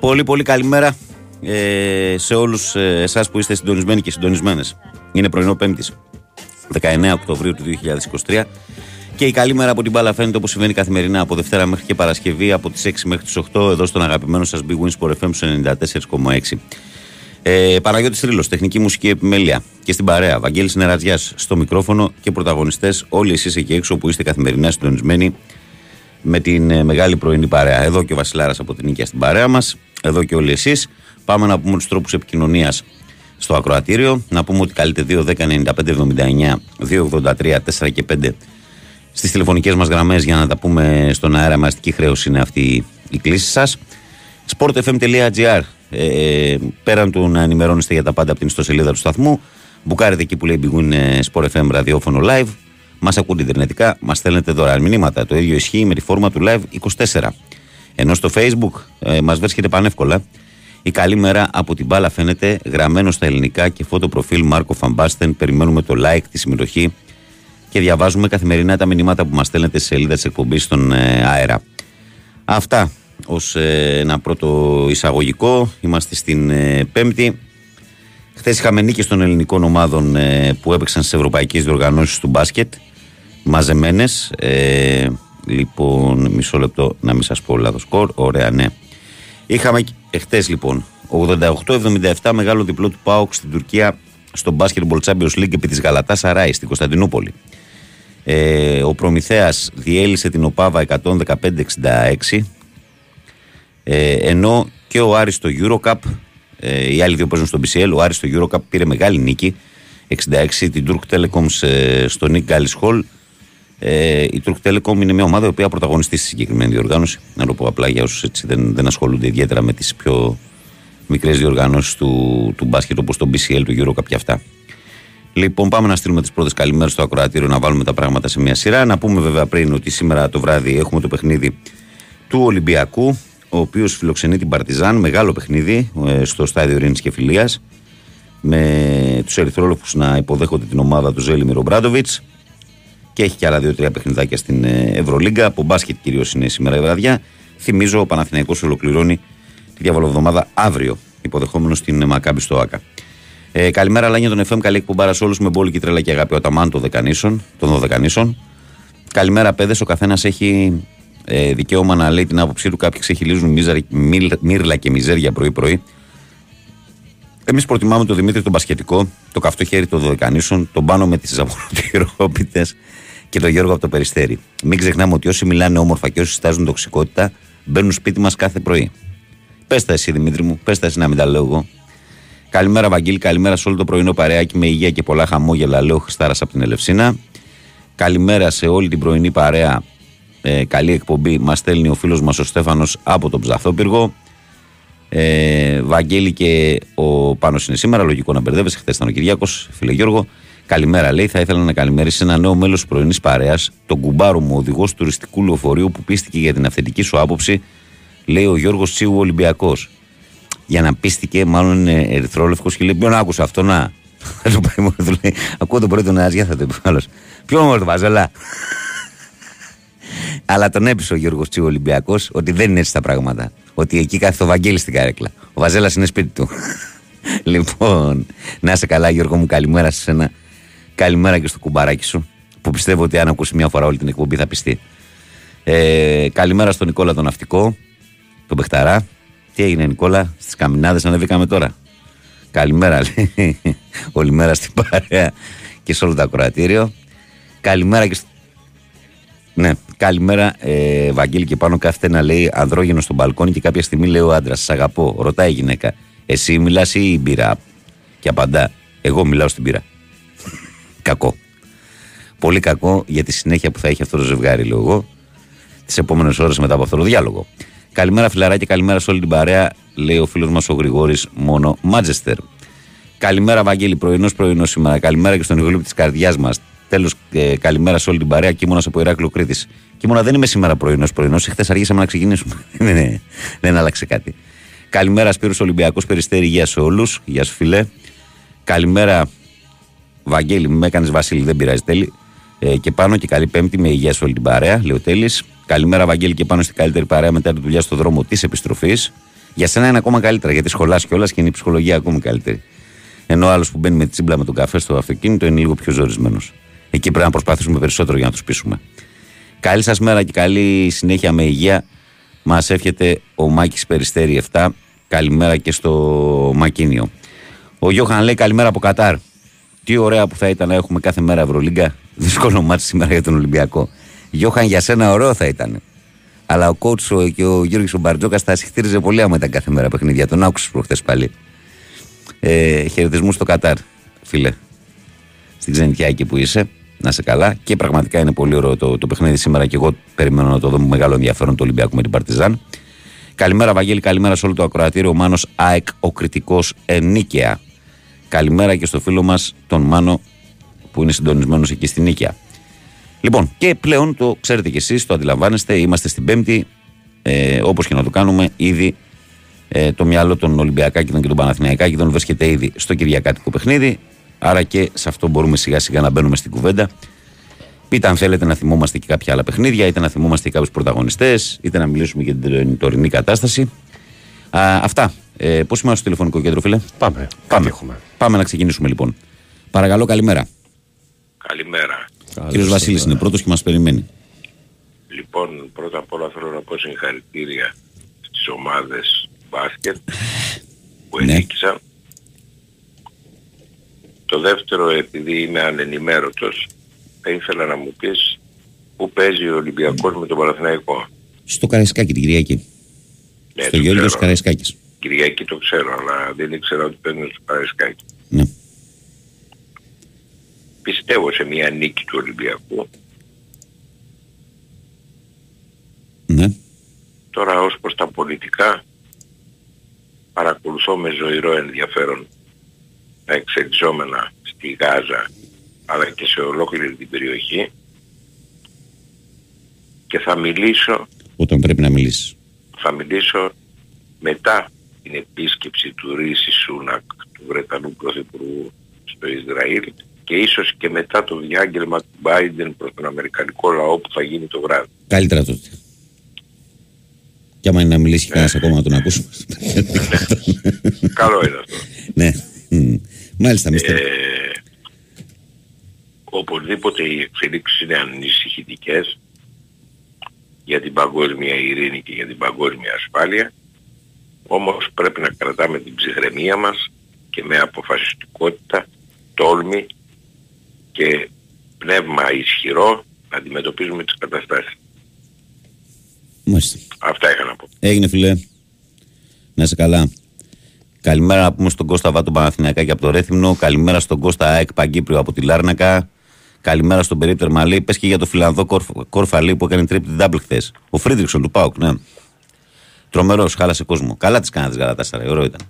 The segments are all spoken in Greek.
Πολύ πολύ καλημέρα ε, σε όλους ε, εσάς που είστε συντονισμένοι και συντονισμένες. Είναι πρωινό Πέμπτης, 19 Οκτωβρίου του 2023 και η καλή μέρα από την μπάλα φαίνεται όπως συμβαίνει καθημερινά από Δευτέρα μέχρι και Παρασκευή από τις 6 μέχρι τις 8 εδώ στον αγαπημένο σας Big Wins Sport FM 94,6. Ε, Παναγιώτης Τρίλο, τεχνική μουσική επιμέλεια και στην παρέα. Βαγγέλης Νερατζιάς στο μικρόφωνο και πρωταγωνιστές, όλοι εσείς εκεί έξω που είστε καθημερινά συντονισμένοι με την ε, μεγάλη πρωινή παρέα. Εδώ και ο Βασιλάρας από την Νίκαια στην παρέα μας, εδώ και όλοι εσείς. Πάμε να πούμε τους τρόπους επικοινωνίας στο ακροατήριο. Να πούμε ότι καλείτε 2, 10, 95, 79, 2, 83, 4 και 5 στις τηλεφωνικές μας γραμμές για να τα πούμε στον αέρα. Με αστική χρέωση είναι αυτή η κλίση σας. sportfm.gr ε, πέραν του να ενημερώνεστε για τα πάντα από την ιστοσελίδα του σταθμού, μπουκάρετε εκεί που λέει Big Sport FM ραδιόφωνο live. Μας ακούτε ιντερνετικά, μας στέλνετε δωρεάν μηνύματα. Το ίδιο ισχύει με τη φόρμα του live 24. Ενώ στο facebook ε, μας βρίσκεται πανεύκολα. Η καλή μέρα από την μπάλα φαίνεται γραμμένο στα ελληνικά και φώτο προφίλ Μάρκο Φαμπάστεν. Περιμένουμε το like, τη συμμετοχή και διαβάζουμε καθημερινά τα μηνύματα που μας στέλνετε σε σελίδα της εκπομπής στον ε, αέρα. Αυτά ως ε, ένα πρώτο εισαγωγικό. Είμαστε στην ε, Πέμπτη. Χθες είχαμε νίκη των ελληνικών ομάδων ε, που έπαιξαν στις ευρωπαϊκές διοργανώσεις του μπάσκετ. Μαζεμένες. Ε, λοιπόν, μισό λεπτό να μην σας πω λάθος σκορ. Ωραία, ναι. Είχαμε εχθές λοιπόν 88-77 μεγάλο διπλό του ΠΑΟΚ στην Τουρκία στο Basketball Champions League επί της Γαλατάς Σαράι στην Κωνσταντινούπολη. Ε, ο Προμηθέας διέλυσε την ΟΠΑΒΑ 115-66 ε, ενώ και ο Άρης στο Eurocup, ε, οι άλλοι δύο παίζουν στο BCL, ο Άρης στο Eurocup πήρε μεγάλη νίκη 66 την Turk Telekom στο Nick Gallis Hall. Ε, η Turk Telecom είναι μια ομάδα η οποία πρωταγωνιστεί στη συγκεκριμένη διοργάνωση. Να το πω απλά για όσους δεν, δεν ασχολούνται ιδιαίτερα με τις πιο μικρές διοργανώσεις του, του μπάσκετ όπως το BCL, του Eurocup και αυτά. Λοιπόν, πάμε να στείλουμε τις πρώτες καλημέρες στο ακροατήριο να βάλουμε τα πράγματα σε μια σειρά. Να πούμε βέβαια πριν ότι σήμερα το βράδυ έχουμε το παιχνίδι του Ολυμπιακού ο οποίος φιλοξενεί την Παρτιζάν. Μεγάλο παιχνίδι ε, στο στάδιο Ειρήνης και Φιλίας. Με τους Ερυθρόλογους να υποδέχονται την ομάδα του Ζέλιμιρ Ομπράντοβιτ. Και έχει και άλλα δύο-τρία παιχνιδάκια στην ε, Ευρωλίγκα. Από μπάσκετ κυρίως είναι σήμερα η βραδιά. Θυμίζω ο Παναθηναϊκός ολοκληρώνει τη διαβολοβδομάδα αύριο, υποδεχόμενος στην Μακάμπη στο ΑΚΑ. Ε, καλημέρα, Λάνια των FM. Καλή εκπομπάρα σε όλους με μπόλικη τρέλα και αγάπη. Ο Ταμάν των Δωδεκανήσων. Καλημέρα, παιδες. Ο καθένας έχει ε, δικαίωμα να λέει την άποψή του. Κάποιοι ξεχυλίζουν μύρλα και μιζέρια πρωί-πρωί. Εμείς προτιμάμε τον Δημήτρη τον Πασχετικό, το καυτό χέρι των Δωδεκανήσων, τον πάνω με τις ζαβοροτηρόπιτε και τον Γιώργο από το Περιστέρι. Μην ξεχνάμε ότι όσοι μιλάνε όμορφα και όσοι στάζουν τοξικότητα μπαίνουν σπίτι μας κάθε πρωί. Πες τα εσύ Δημήτρη μου, πες τα εσύ να μην τα λέω εγώ. Καλημέρα, Βαγγίλη, καλημέρα σε όλο το πρωινό παρεάκι με υγεία και πολλά χαμόγελα, λέω Χριστάρας από την Ελευσίνα. Καλημέρα σε όλη την πρωινή παρέα ε, καλή εκπομπή μας στέλνει ο φίλος μας ο Στέφανος από τον Ψαθόπυργο. Ε, Βαγγέλη και ο Πάνος είναι σήμερα. Λογικό να μπερδεύεσαι. Χθες ήταν ο Κυριάκος, φίλε Γιώργο. Καλημέρα, λέει. Θα ήθελα να καλημερίσει ένα νέο μέλος της πρωινής παρέας, τον κουμπάρο μου, οδηγός τουριστικού λεωφορείου που πίστηκε για την αυθεντική σου άποψη, λέει ο Γιώργος Τσίου Ολυμπιακός. Για να πίστηκε, μάλλον είναι ερυθρόλευκος και λέει: Ποιον άκουσα αυτό να. Ακούω τον πρώτο να θα το πει άλλος. Ποιον μου το βάζελα. Αλλά τον έπεισε ο Γιώργος Τσίου Ολυμπιακός ότι δεν είναι έτσι τα πράγματα. Ότι εκεί κάθεται ο Βαγγέλης στην καρέκλα. Ο Βαζέλας είναι σπίτι του. λοιπόν, να είσαι καλά, Γιώργο μου, καλημέρα σε ένα. Καλημέρα και στο κουμπαράκι σου. Που πιστεύω ότι αν ακούσει μια φορά όλη την εκπομπή θα πιστεί. Ε, καλημέρα στον Νικόλα τον Ναυτικό, τον Πεχταρά. Τι έγινε, Νικόλα, στις καμινάδες ανέβηκαμε τώρα. Καλημέρα, λέει. Όλη μέρα στην παρέα και σε όλο το ακροατήριο. Καλημέρα και ναι, καλημέρα, ε, Βαγγέλη και πάνω κάθεται να λέει ανδρόγενο στο μπαλκόνι και κάποια στιγμή λέει ο άντρας, Σα αγαπώ. Ρωτάει η γυναίκα, Εσύ μιλάς ή η μπύρα; Και απαντά, Εγώ μιλάω στην πύρα. Κακό. Πολύ κακό για τη συνέχεια που θα έχει αυτό το ζευγάρι, λέω εγώ, τις επόμενες ώρες μετά από αυτό το διάλογο. Καλημέρα, φιλαράκι, καλημέρα σε όλη την παρέα, λέει ο φίλος μας ο Γρηγόρης μόνο Μάτζεστερ. Καλημέρα, Βαγγέλη, πρωινός πρωινός σήμερα. Καλημέρα και στον υγολύπη της καρδιάς μας. Τέλος, ε, καλημέρα σε όλη την παρέα. Κίμωνα από Ηράκλειο Κρήτης. Κίμωνα δεν είμαι σήμερα πρωινός πρωινός. Χθε αργήσαμε να ξεκινήσουμε. δεν, ναι, δεν άλλαξε κάτι. Καλημέρα, Σπύρος Ολυμπιακός Περιστέρη. Γεια σε όλους. Γεια σου, φιλέ. Καλημέρα, Βαγγέλη. Με έκανες Βασίλη, δεν πειράζει τέλει. Ε, και πάνω και καλή Πέμπτη με υγεία σε όλη την παρέα. Λέω τέλει. Καλημέρα, Βαγγέλη, και πάνω στην καλύτερη παρέα μετά τη δουλειά στο δρόμο της επιστροφής. Για σένα είναι ακόμα καλύτερα γιατί σχολάς κιόλας και είναι η ψυχολογία ακόμη καλύτερη. Ενώ ο άλλος που μπαίνει με τσίμπλα με τον καφέ στο αυτοκίνητο είναι λίγο πιο ζορισμένος. Εκεί πρέπει να προσπαθήσουμε περισσότερο για να τους πείσουμε. Καλή σας μέρα και καλή συνέχεια με υγεία. Μας εύχεται ο Μάκης Περιστέρη 7. Καλημέρα και στο Μακίνιο. Ο Γιώχαν λέει καλημέρα από Κατάρ. Τι ωραία που θα ήταν να έχουμε κάθε μέρα Ευρωλίγκα. Δύσκολο μάτι σήμερα για τον Ολυμπιακό. Γιώχαν για σένα ωραίο θα ήταν. Αλλά ο κότσο και ο Γιώργο Μπαρτζόκας θα συχτήριζε πολύ άμα ήταν κάθε μέρα παιχνίδια. Τον άκουσες προχθές πάλι. Ε, Χαιρετισμούς στο Κατάρ, φίλε. Στην ξενιτιά εκεί που είσαι. Να είσαι καλά. Και πραγματικά είναι πολύ ωραίο το, το παιχνίδι σήμερα και εγώ περιμένω να το δω με μεγάλο ενδιαφέρον το Ολυμπιακό με την Παρτιζάν. Καλημέρα, Βαγγέλη, καλημέρα σε όλο το ακροατήριο. Ο Μάνος ΑΕΚ, ο κριτικός ενίκαια. Καλημέρα και στο φίλο μας τον Μάνο που είναι συντονισμένος εκεί στην Νίκαια. Λοιπόν, και πλέον το ξέρετε κι εσείς, το αντιλαμβάνεστε, είμαστε στην Πέμπτη. Ε, Όπως και να το κάνουμε, ήδη ε, το μυαλό των Ολυμπιακάκηδων και των Παναθηναϊκάκηδων βρίσκεται ήδη στο Κυριακάτικο παιχνίδι. Άρα και σε αυτό μπορούμε σιγά σιγά να μπαίνουμε στην κουβέντα. Πείτε αν θέλετε να θυμόμαστε και κάποια άλλα παιχνίδια, είτε να θυμόμαστε και κάποιους πρωταγωνιστές, είτε να μιλήσουμε για την τωρινή κατάσταση. Α, αυτά. Ε, Πώς είμαστε στο τηλεφωνικό κέντρο, φίλε; Πάμε. Πάμε. Πάμε να ξεκινήσουμε λοιπόν. Παρακαλώ, καλημέρα. Καλημέρα. Κύριος Βασίλης είναι πρώτος και μας περιμένει. Λοιπόν, πρώτα απ' όλα θέλω να πω συγχαρητήρια στις ομάδες μπάσκετ που Ναι. ενίκησαν. Το δεύτερο, επειδή είμαι ανενημέρωτος, θα ήθελα να μου πεις πού παίζει ο Ολυμπιακός με τον Παναθηναϊκό. Στο Καραϊσκάκι την Κυριακή. Ναι, στο το Γιώργος ξέρω. Καραϊσκάκης. Κυριακή το ξέρω, αλλά δεν ήξερα ότι παίζουν στο Παρασκάκι. Ναι. Πιστεύω σε μια νίκη του Ολυμπιακού. ναι. Τώρα ως προς τα πολιτικά παρακολουθώ με ζωηρό ενδιαφέρον τα εξελισσόμενα στη Γάζα αλλά και σε ολόκληρη την περιοχή και θα μιλήσω, Όταν πρέπει να μιλήσεις. θα μιλήσω μετά την επίσκεψη του Ρίση Σούνακ του Βρετανού Πρωθυπουργού στο Ισραήλ και ίσως και μετά το διάγγελμα του Biden προς τον Αμερικανικό λαό που θα γίνει το βράδυ. Καλύτερα τότε. Και άμα είναι να μιλήσει κανένας ακόμα να τον ακούσουμε. Καλό είναι αυτό. ναι. Μμ. Μάλιστα, μίστερ. Ε, οπωσδήποτε οι εξελίξεις είναι ανησυχητικές για την παγκόσμια ειρήνη και για την παγκόσμια ασφάλεια όμως πρέπει να κρατάμε την ψυχραιμία μας και με αποφασιστικότητα, τόλμη και πνεύμα ισχυρό να αντιμετωπίζουμε τις καταστάσεις. Μάλιστα. Αυτά είχα να πω. Έγινε φιλέ. Να είσαι καλά. Καλημέρα να πούμε στον Κώστα Βάτο Παναθηναϊκάκη από το Ρέθυμνο. Καλημέρα στον Κώστα ΑΕΚ Παγκύπριο από τη Λάρνακα. Καλημέρα στον περίπτερμα λέει. Πες και για το φιλανδό Κόρφ- Κόρφα λέει που έκανε triple double χθες. Ο Φρίντριξον του Πάουκ, ναι. Τρομερός, χάλασε κόσμο. Καλά τη κάνα τη Γαλατάσαρα, ωραίο ήταν.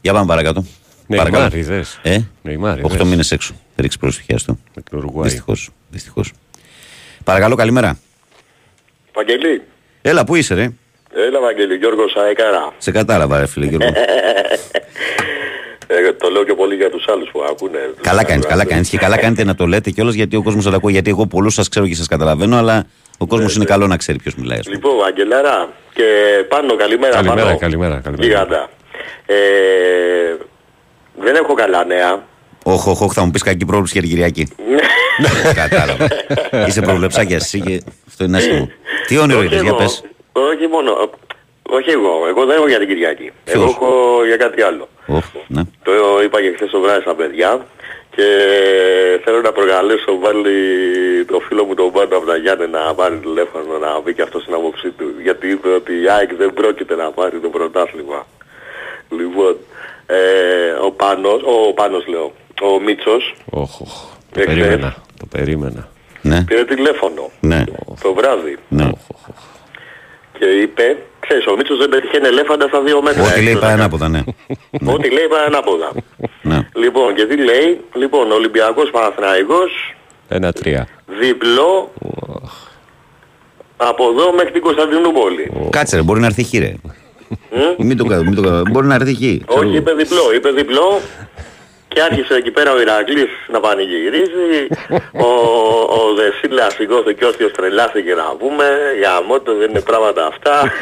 Για πάμε παρακάτω. Νεϊμάρ, είδες. Ε, Νεϊμάρ, 8 είδες. μήνες έξω. Ρήξη χιαστού. Με την Ουρουγουάη. Δυστυχώς. Δυστυχώς. Παρακαλώ, καλημέρα. Βαγγελή. Έλα, πού είσαι, ρε; Έλα Βαγγέλη, Γιώργος Αεκάρα. Σε κατάλαβα, ρε φίλε Γιώργο. Ε, το λέω και πολύ για τους άλλους που ακούνε. Καλά κάνεις, καλά κάνεις. Και καλά κάνετε να το λέτε κιόλας γιατί ο κόσμος θα τα ακούει. Γιατί εγώ πολλούς σας ξέρω και σας καταλαβαίνω, αλλά ο κόσμος είναι καλό να ξέρει ποιος μιλάει. ας πούμε. Λοιπόν, Βαγγελάρα και πάνω, καλημέρα. Καλημέρα, πάνω. καλημέρα, καλημέρα. Γίγαντα. Ε, δεν έχω καλά νέα. Όχι, όχι, όχι, θα μου πεις κακή πρόβλεψη για την Κυριακή. Κατάλαβα. Είσαι προβλεψάκια εσύ και αυτό είναι άσχημο. Τι όνειρο όχι, είδες, για εγώ, πες. όχι μόνο. Όχι εγώ. Εγώ δεν έχω για την Κυριακή. Ποιος; Εγώ έχω για κάτι άλλο. Όχι, ναι. Το είπα και χθες το βράδυ στα παιδιά και θέλω να προκαλέσω πάλι το φίλο μου τον Πάνο από τα Γιάννη να πάρει τηλέφωνο να πει και αυτός στην άποψή του γιατί είπε ότι η ΑΕΚ δεν πρόκειται να πάρει το πρωτάθλημα. Λοιπόν, ε, ο Πάνος, ο Πάνος λέω, ο Μίτσος Όχ, όχ. Το Εχθές. περίμενα. Το περίμενα. Ναι, πήρε τηλέφωνο ναι, το βράδυ ναι. Και είπε, ξέρεις ο Μίτσος δεν πετυχαίνει ελέφαντα στα δύο μέτρα. Ό,τι έξω, λέει να πάει κάνει. ανάποδα, ναι. Ό,τι λέει πάει ανάποδα. ναι. Λοιπόν, και τι λέει, λοιπόν, Ολυμπιακός Παναθηναϊκός, Ένα-τρία. διπλό από εδώ μέχρι την Κωνσταντινούπολη. Κάτσε, ρε, μπορεί να έρθει χει, ρε. Μμ; Μην το κάνω, μην το κάνω. Μπορεί να έρθει χει. ξέρω Όχι, εγώ. είπε διπλό, είπε διπλό και άρχισε εκεί πέρα ο Ηρακλής να πανηγυρίζει. ο, ο Δεσίλας σηκώθηκε όποιος τρελάθηκε να πούμε, για μότο δεν είναι πράγματα αυτά.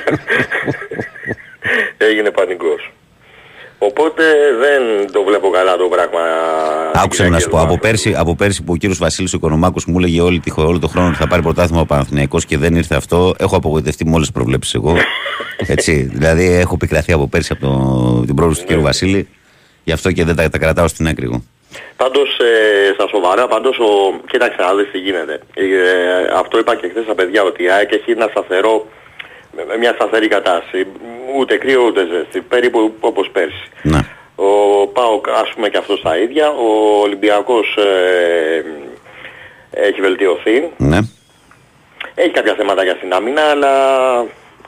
έγινε πανικός. Οπότε δεν το βλέπω καλά το πράγμα. Άκουσα να σου πω, Κυριακή από εδώ. πέρσι, από πέρσι που ο κύριος Βασίλης ο Οικονομάκος μου έλεγε όλη, τη, χο- όλο το χρόνο ότι θα πάρει πρωτάθλημα ο Παναθηναϊκός και δεν ήρθε αυτό, έχω απογοητευτεί με όλες τις προβλέψεις εγώ. Έτσι, δηλαδή έχω επικραθεί από πέρσι από το, την πρόβλεψη του κύριου Βασίλη, γι' αυτό και δεν τα, τα κρατάω στην άκρη εγώ. Πάντως ε, στα σοβαρά, πάντως ο... κοίταξε να δεις τι γίνεται. Ε, αυτό είπα και χθες στα παιδιά ότι η ΑΕΚ έχει ένα σταθερό, με- με μια σταθερή κατάσταση. Ούτε κρύο ούτε ζέστη, περίπου όπως πέρσι. Ναι. Ο ΠΑΟΚ ας πούμε και αυτός τα ίδια. Ο Ολυμπιακός ε, έχει βελτιωθεί. Ναι. Έχει κάποια θέματα για στην άμυνα, αλλά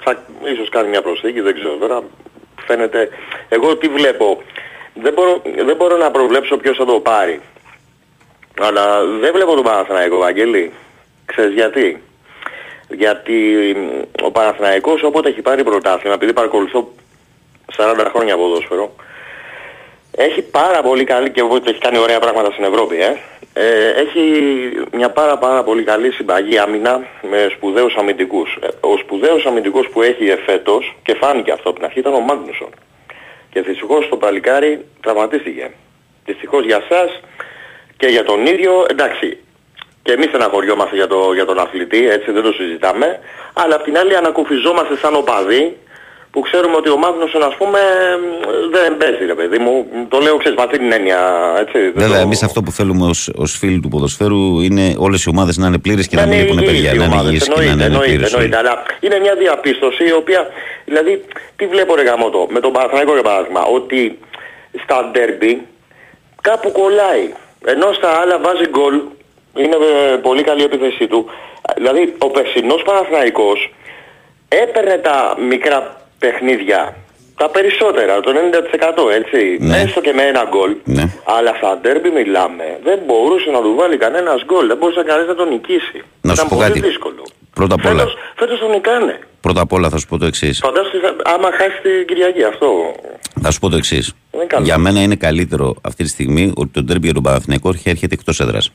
θα ίσως κάνει μια προσθήκη, δεν ξέρω τώρα. Φαίνεται, εγώ τι βλέπω, δεν μπορώ, δεν μπορώ να προβλέψω ποιος θα το πάρει. Αλλά δεν βλέπω τον Παναθηναϊκό, Βαγγέλη. Ξέρεις γιατί; Γιατί μ, ο Παναθηναϊκός όποτε έχει πάρει πρωτάθλημα, επειδή παρακολουθώ 40 χρόνια ποδόσφαιρο, έχει πάρα πολύ καλή και όποτε έχει κάνει ωραία πράγματα στην Ευρώπη, ε. Ε, έχει μια πάρα πάρα πολύ καλή συμπαγή άμυνα με σπουδαίους αμυντικούς. Ε, Ο σπουδαίος αμυντικός που έχει εφέτος, και φάνηκε αυτό από την αρχή, ήταν ο Μάγνουσον. Και δυστυχώς το παλικάρι τραυματίστηκε. Δυστυχώς για σας και για τον ίδιο, εντάξει, και εμείς στεναχωριόμαστε για, το, για τον αθλητή, έτσι δεν το συζητάμε, αλλά απ' την άλλη ανακουφιζόμαστε σαν οπαδοί που ξέρουμε ότι ο Μάγνουσον ας πούμε μ, δεν παίζει ρε παιδί μου. Το λέω ξέρεις με αυτή την έννοια, έτσι. δεν Βέβαια, το- εμείς αυτό που θέλουμε ως φίλοι του ποδοσφαίρου είναι όλες οι ομάδες να είναι πλήρες και να Να μην είναι λείπουν υγιείς παιδιά. οι Να είναι ομάδες, υγιείς και να εννοείται, είναι εννοείται, πλήρε. εννοείται, αλλά είναι μια διαπίστωση η οποία, δηλαδή, τι βλέπω ρε γαμώτο, με τον Παναθηναϊκό για παράδειγμα, ότι στα ντέρμπι κάπου κολλάει, ενώ στα άλλα βάζει γκολ, είναι ε, πολύ καλή η επίθεσή του. Δηλαδή, ο περσινός Παναθηναϊκός έπαιρνε τα μικρά παιχνίδια, τα περισσότερα, το 90% έτσι, Ναι. έστω και με ένα γκολ, Ναι. αλλά στα ντέρμπι μιλάμε, δεν μπορούσε να του βάλει κανένας γκολ, δεν μπορούσε κανείς να τον νικήσει. Να σου Ήταν πω πολύ κάτι. δύσκολο. Πρώτα απ' όλα. Φέτος, φέτος τον νικάνε. Πρώτα απ' όλα θα σου πω το εξής. Φαντάσου άμα χάσει την Κυριακή αυτό. Θα σου πω το εξής. Είναι καλό. Για μένα είναι καλύτερο αυτή τη στιγμή ότι το ντέρμπι για τον Παναθηναϊκό έρχεται εκτός έδρας.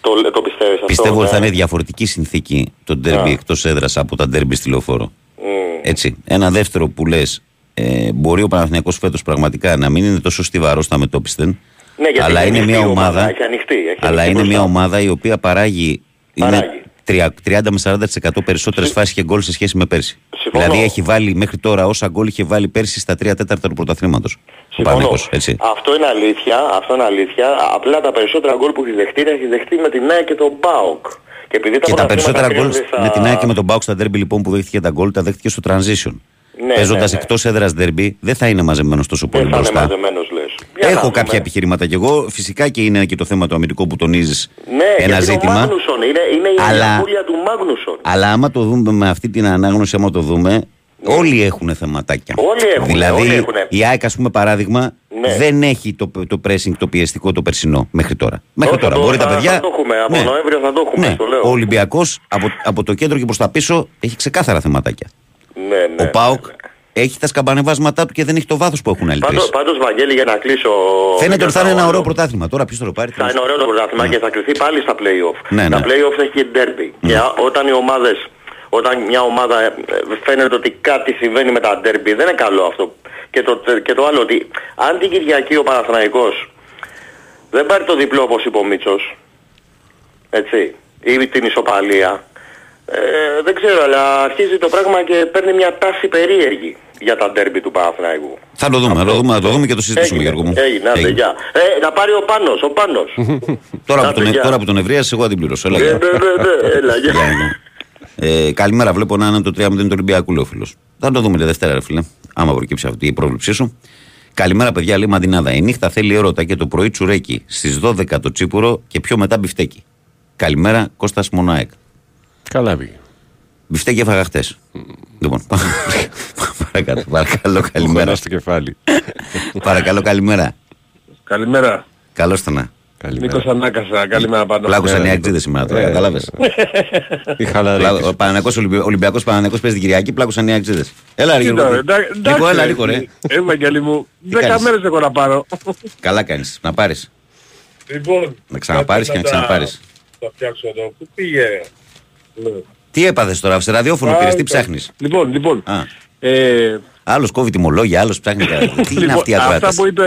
Το, το πιστεύεις αυτό. Πιστεύω ότι θα ναι. είναι διαφορετική συνθήκη το ντέρμπι Α. εκτός έδρας από τα ντέρμπι στη λεωφόρο. Μμ. Έτσι. Ένα δεύτερο που λες, ε, μπορεί ο Παναθηναϊκός φέτος πραγματικά να μην είναι τόσο στιβαρός στα μετόπιστεν, Ναι, γιατί αλλά έχει είναι ανοιχτή μια η ομάδα, ομάδα, έχει ανοιχτεί, έχει αλλά ανοιχτεί είναι μια μπροστά. ομάδα η οποία παράγει, Παράγει. είναι τρια- 30 με 40% περισσότερες φάσεις και γκολ σε σχέση με πέρσι. Συμφωνώ. Δηλαδή έχει βάλει μέχρι τώρα όσα γκολ είχε βάλει πέρσι στα 3 τέταρτα του πρωταθλήματος. Ο Συμφωνώ. Παναθηναϊκός, έτσι. Αυτό είναι αλήθεια, αυτό είναι αλήθεια. Απλά τα περισσότερα γκολ που έχει δεχτεί τα έχει δεχτεί με την ΑΕΚ και τον ΠΑΟΚ. Και επειδή Και τα περισσότερα γκολ πρωταθλήματα κρίνονται με στα- την ΑΕΚ και με τον Μπάουκ στα ντέρμπι λοιπόν που δέχτηκε τα γκολ, τα δέχτηκε στο transition. Ναι, Παίζοντας ναι, ναι. εκτός έδρας ντέρμπι, δεν θα είναι μαζεμένος τόσο πολύ Δεν θα είναι μπροστά. μαζεμένος λες. Για να Έχω δούμε. κάποια επιχειρήματα κι εγώ. Φυσικά και είναι και το θέμα του αμυντικού που τονίζεις Ναι, ένα γιατί ζήτημα. ο Μάγνουσον είναι, είναι η Αλλά- αλλά... του Μάγνουσον. Αλλά άμα το δούμε με αυτή την ανάγνωση, άμα το δούμε, όλοι έχουν θεματάκια. Όλοι έχουν, Δηλαδή, όλοι έχουν. η ΑΕΚ, ας πούμε, παράδειγμα, Ναι. δεν έχει το, το pressing, το πιεστικό, το περσινό μέχρι τώρα. Μέχρι Όχι, τώρα. το- Μπορεί τα θα- παιδιά. θα το έχουμε, από Νοέμβριο θα το έχουμε, Ναι. στο λέω. Ο Ολυμπιακός από, από το κέντρο και προς τα πίσω έχει ξεκάθαρα θεματάκια. Ναι, ναι. ο Πάοκ ναι, ναι. έχει τα σκαμπανεβάσματά του και δεν έχει το βάθος που έχουν άλλοι τρεις. Πάντως, πάντως, Βαγγέλη, για να κλείσω... Φαίνεται ότι θα είναι ένα άλλο. ωραίο πρωτάθλημα. Τώρα ποιος θα το πάρει. Θα είναι ωραίο το πρωτάθλημα και θα κρυθεί πάλι στα play-off. Ναι, τα ναι. play-off έχει και derby. Και α- όταν οι ομάδες, όταν μια ομάδα ε, φαίνεται ότι κάτι συμβαίνει με τα derby, δεν είναι καλό αυτό. Και το, και το άλλο ότι αν την Κυριακή ο Παναθηναϊκός δεν πάρει το διπλό όπως είπε ο Μίτσος, έτσι, ή την ισοπαλία, ε, δεν ξέρω, αλλά αρχίζει το πράγμα και παίρνει μια τάση περίεργη για τα derby του Παναθηναϊκού. Θα το δούμε, θα το δούμε, θα το δούμε και το συζητήσουμε, Έγινε, Γιώργο μου. έγινε, άντε, Έγινε. γεια. Ε, να πάρει ο Πάνος, ο Πάνος. Τώρα, που Άντε, τον, γεια. τώρα που τον ευρίασε, εγώ θα την πληρώσω. Έλα, Ναι, γεια. ναι, ναι, ναι, έλα, γεια. Γεια, γεια. Ε, καλημέρα, βλέπω να είναι το 3-0 του Ολυμπιακού, λέει ο φίλος. Θα το δούμε τη Δευτέρα, ρε φίλε. Άμα προκύψει αυτή η πρόβλεψή σου. Καλημέρα, παιδιά, λέει Μαντινάδα. Η νύχτα θέλει έρωτα και το πρωί τσουρέκι. Στις 12 το τσίπουρο και πιο μετά μπιφτέκι. Καλημέρα, Κώστας Μονάεκ. Καλά πήγε. Μπιφτέκι έφαγα χτες. Λοιπόν, παρακαλώ, παρακαλώ, καλημέρα. Χωρά στο κεφάλι. παρακαλώ, καλημέρα. Καλημέρα. Καλώς το να. Καλημέρα. Νίκος Ανάκασα. Καλημέρα πάνω. Πλάκωσαν οι ναι, αξίδε σήμερα τώρα, ναι. κατάλαβε. Η χαλαρή. Ο Παναγιακός Ολυμπι- Ολυμπιακός Παναγιακός παίζει την Κυριακή, πλάκωσαν οι αξίδες. Έλα ρε Τι Γιώργο. τώρα, εντά- Νίκο, εντάξει, έλα ρε, Νίκο ρε. Ε, Βαγγέλη μου, Τι δέκα κάνεις? μέρες έχω να πάρω. Καλά κάνεις, να πάρεις. Λοιπόν, Να ξαναπάρεις και να κάτσε τα- ξαναπάρεις. Τα φτιάξω εδώ. Πού πήγε. Ναι. Τι έπαθες τώρα, σε ραδιόφωνο πήρες, τι Άκου. ψάχνεις. Λοιπόν, λοιπόν. Α, Ε, Άλλο κόβει τιμολόγια, άλλο ψάχνει. τα- Τι είναι λοιπόν, αυτή η αυτά ακρόαση. που είπε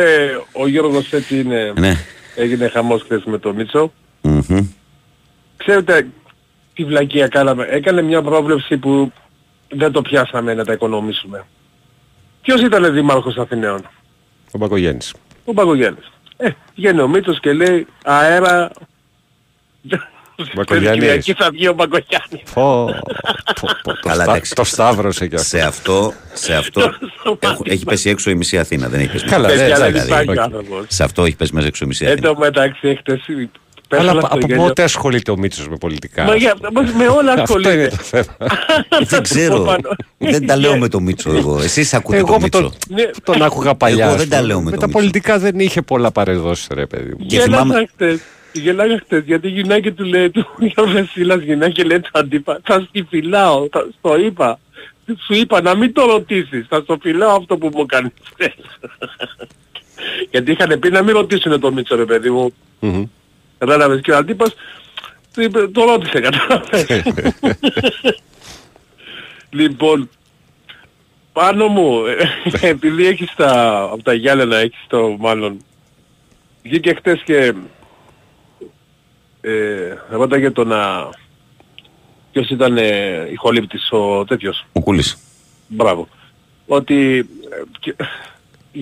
ο Γιώργος έτσι είναι, Ναι. Έγινε χαμός χθες με τον Μίτσο. Μμμ. Ξέρετε τι βλακεία κάναμε. Έκανε μια πρόβλεψη που δεν το πιάσαμε να τα οικονομήσουμε. Ποιος ήταν δήμαρχος Αθηναίων; Ο Μπακογέννης. Ο Παγκογιάννης. Ε, βγαίνει ο Μίτσος και λέει αέρα... Μπακογιάννης. Κυριακή θα βγει ο Παγκογιάννης. Πω, πω, πω, το, Καλά, στα- εντάξει. το σταύρωσε κι αυτό. Σε αυτό, σε αυτό έχω- έχει πέσει έξω η μισή Αθήνα. Δεν έχει πέσει Καλά, μέσα. ναι, Παιδιά, εντάξει, δεν υπάρχει οκ. άνθρωπος. Σε αυτό έχει πέσει μέσα έξω η μισή Εν Αθήνα. τω μεταξύ χτες Αλλά πέσαμε από, στο από γέλιο. πότε ασχολείται ο Μίτσος με πολιτικά; Μα για, μας με όλα Αυτό είναι ασχολείται. το θέμα. Δεν ξέρω. Πάνω. Δεν τα λέω με το Μίτσο εγώ. Εσείς ακούτε Εγώ το που τον, Μίτσο. Ναι. που τον άκουγα παλιά. Εγώ ας δεν τα πούμε. λέω με με τον τα Μίτσο. πολιτικά δεν είχε πολλά παρεδώσει ρε παιδί μου. Και θυμάμαι- Γελάγα χτες. Γελάγα χτες γιατί η γυναίκα του λέει του ο Βεσίλας γυναίκα και λέει του αντίπα θα στη φυλάω, θα, στο είπα. Σου είπα να μην το ρωτήσεις, θα στο φυλάω αυτό που μου κάνεις χθες. γιατί είχαν πει να μην ρωτήσουν το Μίτσο ρε παιδί μου. Μμμ. Κατάλαβες και ο αντίπας του είπε, το ρώτησε κατάλαβες. λοιπόν, πάνω μου, ε, επειδή έχεις τα, από τα Γιάννενα έχεις το μάλλον, βγήκε χτες και ε, ρώταγε το να, ποιος ήταν ε, ηχολήπτης ο τέτοιος, Ο Κούλης. μπράβο, ότι ε, και-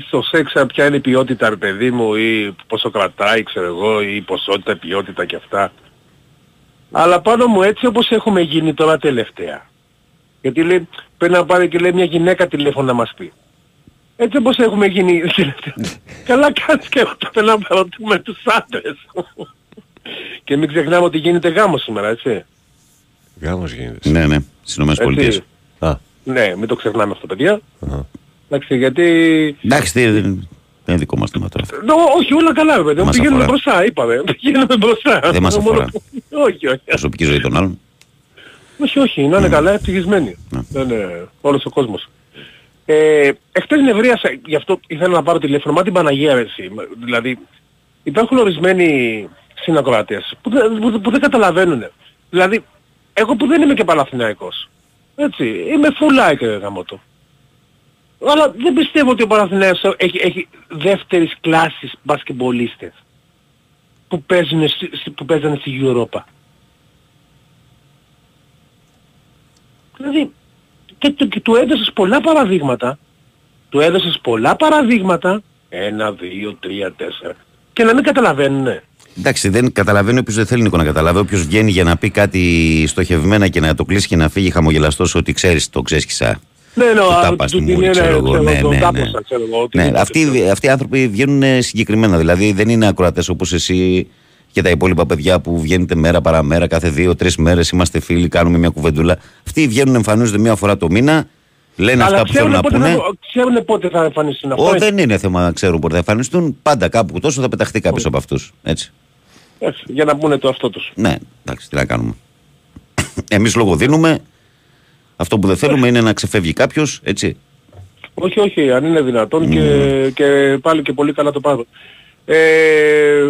στο σεξ ε, ποια είναι η ποιότητα ρε παιδί μου ή πόσο κρατάει ξέρω εγώ ή η ποσότητα, η ποιότητα και αυτά. Αλλά πάνω μου έτσι όπως έχουμε γίνει τώρα τελευταία. Γιατί λέει πρέπει να πάρει και λέει μια γυναίκα τηλέφωνο να μας πει. Έτσι όπως έχουμε γίνει τελευταία. Καλά κάνεις και εγώ τότε να ρωτούμε τους άντρες. Και μην ξεχνάμε ότι γίνεται γάμος σήμερα έτσι. Γάμος γίνεται. Ναι, ναι. Στις Ηνωμένες Πολιτείες. έτσι. Α, Ναι, μην το ξεχνάμε αυτό παιδιά. αχα. Εντάξει, γιατί Εντάξει, τι- δεν δεν είναι δικό μας θέμα τώρα. αυτό. Νο, όχι, όλα καλά, ρε παιδί. μου. Μας Πηγαίνουμε αφορά. μπροστά, είπαμε. Πηγαίνουμε μπροστά. Δεν μας Μόνο αφορά. που- Όχι, όχι. Προσωπική ζωή των άλλων. Όχι, όχι, να είναι καλά, ευτυχισμένοι. Ναι. Δεν είναι όλος ο κόσμος. Ε, εχθές νευρίασα, γι' αυτό ήθελα να πάρω τηλέφωνο, μα την Παναγία ρε εσύ. Μα, Δηλαδή, υπάρχουν ορισμένοι συνακροατές που, δεν- που, που δεν καταλαβαίνουν. Δηλαδή, εγώ που δεν είμαι και Παναθηναϊκός. Έτσι, είμαι full like γαμώτο. Αλλά δεν πιστεύω ότι ο Παναθηναϊκός έχει, έχει δεύτερης κλάσης μπασκεμπολίστες που, παίζουν, στη- στη- που παίζανε στη Europa. Δηλαδή, και, του- και του έδωσες πολλά παραδείγματα. Του έδωσες πολλά παραδείγματα. Ένα, δύο, τρία, τέσσερα. Και να μην καταλαβαίνουνε. Εντάξει, δεν καταλαβαίνει όποιο δεν θέλει Νίκο, να καταλάβει. Όποιος βγαίνει για να πει κάτι στοχευμένα και να το κλείσει και να φύγει χαμογελαστός ότι ξέρεις, το ξέσχισα. Ναι, ναι, Του α, τάπας στη του την μούρη, είναι, ξέρω εγώ. ξέρω, Ναι, τον ναι, τάπωσα, ναι. ξέρω εγώ, Ναι, οτιδήποτε. αυτοί, αυτοί οι άνθρωποι βγαίνουν συγκεκριμένα. Δηλαδή δεν είναι ακροατές όπως εσύ και τα υπόλοιπα παιδιά που βγαίνετε μέρα παραμέρα, κάθε δύο-τρει μέρες είμαστε φίλοι, κάνουμε μια κουβεντούλα. Αυτοί βγαίνουν, εμφανίζονται μία φορά το μήνα, λένε Αλλά αυτά που θέλουν ξέρουν να πότε, πούνε. θα, ξέρουν πότε θα εμφανιστούν αυτό. Ω, δεν είναι θέμα να ξέρουν πότε θα εμφανιστούν. Πάντα κάπου τόσο θα πεταχτεί κάποιος από αυτούς. Έτσι. Έτσι, για να πούνε το αυτό τους. Ναι, εντάξει, τι να κάνουμε. Εμείς λόγο δίνουμε. Αυτό που δεν θέλουμε είναι να ξεφεύγει κάποιος, έτσι. Όχι, όχι, αν είναι δυνατόν και, και πάλι και πολύ καλά το πάρω. Ε,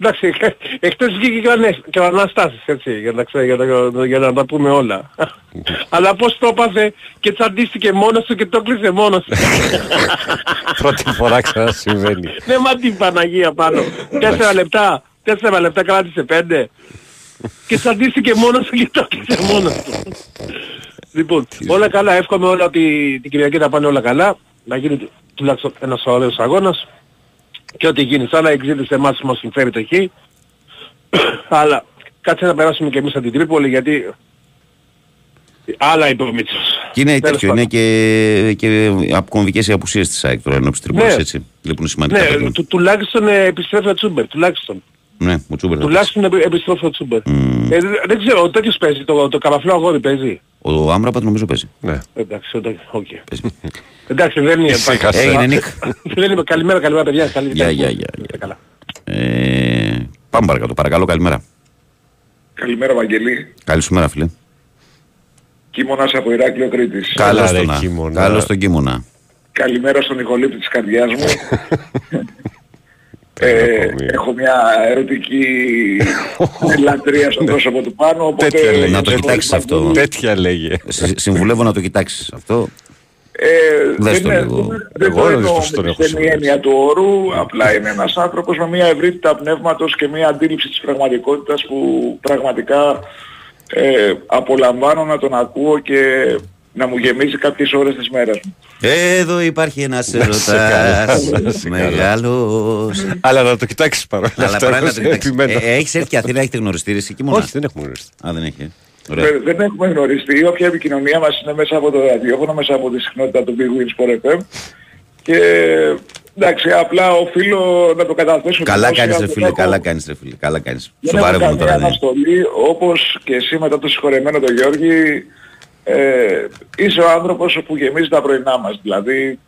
εντάξει, εχθές βγήκε και ο, Ανές- και ο Αναστάσης, έτσι, για να, ξέρει, για, να, για να τα πούμε όλα. Αλλά πώς το έπαθε και τσαντίστηκε μόνος του και το κλείσε μόνος του. Πρώτη φορά ξανασυμβαίνει. Ναι, μα την Παναγία πάνω. Τέσσερα λεπτά, τέσσερα λεπτά κράτησε πέντε. Και τσαντίστηκε μόνος του και το κλείσε μόνος του. Λοιπόν, όλα καλά, εύχομαι όλα ότι την Κυριακή θα πάνε όλα καλά. Να γίνει τουλάχιστον ένας ωραίος αγώνας. Και ό,τι γίνει σαν να εξήτησε εμάς που μας συμφέρει το χ. Αλλά κάτσε να περάσουμε και εμείς από την Τρίπολη γιατί άλλα είπε ο Μίτσος. Και είναι Τέλος τέτοιο, είναι και, και κομβικές οι απουσίες της ΑΕΚ τώρα ενώπιση τριμπόλης, Ναι. έτσι. Λείπουν σημαντικά Ναι, παιδιά. του, τουλάχιστον ε, επιστρέφει ο Τσούμπερ, τουλάχιστον. Ναι, ο Τσούμπερ θα Τουλάχιστον επι- επιστρέφει ο Τσούμπερ. Μμμ. Ε, δε- δεν ξέρω, ο τέτοιος παίζει, το, το καραφλό αγόρι παίζει. παίξει. Ο Άμραμπατ νομίζω παίζει. Ναι. Εντάξει, εντάξει, οκ. παίζει. Εντάξει, δεν είναι... Ησύχασε. Έγινε Νίκ. δεν είναι... Καλημέρα, καλημέρα παιδιά. Καλή, Γεια, καλή- γεια, γεια, Είστε καλά. Ε, πάμε παρακάτω, παρακαλώ, καλημέρα. Καλημέρα Βαγγελή. Καλή σου μέρα, φίλε. Κίμωνας από Ηράκλειο Κρήτης. Καλώς ρε, τον να. Κίμωνα. Καλώς τον Κίμωνα. Καλημέρα στον ηχολήπτη της καρδιάς μου. ε, Περνακομείο. έχω μια ερωτική λατρεία στο πρόσωπο του πάνω, οπότε... Τέτοια λέει. Να το κοιτάξεις αυτό. Τέτοια λέγε. Συ- Συμβουλεύω να το κοιτάξεις αυτό. Ε, Δες δεν το είναι- λίγο. δεν- δεν Εγώ το δεν εννοώ τους τον με έχω τη στενή συμβεί. έννοια του όρου, απλά είναι ένας άνθρωπος με μια ευρύτητα πνεύματος και μια αντίληψη της πραγματικότητας που πραγματικά ε, απολαμβάνω να τον ακούω και να μου γεμίζει κάποιες ώρες της μέρας μου. Εδώ υπάρχει ένας σε ερωτάς καλά, να σε καλά. μεγάλος. Αλλά να το κοιτάξεις παρόλα Αλλά αυτά. παράλληλα εγώ το κοιτάξεις. επιμένω. Ε, Έχεις έρθει Αθήνα, έχετε γνωριστεί ρε, εσύ εκεί μόνος; Όχι, δεν έχουμε γνωριστεί. Α, δεν έχει. ε. Ωραία. Δεν, δεν έχουμε γνωριστεί, όποια επικοινωνία μας είναι μέσα από το ραδιόφωνο, μέσα από τη συχνότητα του Big Win Sport FM και εντάξει, απλά οφείλω να το καταθέσω Καλά δημόσια, κάνεις ρε δεν φίλε, έχω- καλά κάνεις ρε φίλε, καλά κάνεις. Δεν έχω Σοβαρεύομαι καμία τώρα. ναι. αναστολή, όπως και εσύ μετά το συγχωρεμένο τον Γιώργη, ε, είσαι ο άνθρωπος που γεμίζει τα πρωινά μας. Δηλαδή,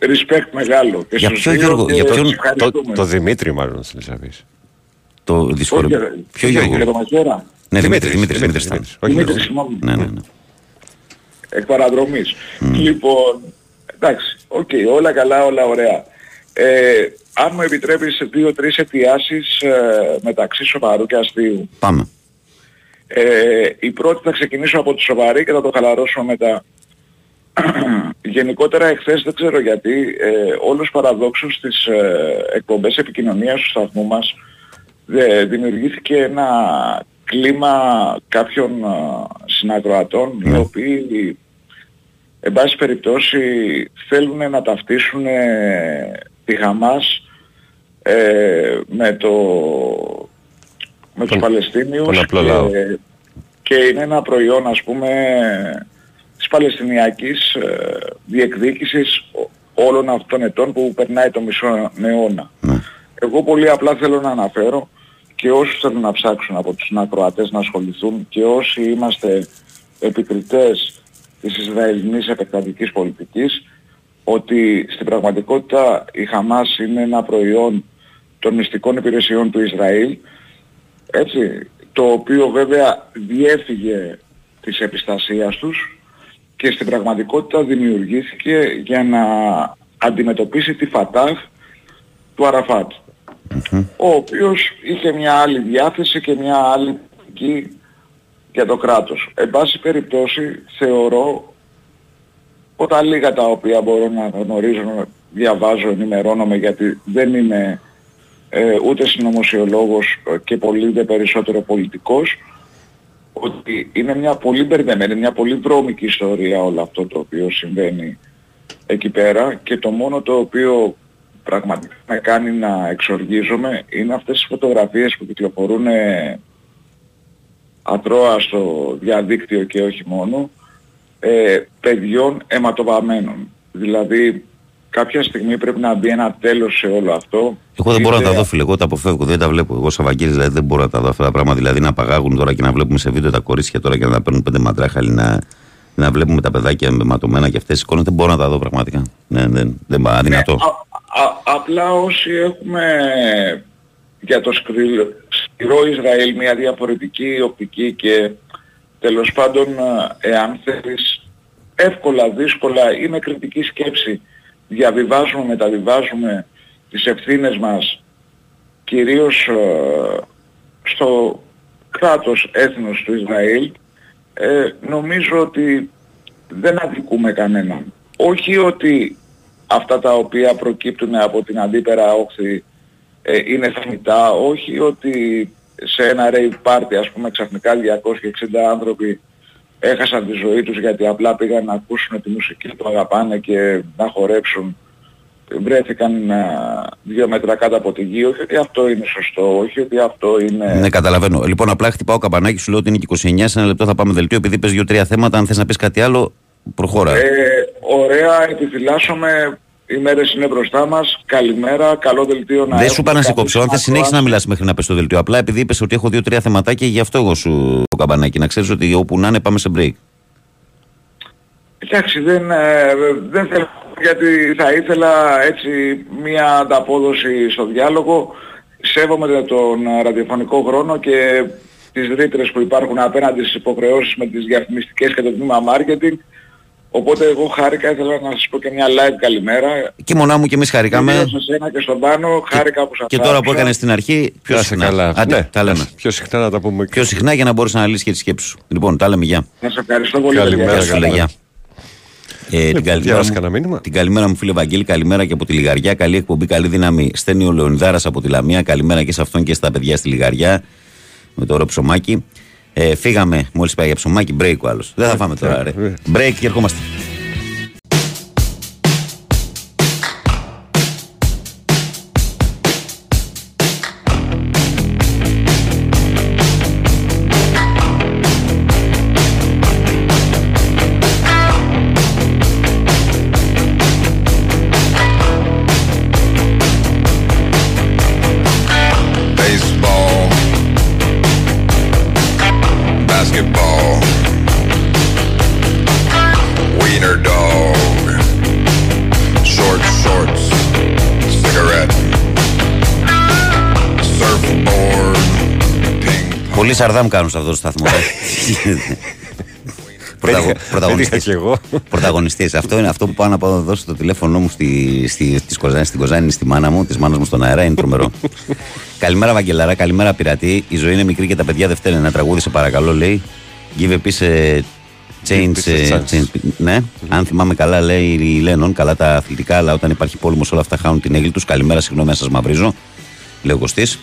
respect μεγάλο. Και Για στους ποιο, δύο Γιώργο, και για ποιον- τους Το, ευχαριστούμε. το Δημήτρη μάλλον θέλεις να πεις. Το Όχι, δύσκολο. ε, Ποιο Για Γιώργο. το Μαχαίρα. Ναι, Δημήτρη, Δημήτρης, Δημήτρης, Δημήτρης. Δημήτρης. Δημήτρη. Όχι, Δημήτρη, όχι. συγγνώμη. Ναι, ναι, ναι. εκ παραδρομής. Λοιπόν, εντάξει, οκ, όλα καλά, όλα ωραία. Ε, αν μου επιτρέπεις δύο-τρεις αιτιάσεις ε, μεταξύ σοβαρού και αστείου. Πάμε. Ε, η πρώτη θα ξεκινήσω από τη σοβαρή και θα το χαλαρώσω μετά. Γενικότερα εχθές δεν ξέρω γιατί ε, όλος παραδόξως στις ε, εκπομπές επικοινωνίας του σταθμού μας ε, δημιουργήθηκε ένα κλίμα κάποιων ε, συνακροατών οι οποίοι εν πάση περιπτώσει θέλουν να ταυτίσουν ε, τη Χαμάς ε, με, το, με τους Τον- Παλαιστίνιους τον απλό λαό. και, και είναι ένα προϊόν ας πούμε της Παλαιστινιακής ε, διεκδίκησης ο- όλων αυτών των ετών που περνάει το μισό αιώνα. Ναι. Εγώ πολύ απλά θέλω να αναφέρω και όσους θέλουν να ψάξουν από τους ακροατές να ασχοληθούν και όσοι είμαστε επικριτές της Ισραηλινής επεκτατικής πολιτικής ότι στην πραγματικότητα η Χαμάς είναι ένα προϊόν των μυστικών υπηρεσιών του Ισραήλ έτσι, το οποίο βέβαια διέφυγε της επιστασίας τους και στην πραγματικότητα δημιουργήθηκε για να αντιμετωπίσει τη Φατάχ του Αραφάτ ο οποίος είχε μια άλλη διάθεση και μια άλλη πολιτική για το κράτος. Εν πάση περιπτώσει θεωρώ από τα λίγα τα οποία μπορώ να γνωρίζω, διαβάζω, ενημερώνομαι γιατί δεν είμαι ε, ούτε συνωμοσιολόγος ε, και πολύ δε περισσότερο πολιτικός ότι είναι μια πολύ μπερδεμένη, μια πολύ βρώμικη ιστορία όλο αυτό το οποίο συμβαίνει εκεί πέρα και το μόνο το οποίο πραγματικά με κάνει να εξοργίζομαι είναι αυτές τις φωτογραφίες που κυκλοφορούν ε, ατρώα στο διαδίκτυο και όχι μόνο ε, παιδιών αιματοβαμμένων. Δηλαδή κάποια στιγμή πρέπει να μπει ένα τέλος σε όλο αυτό. Εγώ δεν μπορώ να Είτε- τα δω, φίλε. Εγώ τα αποφεύγω, δεν τα βλέπω. Εγώ Σαββαγγέλης δηλαδή δεν μπορώ να τα δω αυτά τα πράγματα. Δηλαδή να απαγάγουν τώρα και να βλέπουμε σε βίντεο τα κορίτσια τώρα και να τα παίρνουν πέντε μαντράχαλοι να, να βλέπουμε τα παιδάκια με ματωμένα και αυτές τις εικόνες. Δεν μπορώ να τα δω πραγματικά. Ναι, δεν, δεν, αδυνατό. Α- α- απλά όσοι έχουμε για το σκρι- σκληρό Ισραήλ μια διαφορετική οπτική και τέλος πάντων ε, εάν θέλεις εύκολα, δύσκολα ή με κριτική σκέψη διαβιβάζουμε, μεταβιβάζουμε τις ευθύνες μας κυρίως ε, στο κράτος έθνος του Ισραήλ ε, νομίζω ότι δεν αδικούμε κανέναν. Όχι ότι αυτά τα οποία προκύπτουν από την αντίπερα όχθη ε, είναι θεμητά, όχι ότι σε ένα rave party ας πούμε ξαφνικά 260 άνθρωποι έχασαν τη ζωή τους γιατί απλά πήγαν να ακούσουν τη μουσική που αγαπάνε και να χορέψουν βρέθηκαν α, δύο μέτρα κάτω από τη γη, όχι ότι αυτό είναι σωστό, όχι ότι αυτό είναι... Ναι, καταλαβαίνω. Λοιπόν, απλά χτυπάω καμπανάκι, σου λέω ότι είναι και 29. Σε ένα λεπτό θα πάμε δελτίο. Επειδή πες δύο-τρία θέματα, αν θες να πεις κάτι άλλο, προχώρα. Ε, ωραία, επιφυλάσσομαι. Οι μέρες είναι μπροστά μας. Καλημέρα, καλό δελτίο να δεν σου είπα να σε έχουμε κόψω. Αν θες κάποιους συνέχισε να άκροατες. μιλάς μέχρι να πες στο δελτίο. Απλά επειδή είπες ότι έχω δύο-τρία θεματάκια, γι' αυτό εγώ σου το καμπανάκι. Να ξέρεις ότι όπου να είναι πάμε σε break. Εντάξει, δεν, ε, δεν θέλω γιατί θα ήθελα έτσι μία ανταπόδοση στο διάλογο. Σέβομαι τον ε, ραδιοφωνικό χρόνο και τις ρήτρες που υπάρχουν απέναντι στις υποχρεώσεις με τις διαφημιστικές και το τμήμα marketing. Οπότε εγώ χάρηκα, ήθελα να σας πω και μια live καλημέρα. Και μονά μου και εμείς χαρήκαμε. Ιδίως σε σένα και στον Πάνω, χάρηκα που σας Και τώρα που άκουσα. έκανες στην αρχή, πιο Να είσαι συχνά. καλά. Άντε, Ναι, τα λέμε. Πιο συχνά να τα πούμε. Πιο συχνά για να μπορείς να λύσεις και τις σκέψεις σου. Λοιπόν, τα λέμε, γεια. Να σε ευχαριστώ πολύ. Καλημέρα, παιδιά. Γεια σου, φίλε, καλά. γεια. Ε, την, καλημέρα διάβασα μου, κανένα μήνυμα; την καλημέρα μου, φίλε Βαγγέλη, καλημέρα και από τη Λιγαριά. Καλή εκπομπή, καλή δύναμη. Στέλνει ο Λεωνιδάρας από τη Λαμία. Καλημέρα και σε αυτόν και στα παιδιά στη Λιγαριά. Με το ωραίο ψωμάκι. Ε, φύγαμε μόλις πάει για ψωμάκι, break ο άλλος. Δεν θα φάμε τώρα, ρε. ε. Break και ερχόμαστε. Πολύ σαρδάμ κάνουν σε αυτό το σταθμό. ε. Πρωταγω- Δεν είχα πρωταγωνιστής. κι εγώ. Πρωταγωνιστής. Αυτό είναι αυτό που πάω να πάω να δώσω το τηλέφωνό μου στη, στη, της Κοζάνη, στην Κοζάνη, στη μάνα μου, της μάνας μου στον αέρα. Είναι τρομερό. καλημέρα, Βαγγελαρά, καλημέρα, πειρατή. Η ζωή είναι μικρή και τα παιδιά δεν φταίνε. Ένα τραγούδι, σε παρακαλώ, λέει. Give a piece, ε, change, Give a piece ε, of chance. change. Ναι, αν θυμάμαι καλά, λέει η Λένον, καλά τα αθλητικά, αλλά όταν υπάρχει πόλεμος, όλα αυτά χάνουν την έγκλη τους. Καλημέρα, συγγνώμη, αν σας μαυρίζω. Λέει ο Κωστής.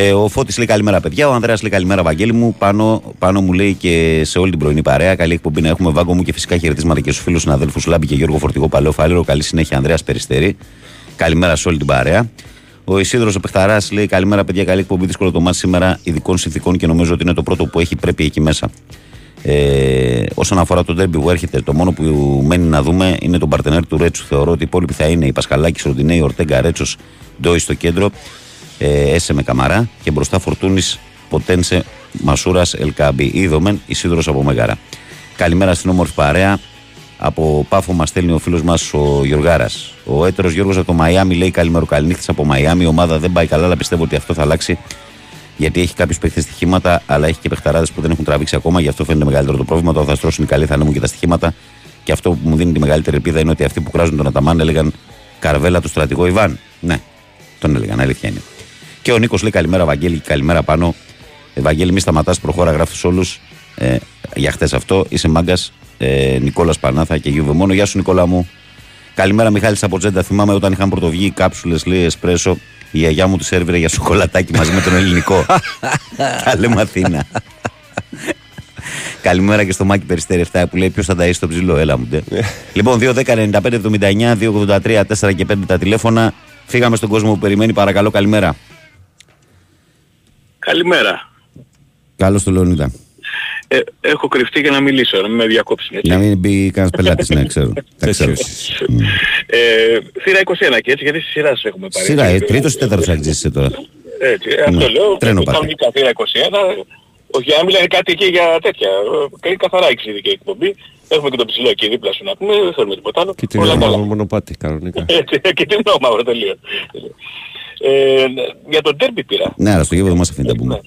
Ε, ο Φώτης λέει καλημέρα, παιδιά. Ο Ανδρέας λέει καλημέρα, Βαγγέλη μου. Πάνω, πάνω μου λέει και σε όλη την πρωινή παρέα. Καλή εκπομπή να έχουμε βάγκο μου και φυσικά χαιρετίσματα και στους φίλους συναδέλφους Λάμπη και Γιώργο Φορτηγό Παλαιό Φάληρο. Καλή συνέχεια, Ανδρέας Περιστέρη. Καλημέρα σε όλη την παρέα. Ο Ισίδρος ο Πεχταρά λέει καλημέρα, παιδιά. Καλή εκπομπή. Δύσκολο το μάτι σήμερα ειδικών συνθήκων και νομίζω ότι είναι το πρώτο που έχει πρέπει εκεί μέσα. Ε, όσον αφορά το ντέρμπι που έρχεται, το μόνο που μένει να δούμε είναι τον παρτενέρ του Ρέτσου. Θεωρώ ότι οι υπόλοιποι θα είναι η Πασχαλάκης, Ροντινέη, Ορτέγκα, Ρέτσος, Ντόι στο κέντρο, ε, Έσε με Καμαρά και μπροστά Φορτούνης, Ποτένσε, Μασούρας, Ελκάμπη. Είδομεν, Ισίδρο από Μεγάρα. Καλημέρα στην όμορφη παρέα. Από πάφο μας στέλνει ο φίλος μας ο Γιωργάρας. Ο έτερος Γιώργος από το Μαϊάμι λέει καλημέρα καληνύχτη από Μαϊάμι. Η ομάδα δεν πάει καλά, αλλά πιστεύω ότι αυτό θα αλλάξει γιατί έχει κάποιους παίχτε στοιχήματα, αλλά έχει και παιχταράδες που δεν έχουν τραβήξει ακόμα. Γι' αυτό φαίνεται μεγαλύτερο το πρόβλημα. Το θα στρώσουν οι καλοί, θα ανέμουν και τα στοιχήματα. Και αυτό που μου δίνει τη μεγαλύτερη ελπίδα είναι ότι αυτοί που κράζουν τον Αταμάν έλεγαν Καρβέλα του στρατηγό Ιβάν. Ναι, τον έλεγαν, αλήθεια είναι. Και ο Νίκος λέει καλημέρα, Βαγγέλη, και καλημέρα πάνω. Ε, Βαγγέλη, μη σταματάς, προχώρα, γράφεις όλους. Ε, για χτε αυτό, είσαι μάγκας. Ε, Νικόλας Πανάθα και Γιούβε μόνο. Γεια σου, Νικόλα μου. Καλημέρα, Μιχάλης από Τζέντα. Θυμάμαι όταν είχαν πρωτοβγεί οι κάψουλες, λέει εσπρέσο, η γιαγιά μου του σερβίρε για σοκολατάκι μαζί με τον ελληνικό. Τα λέμε Αθήνα. Καλημέρα και στο Μάκη Περιστέρη 7 που λέει ποιος θα ταΐσει το ψηλό. Έλα μου. ντε. λοιπόν, 2-10-95-79, 2-83, 4 και 5 τα τηλέφωνα. Φύγαμε στον κόσμο που περιμένει. Παρακαλώ, καλημέρα. Καλημέρα. Καλώς το Λεωνίδα. Ε, έχω κρυφτεί για να μιλήσω, να μην με διακόψουν. Έτσι. Να μην μπει κανένας πελάτης, ναι, ξέρω. Τα ξέρω. Ε, θύρα 21 και έτσι, γιατί στη σειράς σας έχουμε πάρει. Σειρά, ε, Έτσι, τρίτος ή τέταρτος αγγίζει τώρα. Έτσι, ε, αυτό Ναι, λέω. τρένο πάτε. Κανονικά θύρα 21. Όχι, για να μιλάει κάτι εκεί για τέτοια. Ε, καθαρά εξειδική εκπομπή. Έχουμε και το ψηλό εκεί δίπλα σου να πούμε, δεν θέλουμε τίποτα άλλο. Και την Όλα καλά. ομάδα μονοπάτι κανονικά. Έτσι, και την μαύρο τελείως. Ε, για τον τέρμπι πήρα. Ναι, αλλά στο γήπεδο μας αφήνει τα Ναι. πούμε.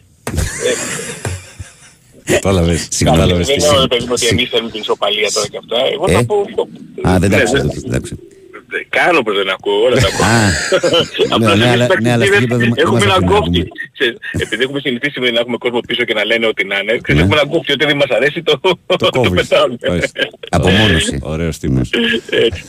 Κατάλαβες. Συγγνώμη. Κατάλαβες Δεν τι λέω σημαίνει. ρε παιδί μου ότι εμείς θέλουμε την ισοπαλία τώρα και αυτά. Εγώ Ε; θα πω... Α, δεν τα Ναι, άκουσα δεν- τότε, εντάξει. δεν Κάνω πως δεν ακούω, όλα τα ακούω. Α, Απλά ναι, εμείς αλλά- τα ναι, αλλά στο κτίρια γήπεδο δεν- δεν έχουμε μας ένα αφήνουν να κόφτη. ακούμε. Ξέρεις, Επειδή έχουμε συνηθίσει να έχουμε κόσμο πίσω και να λένε ότι να είναι, Ναι. ξέρεις, έχουμε ένα κόφτη ότι δεν μας αρέσει το, το κόβεις. πετάμε. Ορίστε. Απομόνωση. Ωραίος τύπος. Έτσι.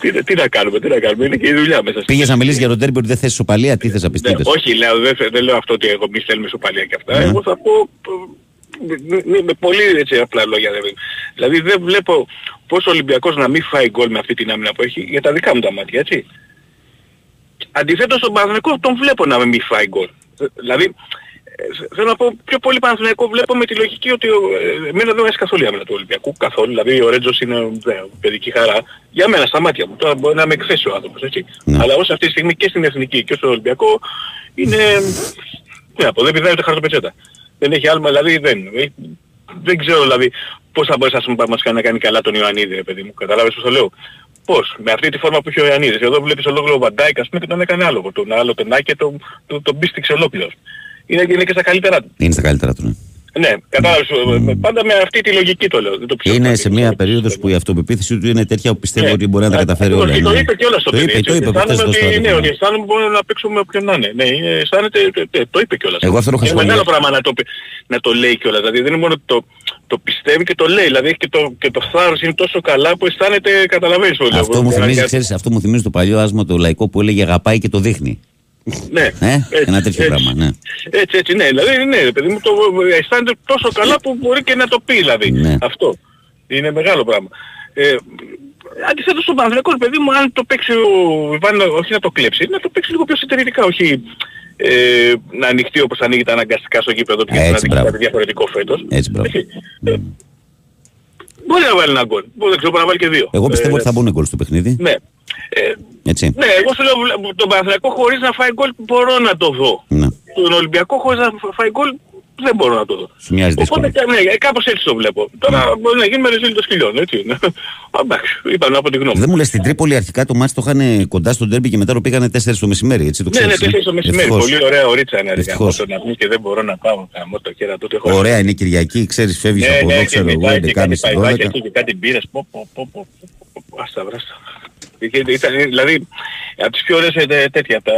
Τι, τι να κάνουμε, τι να κάνουμε, είναι και η δουλειά μέσα. Πήγες να μιλήσεις για τον τέρμπι ότι δεν θες ισοπαλία, τι θες να Ναι, πιστεύει. όχι, λέω, δεν, δεν λέω αυτό ότι εγώ μη θέλουμε ισοπαλία και αυτά. Ναι. Εγώ θα πω ε, με- με, με πολύ έτσι απλά λόγια. Δηλαδή. δηλαδή δεν βλέπω πώς ο Ολυμπιακός να μην φάει γκολ με αυτή την άμυνα που έχει για τα δικά μου τα μάτια, έτσι. Αντιθέτως τον Παναθηναϊκό τον βλέπω να μην φάει γκολ. Ε, Δηλαδή, ε, θέλω να πω πιο πολύ Παναθηναϊκό βλέπω με τη λογική ότι ε, εμένα δεν μου αρέσει καθόλου η άμυνα του Ολυμπιακού. Καθόλου. Δηλαδή ο Ρέτζος είναι ε, παιδική χαρά. Για μένα στα μάτια μου. Τώρα μπορεί να με εκθέσει ο άνθρωπος, έτσι. Ναι. Αλλά όσο αυτή τη στιγμή και στην Εθνική και στο Ολυμπιακό είναι... Τι να πω, δεν πηδάει ούτε χαρτοπετσέτα. Δεν έχει άλμα, δηλαδή δεν... ε, Δεν ξέρω δηλαδή πώς θα μπορέσει ας πούμε, μας κάνει να κάνει καλά τον Ιωαννίδη, ρε παιδί μου. Καταλάβες πώς το λέω. Πώς, με αυτή τη φόρμα που έχει ο Ιωαννίδης. Εδώ βλέπεις ολόκληρο Βαντάικ, ας πούμε, και τον έκανε άλλο. Τον άλλο τον Άκη, τον, τον, τον πίστηξε ολόκληρος. Είναι, είναι και στα καλύτερά του. Είναι στα καλύτερα του. ναι. Ναι, κατάλαβες, ε, πάντα με αυτή τη λογική το λέω. Δεν το πιστεύω Είναι κάτι. σε μια περίοδος που η αυτοπεποίθηση του είναι τέτοια που πιστεύω Ναι. ότι μπορεί να τα Ε, καταφέρει όχι, όλα. Το ναι. είπε και όλας στο Το παιδί. είπε, έτσι, το είπε ότι προχθές αισθάνομαι στο ότι, στάδιο. Ναι, ότι αισθάνομαι μπορεί να παίξουμε με όποιον να είναι. Ναι, είναι- αισθάνεται, τε- τε- το είπε κιόλας. Εγώ αυτό το έχω Είναι μεγάλο σχολιάσει. πράγμα να το, πει- να το λέει κιόλας. Δηλαδή δεν είναι μόνο το, το πιστεύει και το λέει. Δηλαδή έχει και το, και το θάρρος είναι τόσο καλά που αισθάνεται, καταλαβαίνεις το λέω. Αυτό μου, Για- θυμίζει, για- ξέρεις, αυτό μου θυμίζει το παλιό άσμα το λαϊκό που έλεγε αγαπάει και το δείχνει. Ναι, Ε, ένα τέτοιο πράγμα, ναι. Έτσι, έτσι, ναι. Δηλαδή, ναι, ρε παιδί μου, το αισθάνεται τόσο καλά που μπορεί και να το πει, δηλαδή. Ναι. Αυτό. Είναι μεγάλο πράγμα. Ε, αντιθέτως στον Παναθηναϊκό, ρε παιδί μου, αν το παίξει ο Ιβάν, όχι να το κλέψει, να το παίξει λίγο πιο συντηρητικά, όχι ε, να ανοιχτεί όπως ανοίγεται αναγκαστικά στο γήπεδο του και Έτσι, να δείξει μπράβο. κάτι διαφορετικό φέτος. Έτσι, μπράβο. Έτσι. Ε, Μπορεί να βάλει ένα γκολ. Μπορεί, δεν ξέρω, μπορεί να βάλει και δύο. Εγώ πιστεύω Ε, ότι θα μπουν γκολ στο παιχνίδι. Ναι. Ε, Έτσι. ναι, εγώ σου λέω βλέ- τον Παναθηναϊκό χωρίς να φάει γκολ μπορώ να το δω. Ναι. Τον Ολυμπιακό χωρίς να φάει γκολ δεν μπορώ να το δω. Σου μοιάζει Οπότε δύσκολο. ναι, κάπως έτσι το βλέπω. Τώρα μπορεί να γίνει με ρεζίλ το σκυλιών, έτσι είναι. Α, Εντάξει, είπαμε από την γνώμη. Δεν μου λες στην Τρίπολη αρχικά το μάτς το είχαν κοντά στον τέρμπι και μετά το πήγανε 4 το μεσημέρι, έτσι το Ναι, ξέρεις. ναι, ε; τέσσερις το μεσημέρι. Ευτυχώς. Πολύ ωραία ωρίτσα είναι. ρε, Ευτυχώς. γαμώτο να πεις και δεν μπορώ να πάω. Γαμώ το κέρα τότε. έχω- Ωραία είναι Κυριακή, ξέρεις φεύγεις Ναι, από ναι, εδώ, και ξέρω εγώ, μετά και κάτι 11.30 παϊδάκια 12. εκεί και κάτι μπύρες. Πω, πω, πω, πω, πω, πω, Άστα, βράστα. Και Ήταν, δηλαδή, από τις πιο ωραίες ε, τέτοια, τα,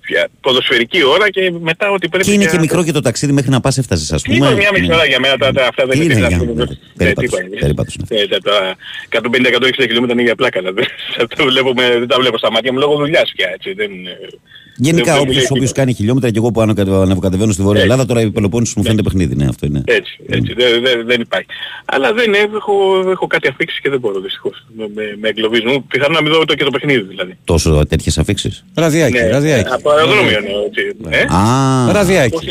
πια- ποδοσφαιρική ώρα και μετά ότι πρέπει Και είναι για- και μικρό και το ταξίδι μέχρι να πας έφτασες ας πούμε. Είναι μια μισή Ναι. ώρα για μένα, τα, τα, αυτά δεν Τι είναι είναι τίποτα. για- Ε, περίπατος, τίποτα. περίπατος είναι. Ε, τα- Τα 150-160 χιλιόμετρα είναι για πλάκα. δηλαδή. Δεν τα βλέπουμε- δεν τα βλέπω στα μάτια μου λόγω δουλειάς πια. Έτσι, δεν, ε, Γενικά δεν- δεν όποιος, λέει όποιος τίποτα. κάνει χιλιόμετρα και εγώ που ανακατε- ανεβοκατεβαίνω στη Βόρεια Έτσι. Ελλάδα τώρα η Πελοπόννησος μου φαίνεται παιχνίδι, ναι αυτό είναι. Έτσι, έτσι, δεν, δεν, δεν υπάρχει. Αλλά δεν είναι, έχω, έχω κάτι αφήξει και δεν μπορώ δυστυχώς. Με, με, με εγκλωβίζουν. Πιθανόν να μην δω το και το παιχνίδι δηλαδή. Τόσο τέτοιες αφήξεις; Ραδιάκι, ραδιάκι. από αεροδρόμιο εννοώ, έτσι. Ε; Α, Ραδιάκι.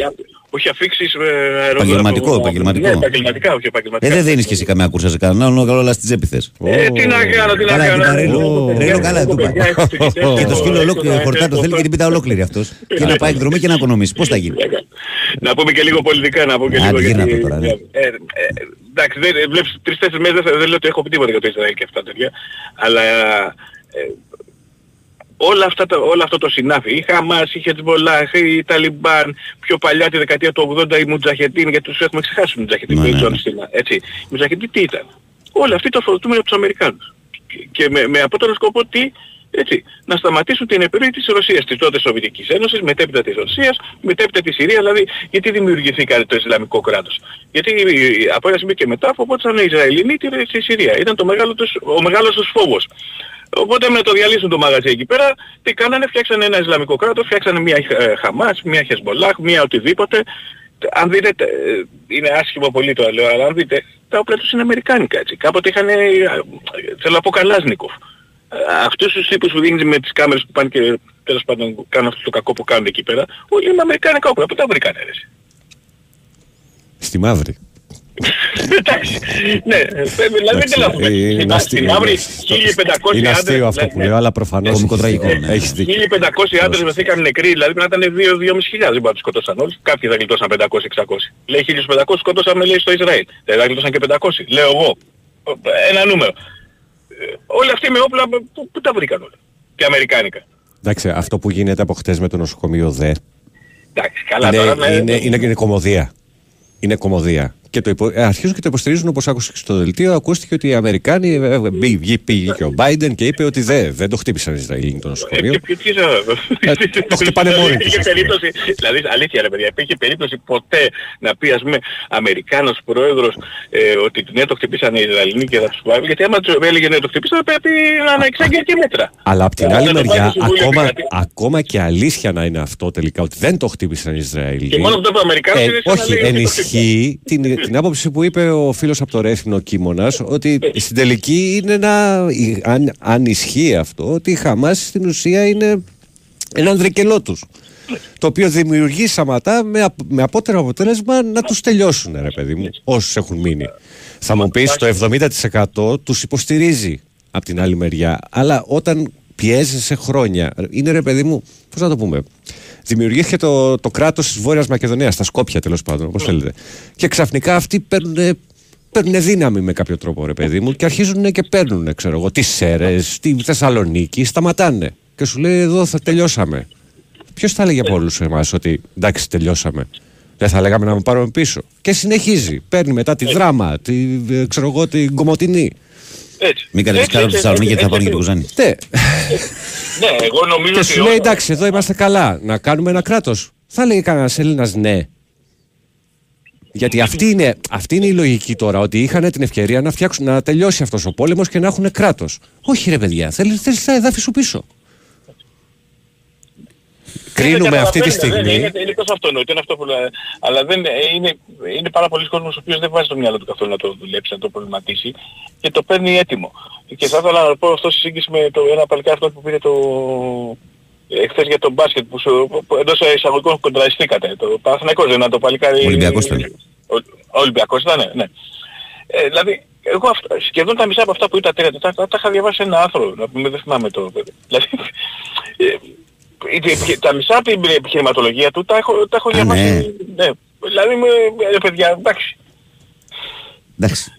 Όχι, α- όχι αφήξεις ε, αεροδρόμιο. Επαγγελματικό, επαγγελματικό. Ναι, επαγγελματικά, όχι ε, επαγγελματικά. δεν δίνεις και εσύ καμιά κούρσα σε κανέναν, όλο όλα στην τσέπη θες. Ε, τι να κάνω, τι να Καλά, κάνω. την παρέλω. Έχω Τρελό, παιδιά, καλά, έχω του είπα. παιδιά, έχω φοιτητές, Και το έχω- σκύλο έχω- ολόκληρο έχω- χορτά το έχω- θέλει και την πίτα ολόκληρη αυτός. Και να πάει εκδρομή και να οικονομήσει. Πώς θα γίνει; Να πούμε και λίγο πολιτικά, να πω και Άντε, λίγο γύρνα γιατί... το τώρα, ναι. ε, ε, ε, εντάξει, δεν, ε, βλέπεις τρεις-τέσσερις μέρες δεν, δεν λέω ότι έχω πει τίποτα για το Ισραήλ και αυτά τέτοια, αλλά ε, όλα αυτά, τα- όλο αυτό το συνάφι, η Χαμάς, η Χετζμπολάχ, η Ταλιμπάν, πιο παλιά τη δεκαετία του 80 η Μουτζαχετίν, γιατί τους έχουμε ξεχάσει τους Μουτζαχετίν, Ναι, ναι, ναι, ναι, ναι. έτσι. Οι Μουτζαχετίν τι ήταν; Όλοι αυτοί το αφορτούμε από τους Αμερικάνους. Και- Και με, με απότερο σκοπό τι, έτσι, να σταματήσουν την επιρροή της Ρωσίας, της τότε Σοβιετικής Ένωσης, μετέπειτα της Ρωσίας, μετέπειτα της Συρίας, δηλαδή γιατί δημιουργηθήκαν το Ισλαμικό κράτος. Γιατί ε, από ένα σημείο και μετά φοβόταν οι Ισραηλινοί τη, στη Συρία. Ήταν το μεγάλο τους, ο μεγάλος τους φόβος. Οπότε με το διαλύσουν το μαγαζί εκεί πέρα, τι κάνανε, φτιάξανε ένα Ισλαμικό κράτος, φτιάξανε μια ε, Χαμάς, μια Χεσμολάχ, μια οτιδήποτε. Αν δείτε, ε, είναι άσχημο πολύ το λέω, αλλά αν δείτε, τα όπλα τους είναι αμερικάνικα έτσι. Κάποτε είχαν, ε, θέλω να πω Καλάζνικοφ. Ε, Αυτούς τους τύπους που δίνεις με τις κάμερες που πάνε και τέλος πάντων κάνουν αυτό το κακό που κάνουν εκεί πέρα, όλοι είναι αμερικάνικα όπλα. Πού τα βρήκανε ρε. εσύ; Στη μαύρη. Εντάξει. Ναι, ε, δηλαδή δεν τελειώνουμε. Ε, είναι Στην- αστείο. Στην μαύρη Στο- 1500 Είναι αστείο άντρες, αυτό ναι, που ναι. λέω, αλλά προφανώς Κωμικοτραγικό, ναι. έχεις δίκιο. 1500 άντρες βρεθήκαν νεκροί, δηλαδή πρέπει να ήταν 2-2.500 χιλιάδες, δεν μπορεί να τους σκοτώσαν όλους. Κάποιοι θα γλιτώσαν 500-600. Λέει 1500 σκοτώσαμε λέει στο Ισραήλ. Δεν θα γλιτώσαν και 500. Λέω εγώ. Ένα νούμερο. Ε, Όλοι αυτοί με όπλα, πού, πού τα βρήκαν όλα. Και αμερικάνικα. Εντάξει, αυτό που γίνεται από χτες με το νοσοκομείο ΔΕ Εντάξει, καλά είναι, τώρα. με- είναι, είναι, είναι κομμωδία. Είναι κομμωδία. Και το υπο... ε, αρχίζουν και το υποστηρίζουν όπως άκουσα και στο δελτίο. Ακούστηκε ότι οι Αμερικάνοι ε, ε, πήγε, πήγε και ο Biden και είπε ότι δεν, δεν το χτύπησαν οι Ισραηλοί το Ε, νοσοκομείο. και- και- τι ζω- Ε, το χτυπάνε μόνοι τους Υπήρχε αυτό. περίπτωση, δηλαδή αλήθεια ρε παιδιά, υπήρχε περίπτωση ποτέ να πει ας πούμε Αμερικάνος πρόεδρος ε, ότι ναι το χτυπήσανε οι Ισραηλινοί και θα τους πάρει, γιατί άμα τους έλεγε ναι το χτυπήσανε πρέπει να αναεξάγει και μέτρα. Αλλά απ' την Ε, άλλη να το μεριά, πάρει στο Συμβούλιο ακόμα, Επικρατείας. ακόμα και αλήθεια να είναι αυτό τελικά, ότι δεν το χτύπησαν οι Ισραηλοί. Και μόνο αυτό που ο Αμερικάνος Ε, είναι σαν να όχι, λέει ότι το ενισχύει την, την άποψη που είπε ο φίλος από το Ρέθινο Κίμωνας ότι στην τελική είναι ένα, η- αν, αν ισχύει αυτό, ότι η Χαμάς στην ουσία είναι ένα ανδρικελό τους. Το οποίο δημιουργεί σαματά με, απ- με απότερο αποτέλεσμα να τους τελειώσουν, ρε παιδί μου, όσους έχουν μείνει. Θα μου πεις το 70% τους υποστηρίζει από την άλλη μεριά. Αλλά όταν πιέζεσαι χρόνια, είναι ρε παιδί μου, πώς να το πούμε, δημιουργήθηκε το, το κράτος της Βόρειας Μακεδονίας, τα Σκόπια τέλος πάντων, όπως θέλετε. Και ξαφνικά αυτοί παίρνουν παίρνουν δύναμη με κάποιο τρόπο, ρε παιδί μου, και αρχίζουν και παίρνουν, ξέρω εγώ, τις Σέρες, τη Θεσσαλονίκη, σταματάνε. Και σου λέει, εδώ θα τελειώσαμε. Ποιος θα έλεγε από όλους εμάς ότι εντάξει, τελειώσαμε. Δεν θα λέγαμε να με πάρουμε πίσω. Και συνεχίζει. Παίρνει μετά τη δράμα, τη, ε, ξέρω εγώ, την κομμωτινή. Έτσι. Μην κάνετε Έτσι, σκάρα από τη έτσι, Θεσσαλονίκη γιατί θα έτσι, πάνε και την έτσι. Κουζάνη. Ναι. Ναι, εγώ νομίζω και ότι σου λέει όλα- εντάξει, εδώ είμαστε καλά. Να κάνουμε ένα κράτος. Θα λέει κανένα Έλληνας ναι. Γιατί αυτή είναι, αυτή είναι η λογική τώρα, ότι είχαν την ευκαιρία να, φτιάξουν, να τελειώσει αυτός ο πόλεμος και να έχουν κράτος. Όχι, ρε παιδιά, θέλει θέλεις τα εδάφη σου πίσω. Κρίνουμε Δεν αυτή τη καταλαβαίνετε, δεν στιγμή. Είναι, είναι τόσο αυτονόητο, είναι αυτό που λέω. Αλλά δεν, ε, είναι, είναι πάρα πολλοί κόσμος ο οποίος δεν βάζει το μυαλό του καθόλου να το δουλέψει, να το προβληματίσει και το παίρνει έτοιμο. Και θα ήθελα να πω αυτό σε σύγκριση με το ένα παλικάρι αυτό που πήρε το... Εχθές για το μπάσκετ που, σου, που εντός εισαγωγικών κοντραριστήκατε. Το Παναθηναϊκός δεν ήταν το παλικάρι... Ολυμπιακός ήταν. Ο, ο Ολυμπιακός ήταν, ναι. Ε, δηλαδή, εγώ αυτά, σχεδόν τα μισά από αυτά που ήταν τα, τα, τα, τα είχα διαβάσει σε ένα άρθρο, να πούμε, δεν θυμάμαι το Δηλαδή, ε, ε, τα μισά από την επιχειρηματολογία του τα έχω, τα έχω Α, διαβάσει. ναι. Ναι. Δηλαδή, με, ε, παιδιά, εντάξει. Εντάξει.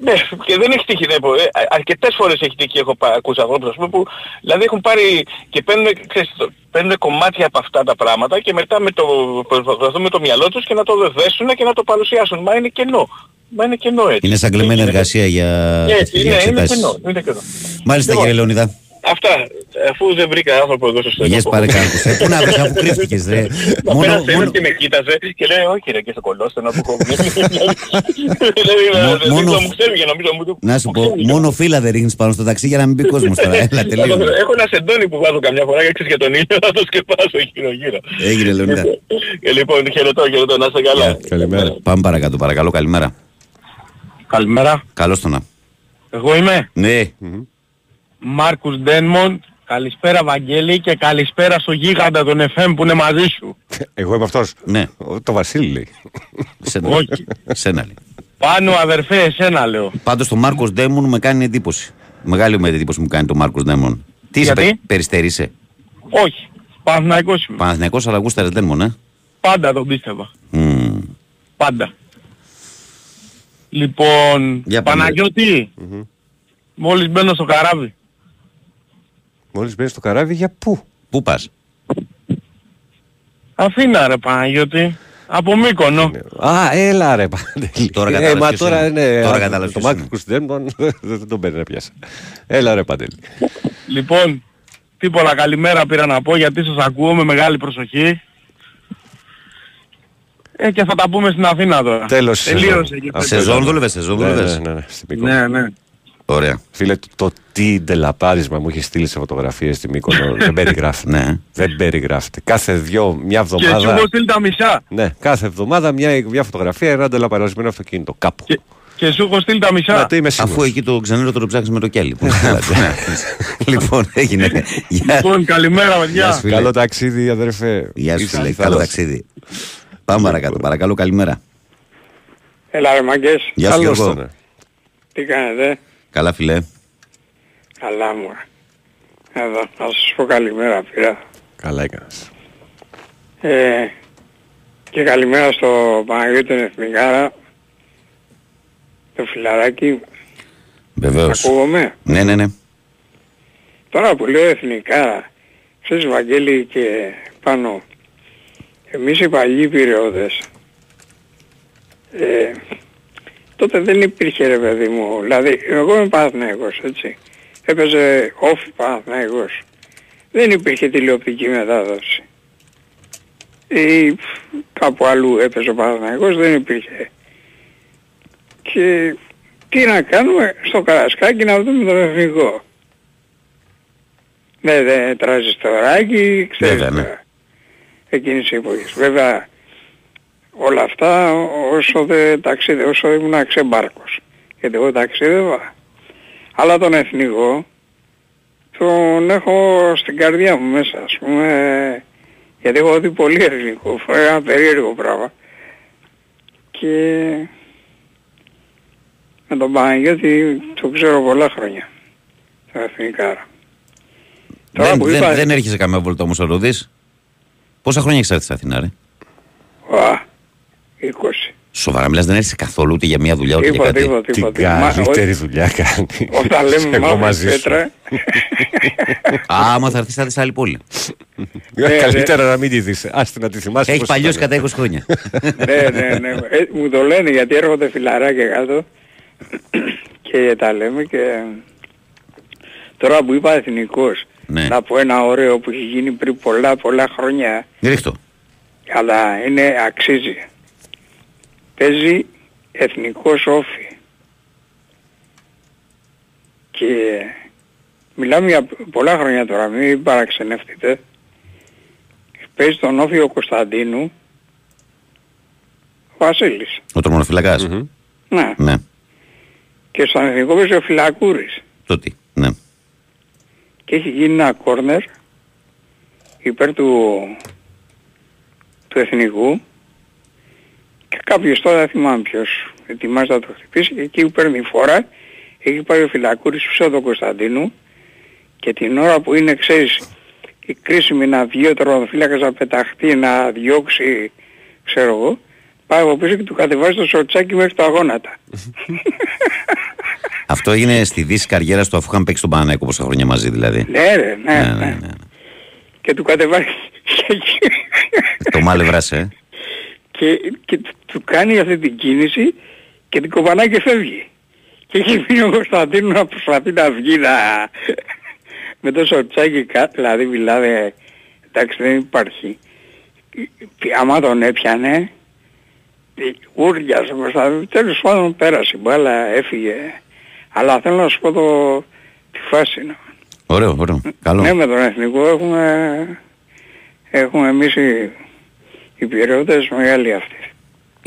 Ναι, και δεν έχει τύχει, δεν πω. Ε, α- αρκετές φορές έχει τύχει, έχω πα- ακούσει ανθρώπους, ας πούμε, που δηλαδή έχουν πάρει και παίρνουν, ξέρεις, το- παίρνουν κομμάτια από αυτά τα πράγματα και μετά με το, προσπαθούν με το μυαλό τους και να το δέσουν και να το παρουσιάσουν. Μα είναι κενό. Μα είναι κενό έτσι. Είναι σαν κλεμμένη Είναι- εργασία για, Έτσι, για είναι, είναι εξετάσεις. κενό. Είναι κενό. Μάλιστα Λοιπόν, κύριε Λεωνίδα. Αυτά, αφού δεν βρήκα άνθρωπο εδώ στο στόμα. Γεια παρακάτω. Πού να βρεις αφού κρύφτηκες ρε. Μα Μόνο, πέρασε ένας μόνο, και με κοίταζε και λέει όχι ρε και στο κολόστενο που έχω Μο- βγει. μόνο- Δεν μου ξέρει νομίζω μου το- να σου μου πω, ξέρει. μόνο φύλλα δεν ρίχνεις πάνω στο ταξί για να μην μπει κόσμος τώρα. Έλα τελείω. Έχω ένα σεντόνι που βάζω καμιά φορά και ξέρεις για τον ήλιο να το σκεπάσω γύρω γύρω. Έγινε Λεωνίδα. Ε, Λοιπόν, χαιρετώ, χαιρετώ, να είστε καλά. Γεια. Καλημέρα. Πάμε παρακάτω παρακαλώ καλημέρα. Καλημέρα. Καλώς το να. Εγώ είμαι Ναι. Μάρκους Ντένμον. Καλησπέρα Βαγγέλη και καλησπέρα στο γίγαντα τον FM που είναι μαζί σου. Εγώ είμαι αυτός; Ναι. Το Βασίλη λέει. Σένα. Όχι. Σένα λέει. Πάνω αδερφέ εσένα λέω. Πάντως το Μάρκος Ντέμον με κάνει εντύπωση. Μεγάλη μου εντύπωση μου κάνει το Μάρκος Ντέμον. Τι είσαι, Γιατί; πε- περιστερείσαι. Όχι. Παναθηναϊκός είμαι. Παναθηναϊκός αλλά γούσταρες Ντέμον, ε; Πάντα τον πίστευα. Μμμ. Πάντα. Λοιπόν, Για πάμε. Παναγιώτη, μόλις μπαίνω στο καράβι. Μόλις μπαίνεις στο καράβι, για πού; Πού πας; Αθήνα ρε Παναγιώτη. Από Μύκονο. Α, έλα ρε Παντελή. Τώρα ε, κατάλαβες μα ποιος τώρα είναι. είναι. Τώρα α, κατάλαβες Το ποιος Μάρκο Κουστέντμον δεν τον παίρνει να πιάσει. Έλα ρε Παντελή. Λοιπόν, τίποτα καλημέρα πήρα να πω γιατί σας ακούω με μεγάλη προσοχή. Ε, και θα τα πούμε στην Αθήνα τώρα. Τέλος. Τελείωσε και Α, Σεζόν δούλευες, σεζόν Ναι, δούλευες. ναι, ναι, ναι, στη Μύκονο. Ναι, ναι. Ωραία. Φίλε, το, το τι ντελαπάρισμα μου είχε στείλει σε φωτογραφίες στη Μύκονο δεν περιγράφει. Ναι. Δεν περιγράφεται. Κάθε δυο, μια Και σου εβδομάδα. έχω στείλει τα μισά. Ναι, κάθε εβδομάδα μια, μια φωτογραφία, ένα ντελαπαρισμένο αυτοκίνητο. Κάπου. Και, και σου έχω στείλει τα Να μισά. το είμαι σίγουρος. Αφού εκεί το ξενέρο το ψάχνεις με το κέλι. που θέλατε. Ναι. Λοιπόν, έγινε. Γεια. Λοιπόν, καλημέρα Γεια παιδιά. σου, φίλε. Καλό ταξίδι, αδερφέ. Γεια σου, Είσαι φίλε. θαρός. Καλό ταξίδι. Πάμε παρακάτω. Παρακαλώ, καλημέρα. Έλα ρε μαγκές, Γεια σου, Καλώς Γιώργο. τον, ε. τι κάνετε, Καλά, φιλέ. καλά μου. Εδώ, να σας πω καλημέρα πήρα. Καλά έκανες. Ε, και καλημέρα στο Παναγιώτη τον Εθνικάρα, το φιλαράκι, Βεβαίως. ακούγομαι; Ναι, ναι, ναι. Τώρα που λέω Εθνικάρα, ξέρεις Βαγγέλη και πάνω, εμείς οι παλιοί πυρεώδες, ε, τότε δεν υπήρχε ρε παιδί μου, δηλαδή εγώ είμαι Παναθηναϊκός έτσι, έπαιζε όφη Παναθηναϊκός, δεν υπήρχε τηλεοπτική μετάδοση. Ή κάπου αλλού έπαιζε ο Παναθηναϊκός, δεν υπήρχε. Και τι να κάνουμε στο Καρασκάκι να δούμε τον εθνικό. Ναι, δεν τραζιστοράκι, ξέρεις Βέβαια, ναι. τώρα, εκείνης της εποχής. Βέβαια, όλα αυτά όσο δεν ταξίδε, όσο ήμουν ξεμπάρκος. Γιατί εγώ ταξίδευα. Αλλά τον εθνικό τον έχω στην καρδιά μου μέσα, ας πούμε, γιατί έχω δει πολύ εθνικό, ένα περίεργο πράγμα. Και με τον Παναγιώτη το ξέρω πολλά χρόνια, τα εθνικά. Τώρα Δεν, που δεν, είπα- δεν έρχεσαι καμιά βόλτα όμως να το δεις; Πόσα χρόνια έχεις έρθει στην Αθήνα, ρε; Α, 20. Σοβαρά μιλάς, δεν έρχεσαι καθόλου ούτε για μια δουλειά ούτε για Τίποτα, κάτι. τίποτα, Την τίποτα. Μα, καλύτερη ό- δουλειά κάνει. Όταν λέμε Εγώ μαύρη μαζί σου. πέτρα, Α, άμα θα έρθεις θα δεις σε άλλη πόλη. Ναι, Καλύτερα να μην τη δεις. Άστε να τη θυμάσαι. Έχεις πώς παλιώσει ήταν. κατά 20 χρόνια. ναι, ναι, ναι. Ε, μου το λένε γιατί έρχονται φιλαράκια κάτω και τα λέμε και τώρα που είπα εθνικός Ναι. να πω ένα ωραίο που έχει γίνει πριν πολλά πολλά χρόνια Ρίχτω. αλλά είναι αξίζει. Παίζει εθνικός όφη. Και μιλάμε για πολλά χρόνια τώρα, μην παραξενεύτείτε. Παίζει τον όφη ο Κωνσταντίνου, ο Βασίλης. Ο τρομονοφυλακάς. Ναι. Ναι. Και στον εθνικό παίζει ο Φυλακούρης. Το τι. Ναι. Και έχει γίνει ένα κόρνερ υπέρ του, του εθνικού και κάποιος τώρα δεν θυμάμαι ποιος ετοιμάζεται να το χτυπήσει και εκεί που παίρνει φορά έχει πάει ο Φυλακούρης πίσω τον Κωνσταντίνου και την ώρα που είναι ξέρεις η κρίσιμη να βγει ο τερματοφύλακας να πεταχτεί να διώξει ξέρω εγώ πάει από πίσω και του κατεβάζει το σορτσάκι μέχρι τα γόνατα. Αυτό έγινε στη δύση καριέρας του αφού είχαν παίξει τον Παναναϊκό πόσα χρόνια μαζί δηλαδή. ναι ρε, ναι, Ναι, ναι, ναι, ναι. Και του κατεβάζει Το μάλευρα, ε. και, και του- του κάνει αυτή την κίνηση και την κοπανάει και φεύγει. Και έχει μείνει ο Κωνσταντίνου να προσπαθεί να βγει να... με το σορτσάκι κάτω, δηλαδή μιλάμε, εντάξει δεν υπάρχει. Και Άμα τον έπιανε, ούρλιαζε ο Κωνσταντίνου, τέλος πάντων πέρασε η μπάλα, έφυγε. Αλλά θέλω να σου πω το, τη φάση. να- Ωραίο, ωραίο. Καλό. ναι, με τον εθνικό έχουμε, έχουμε εμείς οι, οι πυρεώτες μεγάλη αυτή.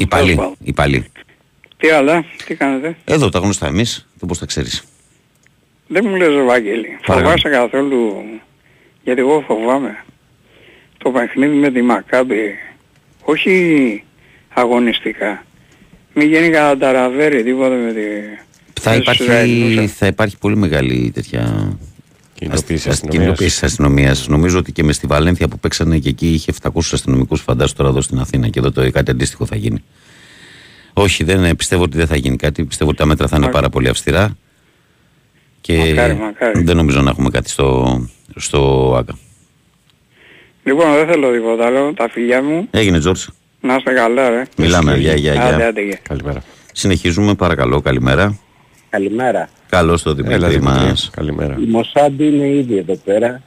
Οι παλιοί. Τέλος πάντων. Οι παλιοί. Τι άλλα, τι κάνετε; Εδώ τα γνωστά εμείς, το πώς τα ξέρεις. Δεν μου λες Ευαγγέλη, Παρακαλώ. φοβάσαι καθόλου, γιατί εγώ φοβάμαι το παιχνίδι με τη Μακάμπη, όχι αγωνιστικά. Μην γίνει κανένα ταραβέρι, τίποτα με τη... Θα με τους υπάρχει, Ισραηλινούς. θα υπάρχει πολύ μεγάλη τέτοια Κοινοποίηση ασ- αστυνομίας. κοινοποίηση αστυνομίας. Νομίζω ότι και μες στη Βαλένθια που παίξανε και εκεί είχε 700 αστυνομικούς, φαντάζομαι τώρα εδώ στην Αθήνα και εδώ το κάτι αντίστοιχο θα γίνει. Όχι, δεν ε, πιστεύω ότι δεν θα γίνει κάτι. Πιστεύω ότι τα μέτρα θα είναι πάρα πολύ αυστηρά. Και Μακάρι, μακάρι. δεν νομίζω να έχουμε κάτι στο, στο ΆΚΑ. Λοιπόν, δεν θέλω τίποτα άλλο, τα φιλιά μου, Έγινε, Τζόρτζ. να είστε καλά ρε. Μιλάμε. Γεια, γεια, Άντε, γεια. άντε, γεια. Καλημέρα. Συνεχίζουμε, παρακαλώ. Καλημέρα. Καλημέρα. Καλώς το Έλα, Δημήτρη Δημήτρη. μα. Καλημέρα. Η Μοσάντη είναι ήδη εδώ πέρα.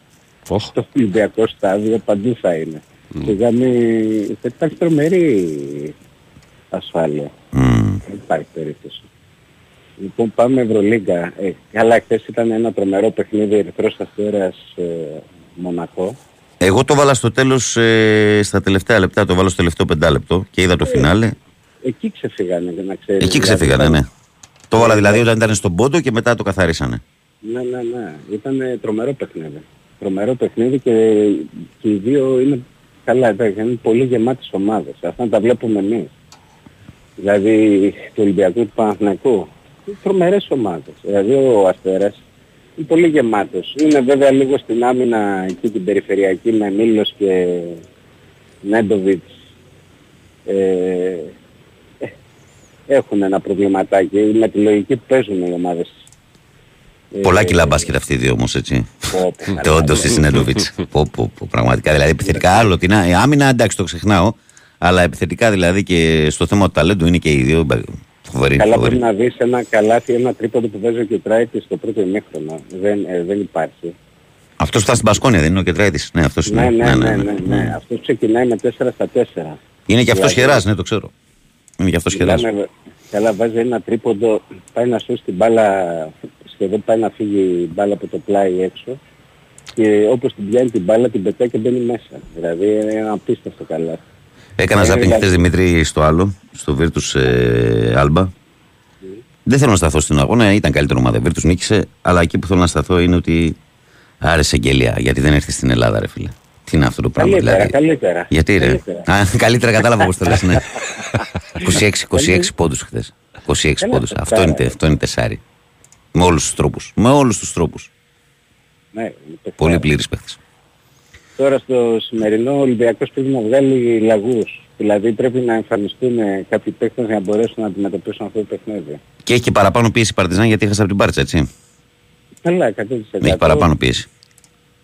Οχ. Στο Ολυμπιακό στάδιο παντού θα είναι. Σιγά μη- θα υπάρχει τρομερή ασφάλεια. Δεν υπάρχει περίπτωση. Λοιπόν πάμε Ευρωλίγκα. Ε, καλά χθες ήταν ένα τρομερό παιχνίδι Ερυθρός Αστέρας ε, Μονακό. Εγώ το βάλα στο τέλος, ε, στα τελευταία λεπτά, το βάλα στο τελευταίο πεντάλεπτο και είδα το φινάλε. Εκεί ξεφύγανε για να ξέρεις. Εκεί Δηλαδή, ξεφύγανε, ήταν- ναι. Το βάλα δηλαδή όταν ήταν στον πόντο και μετά το καθαρίσανε. Ναι, ναι, ναι. Ήταν τρομερό παιχνίδι. Τρομερό παιχνίδι και, και οι δύο είναι καλά, εντάξει, είναι πολύ γεμάτες ομάδες. Αυτά τα βλέπουμε εμείς. Δηλαδή του Ολυμπιακού του Παναθηναϊκού. Είναι τρομερές ομάδες. Δηλαδή ο Αστέρας είναι πολύ γεμάτος. Είναι βέβαια λίγο στην άμυνα εκεί την περιφερειακή με Μίλος και Νέντοβιτς. Ε, ε, έχουν ένα προβληματάκι. Με τη λογική που παίζουν οι ομάδες Πολλά Ε, κιλά μπάσκετ αυτοί οι δύο όμως, έτσι. πω, πω, Το όντως τη Σινέντοβιτ. Πραγματικά δηλαδή επιθετικά άλλο. Την α- η άμυνα εντάξει το ξεχνάω. Αλλά επιθετικά δηλαδή και στο θέμα του ταλέντου είναι και οι δύο μπα- φοβεροί. Καλά φοβεροί. πρέπει να δεις ένα καλάθι, ένα τρίποντο που παίζει ο Κετράιτης στο πρώτο ημίχρονο. Δεν, ε, δεν υπάρχει. Αυτός που ήταν στην Πασκόνια δεν είναι ο Κετράητης; Ναι, αυτός Ναι, είναι. ναι, ναι, ναι, ναι. Αυτός ξεκινάει με 4 στα 4. Είναι και αυτός Δηλαδή, χεράς, ναι, το ξέρω. Είναι και αυτό χερά. Μιλάμε, καλά βάζει ένα τρίποντο, πάει να σώσει την μπάλα, σχεδόν πάει να φύγει η μπάλα από το πλάι έξω και όπως την πιάνει την μπάλα την πετάει και μπαίνει μέσα. Δηλαδή είναι ένα απίστευτο καλά. Έκανα Ε, ζάπινγκ δηλαδή- χθες Δημήτρη στο άλλο, στο Virtus ε, Alba. Δεν θέλω να σταθώ στην αγώνα, ήταν καλύτερη ομάδα. Virtus νίκησε, αλλά εκεί που θέλω να σταθώ είναι ότι άρεσε εγγελία. Γιατί δεν έρθει στην Ελλάδα, ρε φίλε. Τι είναι αυτό το πράγμα, Καλύτερα, δηλαδή; καλύτερα. Γιατί ρε; Καλύτερα. Α, καλύτερα κατάλαβα πώς το λες, ναι. 26, 26 πόντους χθες. 26 Καλά, πόντους. τεσσάρα, Αυτό είναι, ρε. αυτό είναι τεσάρι. Με όλους τους τρόπους. Με όλους τους τρόπους. Ναι, είναι Πολύ τεσσάρι. πλήρης παίχτης. Τώρα στο σημερινό ο Ολυμπιακός πρέπει να βγάλει λαγούς. Δηλαδή πρέπει να εμφανιστούν κάποιοι παίκτες για να μπορέσουν να αντιμετωπίσουν αυτό το παιχνίδι. Και έχει και παραπάνω πίεση η Παρτιζάν γιατί έχασε από την Πάρτσα, έτσι. Καλά, 100%. Έχει παραπάνω πίεση.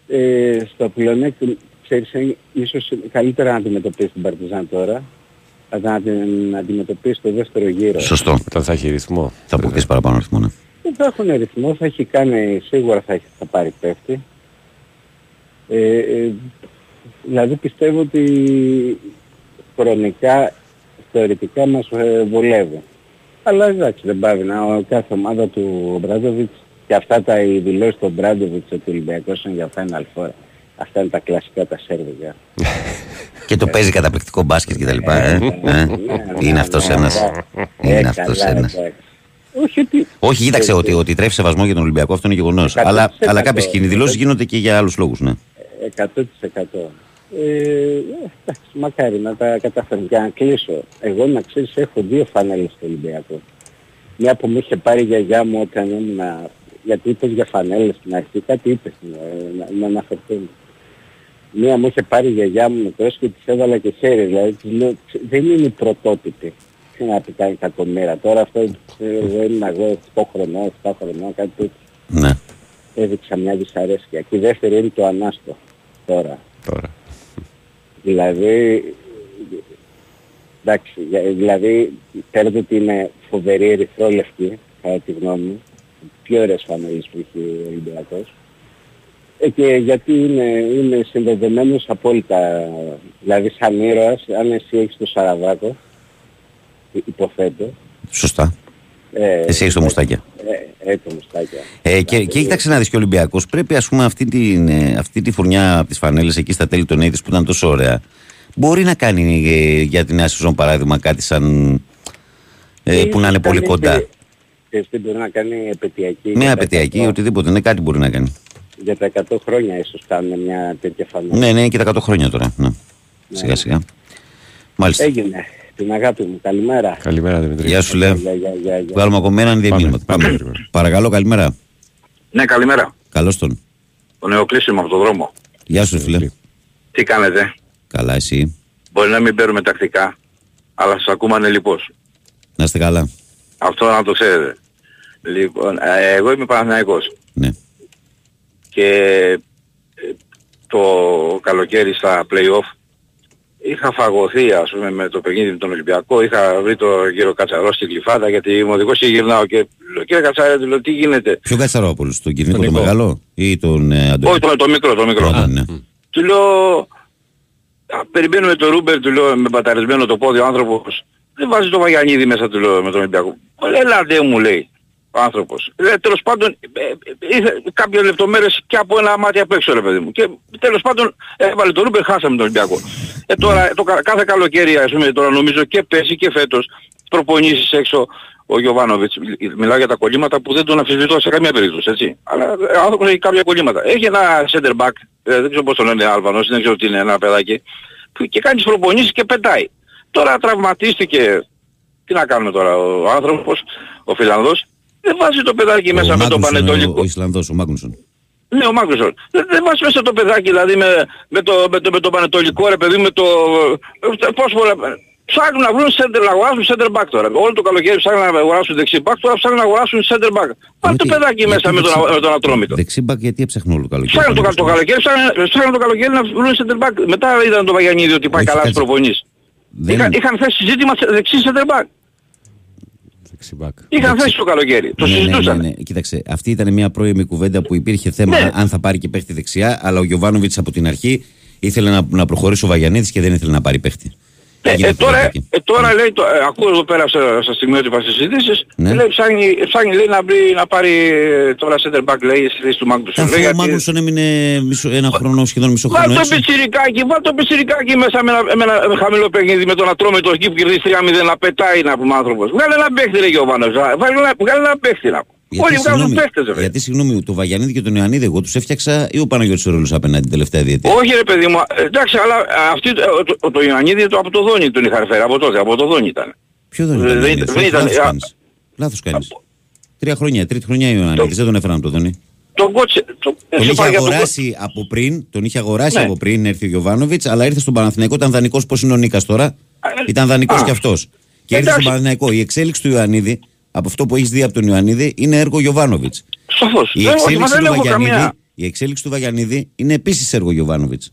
Ε, στο πλεονέκτημα, ξέρεις, ε, ίσως καλύτερα να αντιμετωπίσεις την Παρτιζάν τώρα, αλλά να την αντιμετωπίσεις το δεύτερο γύρο. Σωστό. Όταν θα έχει ρυθμό. Θα αποκτήσει παραπάνω αριθμό, ναι. Δεν θα έχουν ρυθμό, θα έχει κάνει, σίγουρα θα, έχει, θα πάρει πέφτη. Ε, ε, δηλαδή πιστεύω ότι χρονικά θεωρητικά μας ε, βολεύει. Αλλά εντάξει δεν πάει να ο κάθε ομάδα του Μπράντοβιτς και αυτά τα οι δηλώσεις του Μπράντοβιτς ότι ο Ολυμπιακός είναι για Final Four. Αυτά είναι τα κλασικά τα σέρβια. Και το παίζει καταπληκτικό μπάσκετ και τα λοιπά. Ε. Ε. Είναι αυτός ένας. Είναι αυτός ένας. Όχι ότι... Όχι, κοίταξε ότι, ότι τρέφει σεβασμό για τον Ολυμπιακό, αυτό είναι γεγονός. Αλλά, 100%. αλλά κάποιες κοινοί δηλώσει γίνονται και για άλλους λόγους. Ναι. 100%. Ε, εντάξει, μακάρι να τα καταφέρουν. Για να κλείσω, εγώ να ξέρεις έχω δύο φανέλες στο Ολυμπιακό. Μια που μου είχε πάρει η γιαγιά μου όταν ήμουν, γιατί είπες για φανέλες στην αρχή, κάτι είπες ε, να, να αναφερθούν. Μία μου είχε πάρει η γιαγιά μου μικρός και της έβαλα και χέρι, δηλαδή της λέω, «Ξε- δεν είναι η πρωτότυπη. Τι να πει κάνει κακομέρα. Τώρα αυτό ε, εγώ ήμουν εγώ 8 χρονών, 7 χρονών, κάτι τέτοιο. ναι. Έδειξα μια δυσαρέσκεια. Και η δεύτερη είναι το Ανάστο τώρα. Τώρα. Δηλαδή, εντάξει, για- δηλαδή παίρνω ότι είναι φοβερή ερυθρόλευκη, κατά τη γνώμη μου, πιο ωραίες φανέλες που έχει ο Ολυμπιακός. Ε, και γιατί είναι, είναι συνδεδεμένος απόλυτα, δηλαδή σαν ήρωας, αν εσύ έχεις το Σαραβάκο, υ- υποθέτω, Σωστά. ε, Εσύ έχεις το μουστάκια. ε, ε, το μουστάκια. Ε, και, και κοίταξε να δεις και ο Ολυμπιακός. Πρέπει ας πούμε, αυτή, την, ε, αυτή τη φουρνιά από τις φανέλες εκεί στα τέλη των Αίδη που ήταν τόσο ωραία. Μπορεί να κάνει ε, για την νέα σεζόν παράδειγμα κάτι σαν. Ε, που να είναι πολύ κοντά. Και τι μπορεί να κάνει επαιτειακή. Μια για τα απαιτειακή, 100 οτιδήποτε. Ναι, κάτι μπορεί να κάνει. Για τα 100 χρόνια ίσως κάνουν μια τέτοια φανέλα. Ναι, ναι, και τα 100 χρόνια τώρα. Ναι. Σιγά σιγά. Μάλιστα. Έγινε. Την αγάπη μου. Καλημέρα. Καλημέρα Δημητρή. Γεια σου, λέω. Γεια, γεια, γεια, γεια. Βγάλουμε ακόμα έναν δύο Πάμε, μήνυματα. πάμε, Πάμε. γρήγορα. Παρακαλώ, καλημέρα. Ναι, καλημέρα. Καλώς τον. Ο Νεοκλήσιμος από το δρόμο. Γεια σου, φίλε. Τι κάνετε; Καλά, εσύ. Μπορεί να μην παίρνουμε τακτικά, αλλά σας ακούμε ανελιπώς. Να είστε καλά. Αυτό να το ξέρετε. Λοιπόν, ε, εγώ είμαι Παναθηναϊκός Ναι. Και ε, το καλοκαίρι στα play-off είχα φαγωθεί ας πούμε με το παιχνίδι με τον Ολυμπιακό, είχα βρει το κύριο Κατσαρό στην κλειφάδα γιατί είμαι οδηγός και γυρνάω και λέω κύριε Κατσαρό του λέω τι γίνεται; Ποιο Κατσαρόπουλος, τον Κυρνίκο Τον τον Νικό. Μεγάλο ή τον ε, Αντώνη; Όχι το, το μικρό, το μικρό. Πρώτον, ναι. Του λέω, «Α, περιμένουμε το Ρούμπερ, του λέω, με παταρισμένο το πόδι ο άνθρωπος. Δεν βάζει το Βαγιανίδη μέσα, του λέω, με τον Ολυμπιακό. Έλατε μου, λέει, ο άνθρωπος. Λέει, τέλος πάντων, ε, ε, ήρθε κάποιες λεπτομέρειες και από ένα μάτι απ' έξω, ρε παιδί μου. Και τέλος πάντων, έβαλε το Ρούμπερ, χάσαμε τον Ολυμπιακό. Ε, τώρα, το, κα- κάθε καλοκαίρι, ας πούμε, τώρα νομίζω και πέρσι και φέτος, προπονήσεις έξω ο Γιωβάνοβιτς. Μιλάω για τα κολλήματα που δεν τον αμφισβητώ σε καμία περίπτωση, έτσι. Αλλά ε, ο άνθρωπος έχει κάποια κολλήματα. Έχει ένα center back, ε, δεν ξέρω πώς το λένε Άλβανος, δεν ξέρω τι είναι ένα παιδάκι, που και κάνει τις προπονήσεις και πετάει. Τώρα τραυματίστηκε, τι να κάνουμε τώρα, ο άνθρωπος, ο Φιλανδός, δεν βάζει το παιδάκι μέσα Ο με τον Μάγνουσον, Πανετολικό. Ο, ο Ισλανδός, ο Μάγνουσον. Ναι, ο Μάγκρουσον. Δεν, δεν βάζει μέσα το παιδάκι, δηλαδή με, με, το, με, το, με το πανετολικό ρε παιδί, με το... ε, Πώς πολλά... Ψάχνουν να βρουν center, να αγοράσουν center back τώρα. Όλο το καλοκαίρι ψάχνουν να αγοράσουν δεξί back, τώρα ψάχνουν να αγοράσουν center back. Βάλτε το Γιατί- παιδάκι γιατί μέσα με τον, δεξί- με τον ατρόμητο. Δεξί μπακ γιατί έψαχνε όλο το καλοκαίρι. Ψάχνουν το, κα- το καλοκαίρι, ψάχνουν, ψάχνουν το καλοκαίρι να βρουν center back. Μετά είδαν το Βαγιανίδη ότι πάει Όχι, καλά στις κάτσε. προπονήσεις. Δεν- Είχαν, είχαν θέσει ζήτημα σε- δεξί center back. Δεξιμπάκ. Είχαν θέσει το καλοκαίρι. Το Ναι, ναι, συζητούσαν. ναι, ναι. Κοίταξε, αυτή ήταν μια πρώιμη κουβέντα που υπήρχε θέμα Ναι. αν θα πάρει και παίχτη δεξιά, αλλά ο Γιωβάνοβιτς από την αρχή ήθελε να, να προχωρήσει ο Βαγιανίδης και δεν ήθελε να πάρει παίχτη. Ε, Έγινε ε, τώρα, κουβέντα ε, τώρα λέει, το, ε, ακούω εδώ πέρα στα, στα στιγμιότυπα στις συζητήσεις, Ναι. λέει, ψάχνει, ψάχνει λέει, να, βρει, να πάρει ε, τώρα center back λέει στη θέση του Μάγκλουσον. Αφού Λέει, ο γιατί- Μάγνουσον έμεινε μισό, ένα χρόνο, σχεδόν μισό Βάλ χρόνο το έξω. πιτσιρικάκι, βάλ το πιτσιρικάκι μέσα με ένα, με ένα με χαμηλό παιχνίδι με τον ατρόμητος εκεί που κερδίζει 3-0 να πετάει να πούμε άνθρωπος. Βγάλε ένα παίχτη ρε Γιωβάνος, βγάλε ένα, βγάλε ένα παίχτη να πούμε. Όλοι βγάζουν συγγνώμη, παίχτες ρε. γιατί συγγνώμη, το Βαγιανίδη και τον Ιωαννίδη, εγώ τους έφτιαξα ή ο Παναγιώτης ο Ρόλος απέναντι την τελευταία διετία; Όχι ρε παιδί μου, ε, εντάξει αλλά ε, αυτή, ε, το, το, το Ιωαννίδη το, από το Δόνι τον είχα φέρει, από τότε, από το Δόνι ήταν. Ποιο δεν δεν ήταν. ήταν- Ιωαννίδης, δεν ήταν- Λάθος α- κάνεις. Λάθος κάνεις. Τρία χρόνια, τρίτη χρονιά ο Ιωαννίδης, δεν τον έφεραν από το Δόνι. Τον κότσε, το, Τον σε είχε πάει για τον αγοράσει από πριν, τον είχε αγοράσει Ναι. από πριν έρθει ο Γιωβάνοβιτς, αλλά ήρθε στον Παναθηναϊκό, ήταν δανεικός πώς είναι ο Νίκας τώρα; ε, Ήταν δανεικός α. κι αυτός. Και ήρθε Εντάξει. στον Παναθηναϊκό. Η εξέλιξη του Ιωαννίδη, από αυτό που έχεις δει από τον Ιωαννίδη, είναι έργο Γιωβάνοβιτς. Σαφώς. Η Δεν- όχι, μα εξέλιξη δεν του έχω Βαγιανίδη. καμία... Η εξέλιξη του Βαγιανίδη είναι επίσης έργο Γιωβάνοβιτς.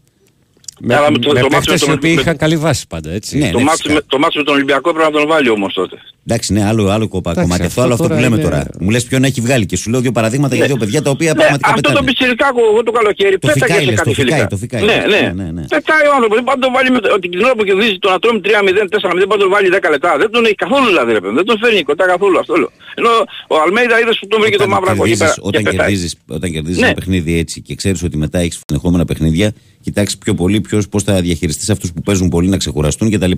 Με, Αλλά με το- με το παίχτες μάτι με οι τον- οποίοι με- είχαν καλή βάση πάντα, έτσι. Ναι. Το μάτς, με, το μάτς με τον Ολυμπιακό πρέπει να τον βάλει όμως τότε. Εντάξει, ναι, άλλο, άλλο κοπα, Εντάξει, κομμάτι αυτό, αυτό άλλο αυτό που τώρα λέμε είναι- τώρα. Μου λες ποιον έχει βγάλει και σου λέω δύο παραδείγματα για δύο παιδιά τα οποία Ναι, πραγματικά αυτό το πετάνε. πιτσιρικάκο εγώ το καλοκαίρι Το πέταγε φυκάει, σε λες, κάτι το φυκάει, φιλικά. το φυκάει. Ναι, ναι. Ναι, ναι, ναι. Πετάει ο άνθρωπος, δεν πάει να το βάλει με, ότι την ώρα που κερδίζει το να τρώμε 3-0, 4-0, πάει να το βάλει 10 λεπτά. Δεν τον έχει καθόλου δηλαδή ρε παιδί, δεν τον φέρνει κοντά καθόλου αυτό λέω. Ενώ ο Αλμέιδα είδες που τον βρήκε το Όταν μαύρακο εκεί κερδίζεις- πέρα. Όταν και πετάει. κερδίζεις, όταν κερδίζεις Ναι. ένα παιχνίδι έτσι και ξέρεις ότι μετά έχεις συνεχόμενα παιχνίδια, κοιτάξεις πιο πολύ ποιος, πώς θα διαχειριστείς αυτούς που παίζουν πολύ να ξεχωραστούν κτλ.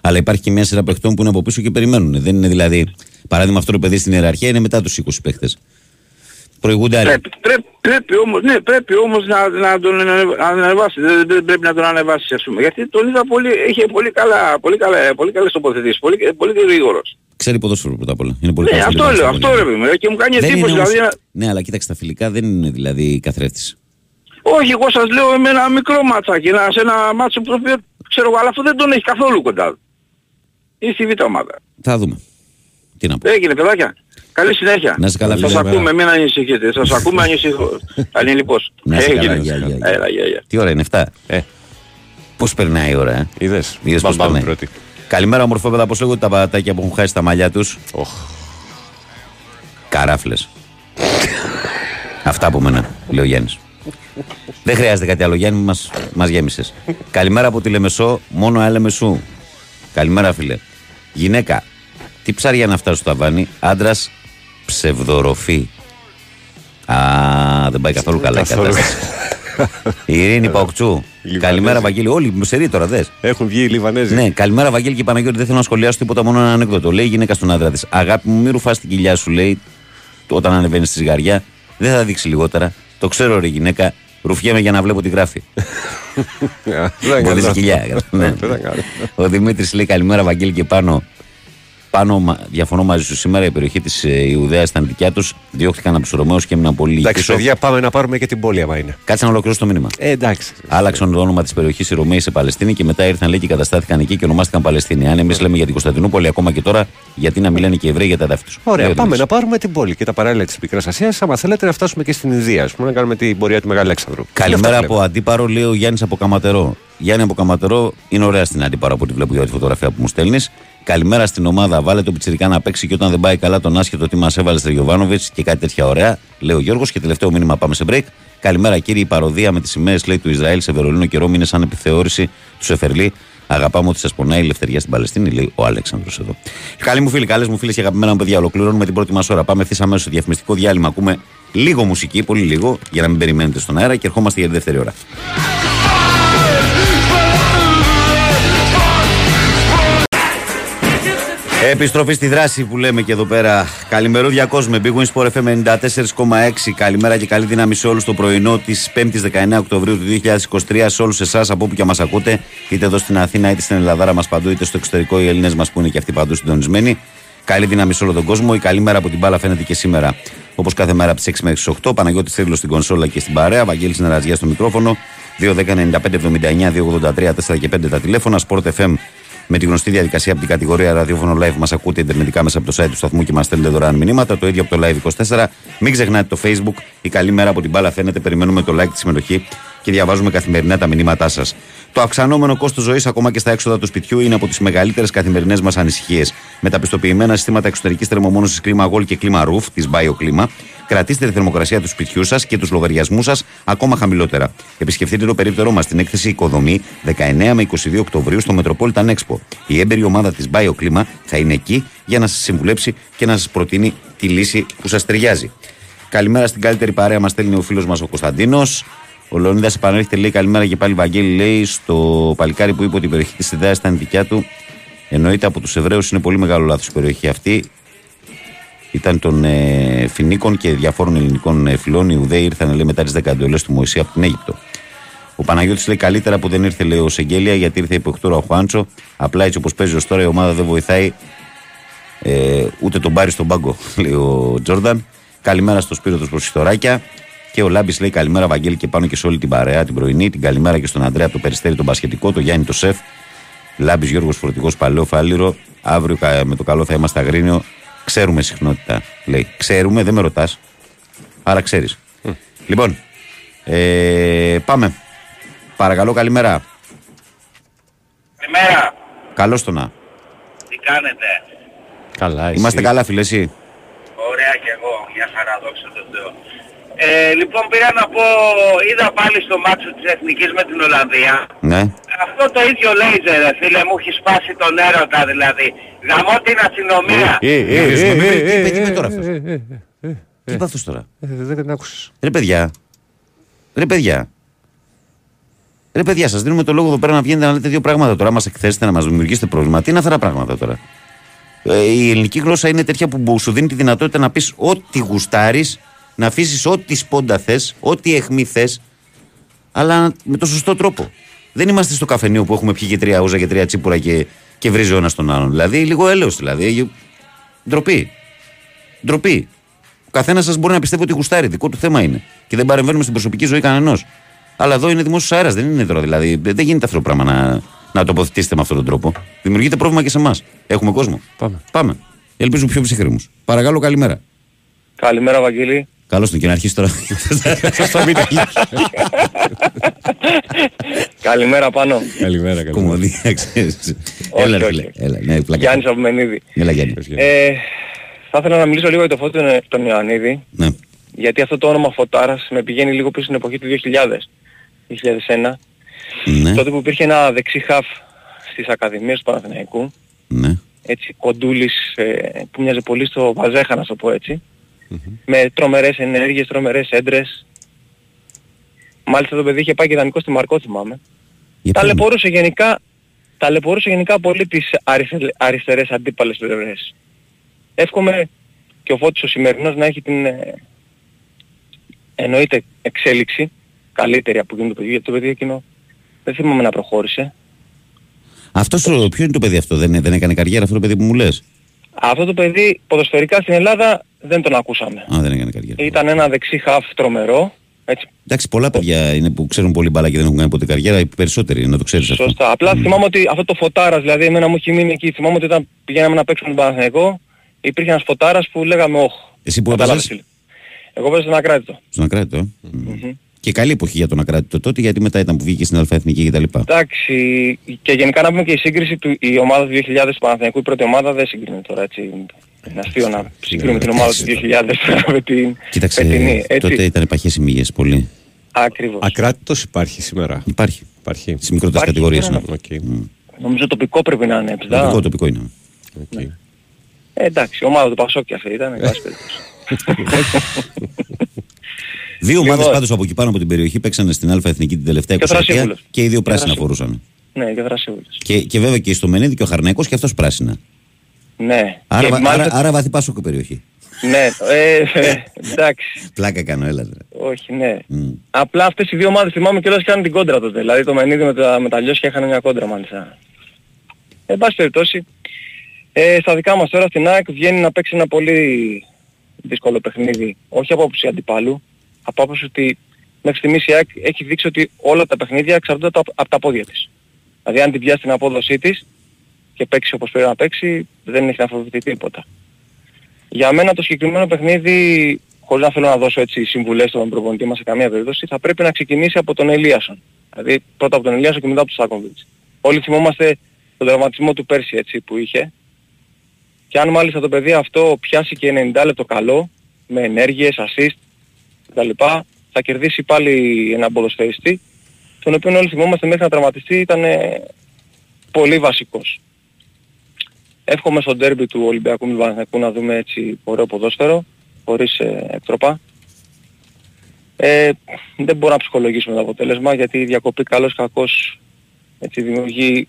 Αλλά υπάρχει και μια σειρά παιχτών που είναι από πίσω και περιμένουν. Δεν είναι δηλαδή, παράδειγμα αυτό το παιδί στην ιεραρχία είναι μετά τους 20 παίχτες. Προηγούνται άλλοι. Πρέπει, πρέπει, πρέπει όμως, ναι, πρέπει όμως να, να τον ανεβα- να ανεβάσει. Δεν, δεν πρέπει να τον ανεβάσει ας πούμε. Γιατί τον είδα πολύ, είχε πολύ καλά, πολύ καλά, πολύ καλές τοποθετήσεις, πολύ, πολύ γρήγορος. Ξέρει ποδόσφαιρο πρώτα απ' όλα. Είναι πολύ Ναι, καλός αυτό φιλικός λέω, στην αυτό πορεία. ρε παιδί μου. Και μου κάνει Δεν εντύπωση είναι όμως- δηλαδή. να- Ναι, αλλά κοίταξε τα φιλικά δεν είναι δηλαδή καθρέφτης. Όχι, εγώ σας λέω με ένα μικρό ματσάκι, ένα, σε ένα μάτσο που το οποίο ξέρω εγώ, αλλά αυτό δεν τον έχει καθόλου κοντά. Είναι στη β' ομάδα. Θα δούμε. Τι να πω. Έγινε παιδάκια. Καλή συνέχεια. Να είστε καλά, Σας φίλε. ακούμε, μην ανησυχείτε. Σας ακούμε ανησυχώ. Ανηλυπώς. Να είστε καλά, Έγινε. γεια, γεια, γεια. Έλα, γεια, γεια. Τι ώρα είναι, 7. Ε, Πώς περνάει η ώρα, ε; είδες. Είδες πώς Μπαμπάμ περνάει; πρώτη. Καλημέρα, ομορφόπεδα. Πώς λέγονται τα πατατάκια που έχουν χάσει τα μαλλιά τους; Οχ. Καράφλες. Αυτά από μένα, λέει ο Γιάννης. Δεν χρειάζεται κάτι άλλο, Γιάννη, μας, μας γέμισες. Καλημέρα από τη Λεμεσό, μόνο άλεμεσού. Καλημέρα, φίλε. Γυναίκα, τι ψάρια να φτάσει στο ταβάνι, άντρας ψευδοροφή. Α, δεν πάει καθόλου καλά η Καθόλου. κατάσταση. Η Ειρήνη Παοκτσού. Λιβανέζοι. Καλημέρα, Βαγγέλη. Όλοι σε ρί τώρα, δες. Έχουν βγει οι Λιβανέζοι. Ναι, καλημέρα, Βαγγέλη και Παναγιώτη. Δεν θέλω να σχολιάσω τίποτα, μόνο ένα ανέκδοτο. Λέει η γυναίκα στον άντρα της: Αγάπη μου, μη ρουφάς την κοιλιά σου, λέει, όταν ανεβαίνεις στη ζυγαριά. Δεν θα δείξει λιγότερα. Το ξέρω, ρε γυναίκα. Ρουφιέμαι για να βλέπω τι γράφει. Α, Δεν Μπορεί κάνω. κοιλιά. ναι. Δεν κάνω. Ο Δημήτρης λέει: Καλημέρα, Βαγγέλη και πάνω. Πάνω, μα- διαφωνώ μαζί σου σήμερα. Η περιοχή της Ιουδαίας ήταν δικιά τους. Διώχτηκαν από τους Ρωμαίους και έμειναν πολύ λίγοι Εντάξει, πίσω. παιδιά, πάμε να πάρουμε και την πόλη άμα είναι. Κάτσε να ολοκληρώσω το μήνυμα. Ε, εντάξει. Άλλαξαν το όνομα της περιοχής οι Ρωμαίοι σε Παλαιστίνη και μετά ήρθαν λέει και καταστάθηκαν εκεί και ονομάστηκαν Παλαιστίνη. Αν εμείς λέμε για την Κωνσταντινούπολη ακόμα και τώρα, γιατί να μιλάνε και οι Εβραίοι για τα εδάφη τους; Ωραία, πάμε να πάρουμε την πόλη και τα παράλληλα της Μικράς Ασίας. Άμα θέλετε να φτάσουμε και στην Ινδία, ας πούμε, να κάνουμε την πορεία του Μεγάλου Αλέξανδρου. Καλημέρα Αυτά από Αντίπαρο, λέει ο Γιάννης από Καματερό. Γιάννη από Καματερό είναι ωραία στην Αντίπαρο από ό,τι βλέπω για τη φωτογραφία που μου στέλνεις. Καλημέρα στην ομάδα. Βάλε το πιτσυρικά να παίξει και όταν δεν πάει καλά τον άσχετο τι μας έβαλε στο Γιωβάνοβιτς και κάτι τέτοια ωραία. Λέει ο Γιώργος και τελευταίο μήνυμα πάμε σε break. Καλημέρα κύριε, η παροδία με τις σημαίες λέει του Ισραήλ σε Βερολίνο και Ρώμη είναι σαν επιθεώρηση του Σεφερλί. Αγαπάμε ότι σας πονάει η ελευθερία στην Παλαιστίνη, λέει ο Αλέξανδρος εδώ. Καλή μου φίλη, καλές μου φίλες και αγαπημένα μου παιδιά, ολοκληρώνουμε την πρώτη μας ώρα. Πάμε ευθύς αμέσως στο διαφημιστικό διάλειμμα. Ακούμε λίγο μουσική, πολύ λίγο, για να μην περιμένετε στον αέρα και ερχόμαστε για τη δεύτερη ώρα. Επιστροφή στη δράση που λέμε και εδώ πέρα. Καλημερούδια κόσμο. Big Win Sport FM 94,6. Καλημέρα και καλή δύναμη σε όλους το πρωινό της 5η 19 Οκτωβρίου του 2023. Σε όλους εσάς από όπου και μας ακούτε, είτε εδώ στην Αθήνα είτε στην Ελλάδα μας παντού, είτε στο εξωτερικό οι Έλληνες μας που είναι και αυτοί παντού συντονισμένοι. Καλή δύναμη σε όλο τον κόσμο. Η καλή μέρα από την μπάλα φαίνεται και σήμερα. Όπως κάθε μέρα από τις 6 μέχρι τις 8. Παναγιώτης Θρύλο στην κονσόλα και στην παρέα. Βαγγέλης Νεραζιάς στο μικρόφωνο. 2-10-95-79-283-4 και 5 τα τηλέφωνα. Sport FM με τη γνωστή διαδικασία από την κατηγορία ραδιόφωνο live μας ακούτε ιντερνετικά μέσα από το site του σταθμού και μας στέλνετε δωρεάν μηνύματα. Το ίδιο από το live 24. Μην ξεχνάτε το facebook. Η καλή μέρα από την μπάλα φαίνεται. Περιμένουμε το like τη συμμετοχή και διαβάζουμε καθημερινά τα μηνύματά σας. Το αυξανόμενο κόστος ζωής ακόμα και στα έξοδα του σπιτιού είναι από τις μεγαλύτερες καθημερινές μας ανησυχίες. Με τα πιστοποιημένα συστήματα εξωτερικής θερμομόνωσης κλίμα Gold και κλίμα Roof της BioClima, κρατήστε τη θερμοκρασία του σπιτιού σας και τους λογαριασμούς σας ακόμα χαμηλότερα. Επισκεφτείτε το περίπτερό μας στην έκθεση Οικοδομή 19 με 22 Οκτωβρίου στο Metropolitan Expo. Η έμπειρη ομάδα της BioClima θα είναι εκεί για να σας συμβουλέψει και να σας προτείνει τη λύση που σας ταιριάζει. Καλημέρα στην καλύτερη παρέα μας στέλνει ο φίλος μας ο Κωνσταντίνος. Ο Λεωνίδας επανέρχεται, λέει καλημέρα και πάλι Βαγγέλη, λέει στο παλικάρι που είπε ότι η περιοχή της ιδέας ήταν δικιά του. Εννοείται από τους Εβραίους είναι πολύ μεγάλο λάθος η περιοχή αυτή. Ήταν των ε, Φινίκων και διαφόρων ελληνικών ε, φυλών. Οι Ιουδαίοι ήρθαν λέει, μετά τις 10 εντολέ του Μωυσή από την Αίγυπτο. Ο Παναγιώτης λέει καλύτερα που δεν ήρθε λέει, ο Σεγγέλια γιατί ήρθε υπό εκτόρα ο Χουάντσο. Απλά έτσι όπως παίζει ως τώρα η ομάδα δεν βοηθάει ε, ούτε τον πάρει στον πάγκο, λέει ο Τζόρνταν. Καλημέρα στο Σπύρο του Προσιστοράκια. Και ο Λάμπης λέει καλημέρα, Βαγγέλη, και πάνω και σε όλη την παρέα την πρωινή. Την καλημέρα και στον Αντρέα από το Περιστέρι τον Πασχετικό, το Γιάννη το Σεφ. Λάμπης Γιώργος Φορτικό Παλαιό Φάληρο. Αύριο κα- με το καλό θα είμαστε αγρίνιο. Ξέρουμε συχνότητα, λέει. Ξέρουμε, δεν με ρωτάς. Άρα ξέρεις. Λοιπόν, ε, πάμε. Παρακαλώ, καλημέρα. Καλημέρα. Καλώς το να. Τι κάνετε; Καλά, εσύ. Είμαστε καλά, φίλε, εσύ. Ωραία και εγώ, μια χαρά δόξα τω Θεώ. Ε, λοιπόν πήρα να πω, είδα πάλι στο μάτσο της Εθνικής με την Ολλανδία. Ναι. Αυτό το ίδιο λέιζερ, ρε φίλε, μου έχει σπάσει τον έρωτα δηλαδή. Γαμώ την αστυνομία. Ε, ε, ε, Ποιος, ε, με- ε, τι είπε- τι ε, είπε ε, τώρα ε, αυτός? ε, ε, ε, Τι είπε αυτός τώρα. ε, Δεν άκουσες. Ρε παιδιά. Ρε παιδιά. Ρε παιδιά, σα δίνουμε το λόγο εδώ πέρα να βγαίνετε να λέτε δύο πράγματα τώρα. Μα εκθέσετε να μα δημιουργήσετε πρόβλημα. Τι είναι αυτά τα πράγματα τώρα. Ε, η ελληνική γλώσσα είναι τέτοια που μπο- σου δίνει τη δυνατότητα να πει ό,τι γουστάρει, να αφήσεις ό,τι σπόντα θες, ό,τι αιχμή θες, αλλά με το σωστό τρόπο. Δεν είμαστε στο καφενείο που έχουμε πιει και τρία ούζα και τρία τσίπουρα και, και βρίζει ο ένας τον άλλον. Δηλαδή, λίγο έλεος δηλαδή. Ντροπή. Ντροπή. Ο καθένας σας μπορεί να πιστεύει ότι γουστάρει, δικό του θέμα είναι. Και δεν παρεμβαίνουμε στην προσωπική ζωή κανενός. Αλλά εδώ είναι δημόσιος αέρας, δεν είναι τώρα δηλαδή. Δεν γίνεται αυτό το πράγμα να, να τοποθετήσετε με αυτόν τον τρόπο. Δημιουργείται πρόβλημα και σε εμάς. Έχουμε κόσμο. Πάμε. Πάμε. Ελπίζω πιο ψυχρήμους. Παρακαλώ, καλημέρα. Καλημέρα Βαγγέλη. Καλώς την και να αρχίσει τώρα. Καλημέρα πάνω. Καλημέρα, καλημέρα. Κομμωδία, ξέρεις. Όχι, Έλα, ρε όχι. φίλε. Έλα, ναι, πλάκα. Γιάννης από Μενίδη. Έλα, Γιάννη. Ε, θα ήθελα να μιλήσω λίγο για το φώτο τον, τον Ιωαννίδη. Ναι. Γιατί αυτό το όνομα Φωτάρας με πηγαίνει λίγο πίσω στην εποχή του 2000. 2001. Ναι. Τότε που υπήρχε ένα δεξί χαφ στις Ακαδημίες του Παναθηναϊκού. Ναι. Έτσι κοντούλης ε, που μοιάζει πολύ στο Βαζέχα να το πω έτσι. Με τρομερές ενέργειες, τρομερές έντρες. Μάλιστα το παιδί είχε πάει και δανεικό στη Μαρκό θυμάμαι. Για πες μου. Ταλαιπωρούσε γενικά, ταλαιπωρούσε γενικά πολύ τις αριστε- αριστερές αντίπαλες πλευρές. Εύχομαι και ο Φώτης ο σημερινός να έχει την ε, εννοείται εξέλιξη καλύτερη από εκείνο το παιδί, γιατί το παιδί εκείνο δεν θυμάμαι να προχώρησε. Αυτός ο, ποιο είναι το παιδί αυτό, δεν, δεν έκανε καριέρα αυτό το παιδί που μου λες; Αυτό το παιδί ποδοσφαιρικά στην Ελλάδα δεν τον ακούσαμε. Α, δεν έκανε καριέρα. Ήταν ένα δεξί χαφ τρομερό, έτσι, Εντάξει, πολλά παιδιά είναι που ξέρουν πολύ μπάλα και δεν έχουν κάνει ποτέ καριέρα. Οι περισσότεροι, να το ξέρεις αυτό. Σωστά. Απλά θυμάμαι ότι αυτό το φωτάρας, δηλαδή εμένα μου έχει μείνει εκεί. Θυμάμαι ότι όταν πηγαίναμε να παίξουμε τον Παναθηναϊκό, υπήρχε ένας φωτάρας που λέγαμε όχ. Εσύ που Κατάλαβες, έπαιζες; φίλε. Εγώ παίζα στον Ακράτητο. Στον Ακράτητο. Ε; Μμμ. Και καλή εποχή για τον Ακράτητο τότε, γιατί μετά ήταν που βγήκε στην Αλφαεθνική κτλ. Εντάξει, και γενικά να πούμε και η σύγκριση του, η ομάδα του 2000 του Παναθηναϊκού, η πρώτη ομάδα δεν συγκρίνεται τώρα, έτσι. Είναι αστείο να συγκρίνουμε την ομάδα του 2000 με την Κοίταξε, φετινή, έτσι. τότε ήταν παχιές οι μύγες πολύ. Ακριβώς. Ακράτητος υπάρχει σήμερα. Υπάρχει. Υπάρχει. Στις μικρότερες Υπάρχει κατηγορίες. τώρα, Ναι. Οκ. Νομίζω τοπικό πρέπει να είναι, ψηλά. Τοπικό, τοπικό είναι. οκ. Ε, εντάξει, ομάδα του Πασόκ και αυτή ήταν, εν πάση περιπτώσει. Δύο ομάδες Λοιπόν. πάντως από εκεί πάνω από την περιοχή παίξανε στην Αλφα Εθνική την τελευταία Και ο 20 Θρασύβουλος. και οι δύο Και ο πράσινα Θρασύβουλος. φορούσαν. ναι, και Θρασύβουλος. Και, και βέβαια και στο Μενίδη και ο Αχαρναϊκός και αυτός πράσινα. Ναι. Άρα, και βα- μάλιστα- άρα, άρα βαθύ πάσοκο περιοχή. Ναι, ε, ε, εντάξει. Πλάκα κάνω, έλα. ρε. Όχι, ναι. Μμ. Απλά αυτές οι δύο ομάδες θυμάμαι κιόλας κάνουν την κόντρα τότε. Δηλαδή το Μενίδη με τα, με τα Λιώσια είχαν μια κόντρα μάλιστα. Ε, Εν πάση περιπτώσει, ε, στα δικά μας τώρα στην ΑΕΚ βγαίνει να παίξει ένα πολύ δύσκολο παιχνίδι. Όχι από άποψη αντιπάλου, από άποψη ότι μέχρι στιγμής η ΑΕΚ έχει δείξει ότι όλα τα παιχνίδια εξαρτώνται από, από τα πόδια της. Δηλαδή αν την πιάσει την απόδοσή της και παίξει όπως πρέπει να παίξει, δεν έχει να φοβηθεί τίποτα. Για μένα το συγκεκριμένο παιχνίδι, χωρίς να θέλω να δώσω έτσι συμβουλές στον προπονητή μας σε καμία περίπτωση, θα πρέπει να ξεκινήσει από τον Ελίασον. Δηλαδή πρώτα από τον Ελίασον και μετά από τον Στάκοβιτς. Όλοι θυμόμαστε τον τραυματισμό του πέρσι έτσι που είχε. Και αν μάλιστα το παιδί αυτό πιάσει και 90 λεπτό καλό, με ενέργειες, assist κτλ. θα κερδίσει πάλι έναν ποδοσφαιριστή, τον οποίο όλοι θυμόμαστε μέχρι να τραυματιστεί ήταν ε, πολύ βασικός. Εύχομαι στο ντέρμπι του Ολυμπιακού Μιλβανιακού να δούμε έτσι ωραίο ποδόσφαιρο, χωρίς ε, εκτροπά. Ε, δεν μπορώ να ψυχολογήσουμε το αποτέλεσμα γιατί η διακοπή καλός κακός έτσι, δημιουργεί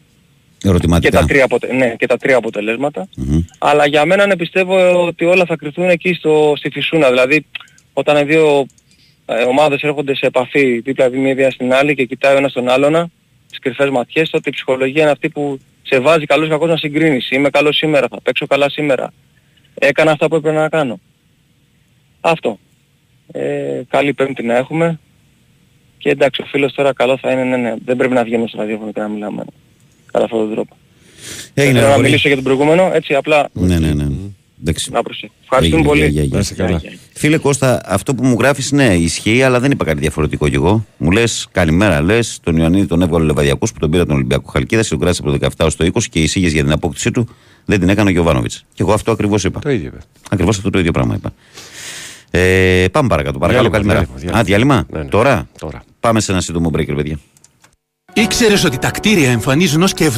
και Ερωτηματικά. τα, τρία αποτε... ναι, και τα τρία αποτελέσματα. Μμμ. Αλλά για μένα ναι, πιστεύω ότι όλα θα κρυφθούν εκεί στο, στη Φυσούνα. Δηλαδή όταν οι δύο ε, ομάδες έρχονται σε επαφή δίπλα η μία στην άλλη και κοιτάει ο ένας τον άλλον τις κρυφές ματιές, τότε η ψυχολογία είναι αυτή που σε βάζει καλός κακός να συγκρίνεις. Είμαι καλός σήμερα, θα παίξω καλά σήμερα. Έκανα αυτά που έπρεπε να κάνω. Αυτό. Ε, καλή πέμπτη να έχουμε. Και εντάξει, ο φίλος τώρα καλό θα είναι, ναι, ναι, δεν πρέπει να βγαίνουμε στο ραδιόφωνο και να μιλάμε κατά αυτόν τον τρόπο. Έγινε, Θέλω ρε να πολύ. μιλήσω για τον προηγούμενο, έτσι απλά Ναι, ναι, ναι. Εντάξει. Να προσέχει. Ευχαριστούμε Έγινε, πολύ. γεια, γεια, γεια. Να είσαι καλά. Φίλε Κώστα, αυτό που μου γράφεις, ναι, ισχύει, αλλά δεν είπα κάτι διαφορετικό κι εγώ. Μου λες, καλημέρα, λες, τον Ιωαννίδη τον έβγαλε ο Λεβαδιακός που τον πήρε τον Ολυμπιακό Χαλκίδας, τον κράτησε από το 17 ως το 20 και εισήγες για την απόκτησή του δεν την έκανε ο Γιωβάνοβιτς. Και εγώ αυτό ακριβώς είπα. Το ίδιο. είπε. Ακριβώς αυτό το ίδιο πράγμα είπα. Ε, πάμε παρακάτω. Παρακαλώ, Διάλειμμα, καλημέρα. διάλειμμα, Α, διάλειμμα. Ναι, ναι. Τώρα; Τώρα. Πάμε σε ένα σύντομο break, ρε παιδιά. Ήξερες ότι τα κτίρια εμφανίζουν ως και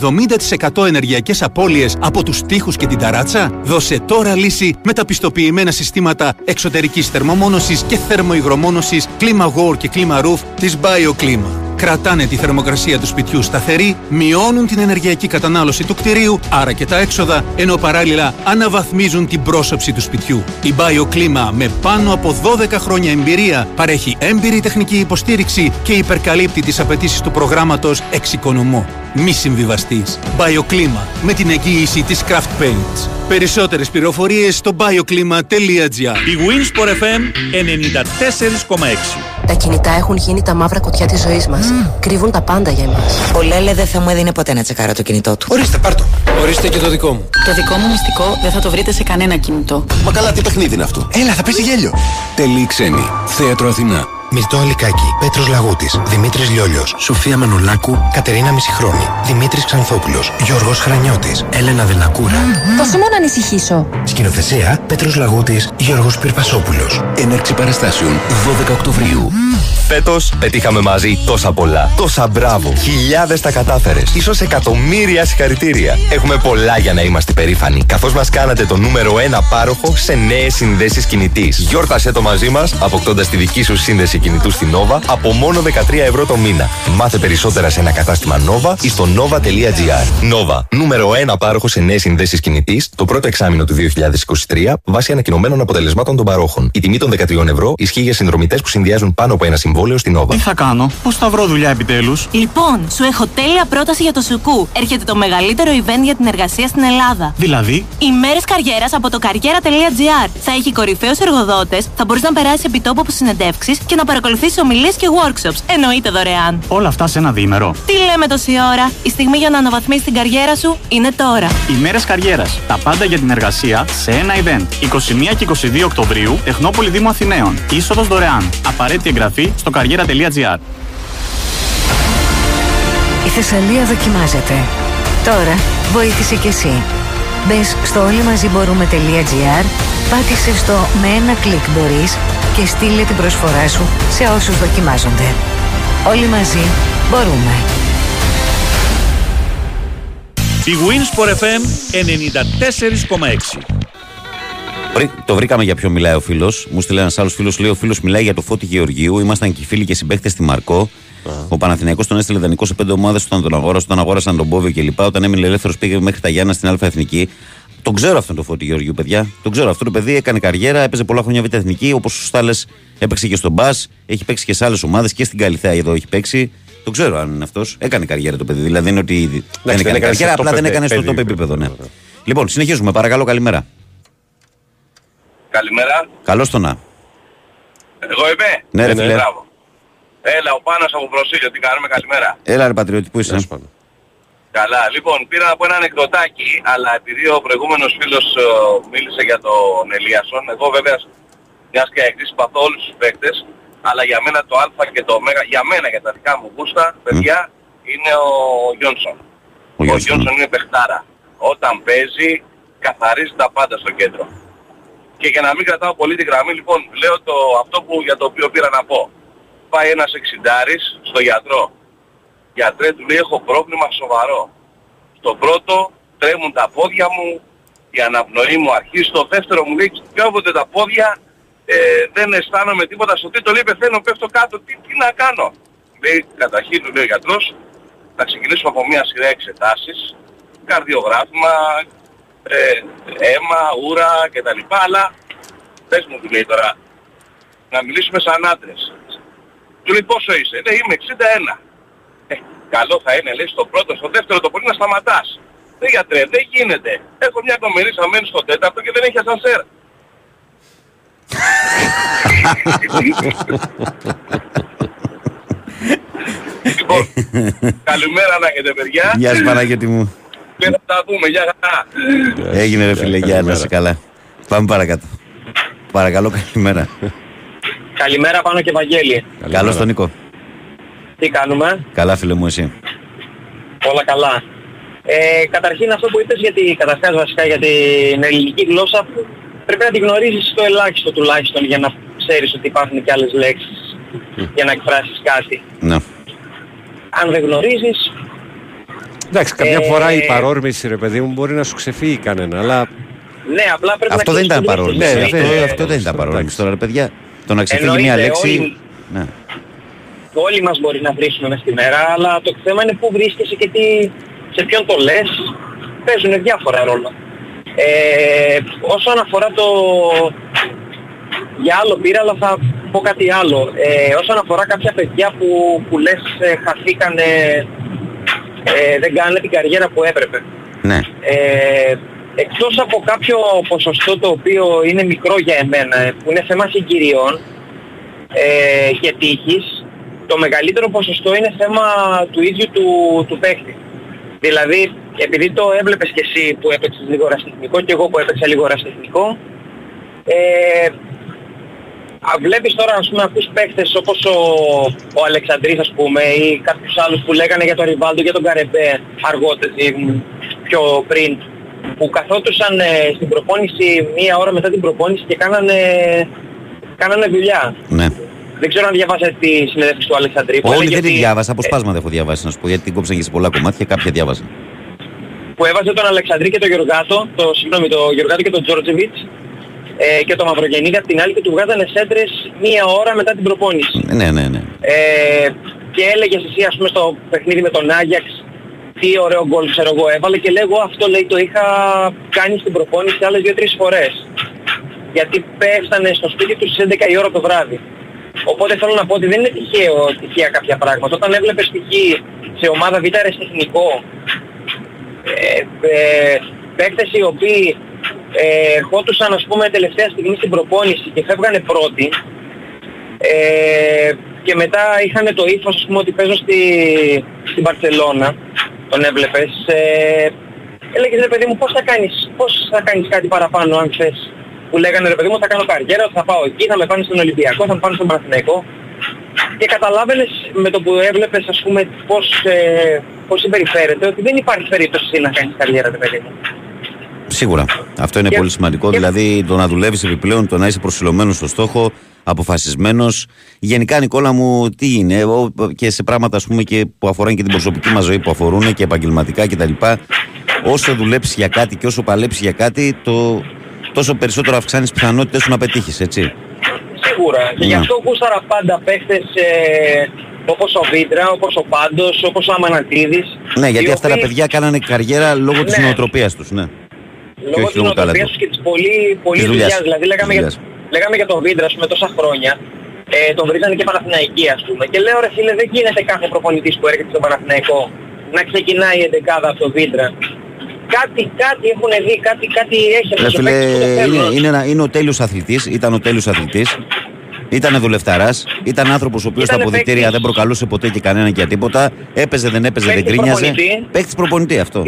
70% ενεργειακές απώλειες από τους τοίχους και την ταράτσα; Δώσε τώρα λύση με τα πιστοποιημένα συστήματα εξωτερικής θερμομόνωσης και θερμοϊγρομόνωσης Κλίμα War και Κλίμα Roof της BioClima. Κρατάνε τη θερμοκρασία του σπιτιού σταθερή, μειώνουν την ενεργειακή κατανάλωση του κτηρίου, άρα και τα έξοδα, ενώ παράλληλα αναβαθμίζουν την πρόσωψη του σπιτιού. Η BioClima με πάνω από 12 χρόνια εμπειρία παρέχει έμπειρη τεχνική υποστήριξη και υπερκαλύπτει τις απαιτήσεις του προγράμματος Εξοικονομώ. Μη συμβιβαστείς. BioClima με την εγγύηση της Craft Paints. Περισσότερες πληροφορίες στο bioclima.gr Η Winsport FM 94,6. Τα κινητά έχουν γίνει τα μαύρα κουτιά της ζωής μας. Κρύβουν τα πάντα για εμάς. Ο Λέλε δεν θα μου έδινε ποτέ να τσεκάρω το κινητό του. Ορίστε, πάρτο. Ορίστε και το δικό μου. Το δικό μου μυστικό δεν θα το βρείτε σε κανένα κινητό. Μα καλά, τι παιχνίδι είναι αυτό; Έλα, θα πέσει γέλιο. Τελή ξένη. Θέατρο Αθηνά. Μυρτώ Αλικάκη, Πέτρος Λαγούτης, Δημήτρης Λιόλιος, Σοφία Μανολάκου, Κατερίνα Μισηχρόνη, Δημήτρης Ξανθόπουλος, Γιώργος Χρανιώτης, Έλενα Δελακούρα. Πόσο μόνο να ανησυχήσω. Σκηνοθεσία Πέτρος Λαγούτης, Γιώργος Πυρπασόπουλος. Έναρξη παραστάσεων 12 Οκτωβρίου. Φέτος πετύχαμε μαζί τόσα πολλά. Τόσα μπράβο. Χιλιάδες τα κατάφερες. σω εκατομμύρια συγχαρητήρια. Έχουμε πολλά για να είμαστε περήφανοι. Καθώς μας κάνατε το νούμερο 1 πάροχο σε νέες συνδέσεις κινητής. Γιόρτασε το μαζί μας, αποκτώντας τη δική σου σύνδεση κινητού στην Nova από μόνο 13 ευρώ το μήνα. Μάθε περισσότερα σε ένα κατάστημα Nova ή στο nova.gr. Nova, νούμερο 1 πάροχος σε νέες συνδέσεις κινητής, το πρώτο εξάμεινο του 2023, βάσει ανακοινωμένων αποτελεσμάτων των παρόχων. Η τιμή των 13 ευρώ ισχύει για συνδρομητές που συνδυάζουν πάνω από ένα συμβόλαιο στην Nova. Τι θα κάνω, πώς θα βρω δουλειά επιτέλους; Λοιπόν, σου έχω τέλεια πρόταση για το Σουκού. Έρχεται το μεγαλύτερο event για την εργασία στην Ελλάδα. Δηλαδή, Ημέρες καριέρας από το καριέρα.gr. Θα έχει κορυφαίους εργοδότες, θα μπορείς να περάσεις επί τόπου από συνεντεύξεις και να παρακολουθήσει ομιλίες και workshops. Εννοείται δωρεάν. όλα αυτά σε ένα διήμερο. Τι λέμε τόση ώρα; Η στιγμή για να αναβαθμίσεις την καριέρα σου είναι τώρα. Ημέρε καριέρας. Τα πάντα για την εργασία σε ένα event. 21 και 22 Οκτωβρίου, Τεχνόπολη Δήμου Αθηναίων. Είσοδος δωρεάν. Απαραίτητη εγγραφή στο καριέρα.gr. Η Θεσσαλία δοκιμάζεται. Τώρα βοήθησε κι εσύ. Μπες στο όλοι μαζί μπορούμε.gr, πάτησε στο με ένα κλικ μπορείς και στείλε την προσφορά σου σε όσους δοκιμάζονται. Όλοι μαζί μπορούμε. Η Winsport FM 94,6. Βρή- Το βρήκαμε για ποιο μιλάει ο φίλος. Μου στείλε ένας άλλος φίλος. Λέει: Ο φίλος μιλάει για το Φώτη Γεωργίου. Ήμασταν και φίλοι και συμπαίχτε στη Μαρκό. Ο Παναθηναϊκός τον έστειλε δανεικό σε πέντε ομάδες όταν τον αγόρασε, όταν αγόρασαν τον Πόβιο κλπ. Όταν έμεινε ελεύθερος πήγε μέχρι τα Γιάννα στην Α Εθνική. Τον ξέρω αυτόν τον Φώτη Γεωργίου, παιδιά. Τον ξέρω. Αυτό το παιδί έκανε καριέρα, έπαιζε πολλά χρόνια Β' Εθνική. Όπως σωστά λε, έπαιξε και στον Μπας, έχει παίξει και σε άλλες ομάδες και στην Καλιθέα εδώ έχει παίξει. Το ξέρω αν είναι αυτός. Έκανε καριέρα το παιδί. Δηλαδή δεν είναι ότι δεν δεν έκανε έκανε καριέρα, στο απλά δεν top έκανε στο επίπεδο. top επίπεδο. Ναι. Λοιπόν, συνεχίζουμε. Παρακαλώ, καλημέρα. Καλημέρα. Καλώς το να. Εγώ είμαι. Ναι, ρε φίλε. Μπράβο. Έλα, ο Πάνος από Προσήλιο. Τι κάνουμε, καλημέρα. Έλα, ρε πατριώτη, πού είσαι; Καλά. Λοιπόν, πήρα από ένα ανεκδοτάκι, αλλά επειδή ο προηγούμενος φίλος ε, μίλησε για τον Ελίασον, εγώ βέβαια μιας και εκτίση συμπαθώ όλους τους παίκτες, αλλά για μένα το Α και το Ω, για μένα, για τα δικά μου γούστα, παιδιά, είναι ο Γιόνσον. Ο, Γιόνσον. Γιόνσον είναι παιχτάρα. Όταν παίζει, καθαρίζει τα πάντα στο κέντρο. Και για να μην κρατάω πολύ τη γραμμή, λοιπόν, λέω το, αυτό που, για το οποίο πήρα να πω. Πάει ένας εξιντάρης στο γιατρό. Γιατρέ, του λέει, έχω πρόβλημα σοβαρό. Στο πρώτο, τρέμουν τα πόδια μου, η αναπνοή μου αρχίζει. Στο δεύτερο μου λέει, κόβονται τα πόδια, ε, δεν αισθάνομαι τίποτα. Στο τρίτο λέει, πεθαίνω, πέφτω κάτω, τι, τι να κάνω. Λέει, καταρχήν του λέει ο γιατρός, θα ξεκινήσουμε από μια σειρά εξετάσεις, καρδιογράφημα, ε, αίμα, ούρα κτλ. Αλλά πες μου του λέει τώρα, να μιλήσουμε σαν άντρες. Του λέει πόσο είσαι, λέει είμαι 61. Ε, καλό θα είναι λέει στο πρώτο, στο δεύτερο το πολύ να σταματάς. Δεν γιατρέ, δεν γίνεται. Έχω μια κομμερίσσα μένει στο τέταρτο και δεν έχει ασανσέρ. λοιπόν, καλημέρα να έχετε παιδιά. Γεια σου, Παναγιώτη μου. Και θα τα πούμε, γεια χαρά. Έγινε ρε φίλε, γεια να είσαι καλά. Πάμε παρακάτω. Παρακαλώ, καλημέρα. Καλημέρα πάνω και Βαγγέλη. Καλώς τον Νίκο. Τι κάνουμε, Καλά, φίλε μου, εσύ. όλα καλά. Ε, καταρχήν αυτό που είπες για τη, καταρχάς βασικά για την ελληνική γλώσσα πρέπει να την γνωρίζεις το ελάχιστο τουλάχιστον για να ξέρεις ότι υπάρχουν και άλλες λέξεις για να εκφράσεις κάτι. Ναι. Αν δεν γνωρίζεις, Εντάξει, καμιά Ε, φορά η παρόρμηση, ρε παιδί μου, μπορεί να σου ξεφύγει κανένα, αλλά ναι απλά πρέπει Αυτό να δεν ήταν ξέρεις παρόρμηση. Ναι, αυτό, ναι, αυτό δεν ήταν παρόρμηση. Τώρα, ρε παιδιά, το να ξεφύγει Εννοείται, μια λέξη. όλοι- Ναι. όλοι μας μπορεί να βρίσκουμε μες στη μέρα, αλλά το θέμα είναι πού βρίσκεσαι και τι, σε ποιον το λες, παίζουν διάφορα ρόλο. Ε, όσον αφορά το... Για άλλο πήρα, αλλά θα πω κάτι άλλο. Ε, όσον αφορά κάποια παιδιά που, που λες ε, χαθήκανε, ε, δεν κάνανε την καριέρα που έπρεπε. ναι. Ε, εκτός από κάποιο ποσοστό το οποίο είναι μικρό για εμένα, ε, που είναι θέμα συγκυριών ε, και τύχης, το μεγαλύτερο ποσοστό είναι θέμα του ίδιου του, του παίκτη. Δηλαδή, επειδή το έβλεπες και εσύ που έπαιξες λίγο ραστεχνικό και εγώ που έπαιξα λίγο ραστεχνικό, ε, α, βλέπεις τώρα ας πούμε ακούς παίκτες όπως ο, ο Αλεξανδρής ας πούμε ή κάποιους άλλους που λέγανε για τον Ριβάλντο για τον Καρεμπέ αργότερα ή μ, πιο πριν που καθόντουσαν ε, στην προπόνηση μία ώρα μετά την προπόνηση και κάνανε, κάνανε δουλειά. ναι. Δεν ξέρω αν διαβάσατε τη συνέντευξη του Αλεξανδρή. που Όλη έλεγε δεν τη ότι- διάβασα. Αποσπάσματα έχω διαβάσει να σου πω γιατί την κόψαν και σε πολλά κομμάτια. Κάποια διάβασα. που έβαζε τον Αλεξανδρή και τον Γεωργάτο, το, συγγνώμη, τον Γεωργάτο και τον Τζόρτζεβιτς ε, και τον Μαυρογεννίδη απ' την άλλη και του βγάζανε σέντρες μία ώρα μετά την προπόνηση. Ναι, ναι, ναι. Ε, και έλεγες εσύ ας πούμε στο παιχνίδι με τον Άγιαξ τι ωραίο γκολ ξέρω εγώ έβαλε και λέγω αυτό λέει το είχα κάνει στην προπόνηση άλλες δύο-τρεις φορές. Γιατί πέφτανε στο σπίτι τους στις 11 η ώρα το βράδυ. Οπότε θέλω να πω ότι δεν είναι τυχαίο τυχαία κάποια πράγματα. Όταν έβλεπες π.χ. σε ομάδα Β' αεραστεχνικό ε, ε, παίκτες οι οποίοι ε, ερχόντουσαν ας πούμε τελευταία στιγμή στην προπόνηση και φεύγανε πρώτοι ε, και μετά είχαν το ύφος ας πούμε ότι παίζω στη, στην Μπαρτσελώνα τον έβλεπες ε, έλεγες ρε παιδί μου πώς θα κάνεις, πώς θα κάνεις κάτι παραπάνω αν θες που λέγανε ρε παιδί μου θα κάνω καριέρα, θα πάω εκεί, θα με πάνε στον Ολυμπιακό, θα με πάνε στον Παναθηναϊκό και καταλάβαινες με το που έβλεπες ας πούμε πώς, ε, πώς συμπεριφέρεται ότι δεν υπάρχει περίπτωση εσύ να κάνεις καριέρα ρε παιδί μου. Σίγουρα. Αυτό είναι Και- πολύ σημαντικό. και- Δηλαδή το να δουλεύεις επιπλέον, το να είσαι προσιλωμένος στο στόχο, αποφασισμένος. Γενικά, Νικόλα μου, τι είναι, εγώ, και σε πράγματα ας πούμε, και που αφορούν και την προσωπική μας ζωή, που αφορούν και επαγγελματικά κτλ. Όσο δουλέψεις για κάτι και όσο παλέψεις για κάτι, το, τόσο περισσότερο αυξάνεις τι πιθανότητες σου να πετύχεις, έτσι. Σίγουρα. Και γι' Ναι. αυτό γούσταρα πάντα παίχτες ε, όπως ο Βίντρα, όπως ο Πάντος, όπως ο Αμανατίδης. Ναι, γιατί οι αυτά τα οποίοι, παιδιά κάνανε καριέρα λόγω της Ναι. νοοτροπίας τους. Ναι. Λόγω όχι της λόγω νοοτροπίας ταλέντου. τους και της πολύ, πολύ Της δουλειάς. δουλειάς. Δηλαδή λέγαμε, Της για, δουλειάς. λέγαμε για τον Βίντρα με τόσα χρόνια. Ε, τον βρίζανε και Παναθηναϊκή ας πούμε. Και λέω ρε φίλε δεν γίνεται κάθε προπονητής που έρχεται στον Παναθηναϊκό να ξεκινάει η εντεκάδα από τον Βίντρα. Κάτι, κάτι έχουν δει, κάτι, κάτι έχει Ρε αυτός ο φίλε, παίκτης που το είναι, θέλουν. είναι, ένα- είναι ο τέλειος αθλητής, ήταν ο τέλειος αθλητής. Ήταν δουλευταράς, ήταν άνθρωπος ο οποίος στα Ήτανε αποδητήρια παίκτης. δεν προκαλούσε ποτέ και κανέναν για τίποτα. Έπαιζε, δεν έπαιζε, δεν Παίκτης γκρίνιαζε. προπονητή. Παίκτης προπονητή αυτό.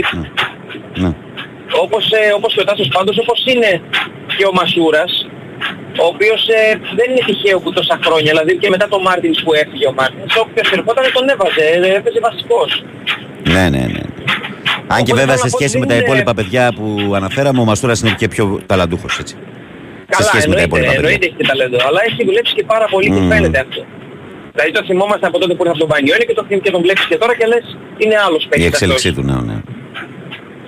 Ναι. Ναι. όπως, ε, όπως και ο Τάσος πάντως, όπως είναι και ο Μασούρας, ο οποίος ε, δεν είναι τυχαίο που τόσα χρόνια, δηλαδή και μετά τον Μάρτινς που έφυγε ο Μάρτινς, όποιος ερχόταν τον έβαζε, ε, έπαιζε βασικός. ναι, ναι, ναι. Αν και Οπότε βέβαια θέλω σε να πω σχέση ότι με τα είναι- υπόλοιπα παιδιά που αναφέραμε, ο Μαστούρα είναι και πιο ταλαντούχος έτσι. Καλά, σχέση με τα εννοείται, υπόλοιπα παιδιά. εννοείται έχει και ταλέντο, αλλά έχει δουλέψει και πάρα πολύ και Μμμ. φαίνεται αυτό. Δηλαδή το θυμόμαστε από τότε που ήρθε από τον Πανιόνι και, το, θυμ- και τον βλέπεις και τώρα και λες είναι άλλος Η παίκτης εξέλιξή αυτός. του, ναι, ναι.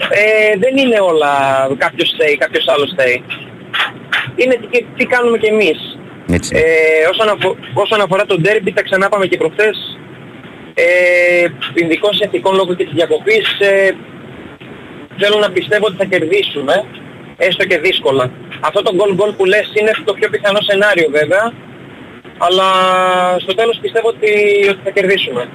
Ε, δεν είναι όλα κάποιος θέει, κάποιος άλλος θέει. Είναι τι, τι κάνουμε κι εμείς. Έτσι. Ε, όσον, αφο- όσον αφορά τον ντέρμπι, τα ξανά πάμε και προχθές. Ε, ειδικών συνθηκών λόγω και της διακοπής, ε, θέλω να πιστεύω ότι θα κερδίσουμε, έστω και δύσκολα. Αυτό το goal goal που λες είναι το πιο πιθανό σενάριο βέβαια, αλλά στο τέλος πιστεύω ότι, ότι θα κερδίσουμε.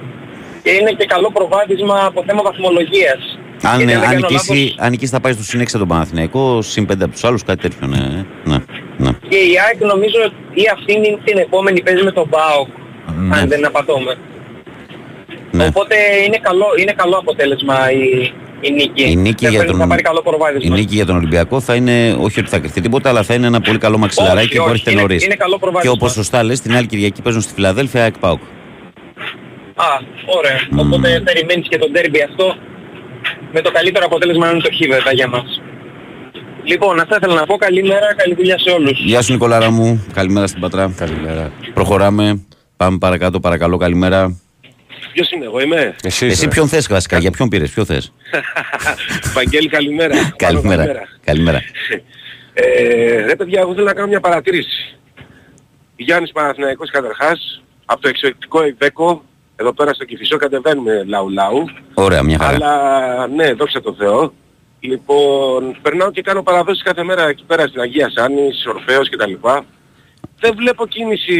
Και είναι και καλό προβάδισμα από θέμα βαθμολογίας. Αν, Γιατί δεν αν, κάνω νικήσει, λάθος, αν νικήσει θα πάει στο συν 6 τον Παναθηναϊκό, συν 5 από τους άλλους, κάτι τέτοιο, ναι. ναι, ναι. Και η ΑΕΚ νομίζω ότι αυτήν την επόμενη παίζει με τον ΠΑΟΚ, Ναι. αν δεν απατώμε. Ναι. Οπότε είναι καλό, είναι καλό αποτέλεσμα η, Η νίκη. Η νίκη, Δεν για φαίνεται τον, θα πάρει καλό προβάδισμα. η νίκη για τον Ολυμπιακό θα είναι, όχι ότι θα κρυφτεί τίποτα, αλλά θα είναι ένα πολύ καλό μαξιλαράκι Όχι, που όχι, έρχεται είναι- νωρίς. είναι καλό Και προβάδισμα. όπω σωστά λες, την άλλη Κυριακή παίζουν στη Φιλαδέλφια ΑΕΚ ΠΑΟΚ. Α, ωραία. Οπότε περιμένεις και τον τέρμπι αυτό με το καλύτερο αποτέλεσμα να είναι το χ βέβαια για μας. Λοιπόν, αυτά ήθελα να πω. Καλημέρα, καλή δουλειά σε όλους. Γεια σου Νικολάρα μου, καλημέρα στην Πατρά. Καλημέρα. Προχωράμε. Πάμε παρακάτω, παρακαλώ, καλημέρα. Ποιος είμαι εγώ, είμαι; Εσύ, Εσύ ποιον θες βασικά, για ποιον πήρες, ποιο θες; Βαγγέλη, καλημέρα. καλημέρα. καλημέρα. Ε, ρε παιδιά, εγώ θέλω να κάνω μια παρατήρηση. Γιάννης Παναθηναϊκός καταρχάς, από το εξωτερικό Ιβέκο, εδώ πέρα στο Κηφισό κατεβαίνουμε λαού λαού. Ωραία, μια χαρά. Αλλά ναι, δόξα τω Θεώ. Λοιπόν, περνάω και κάνω παραδόσεις κάθε μέρα εκεί πέρα στην Αγία Σάνης, Ορφέως κτλ. Δεν βλέπω κίνηση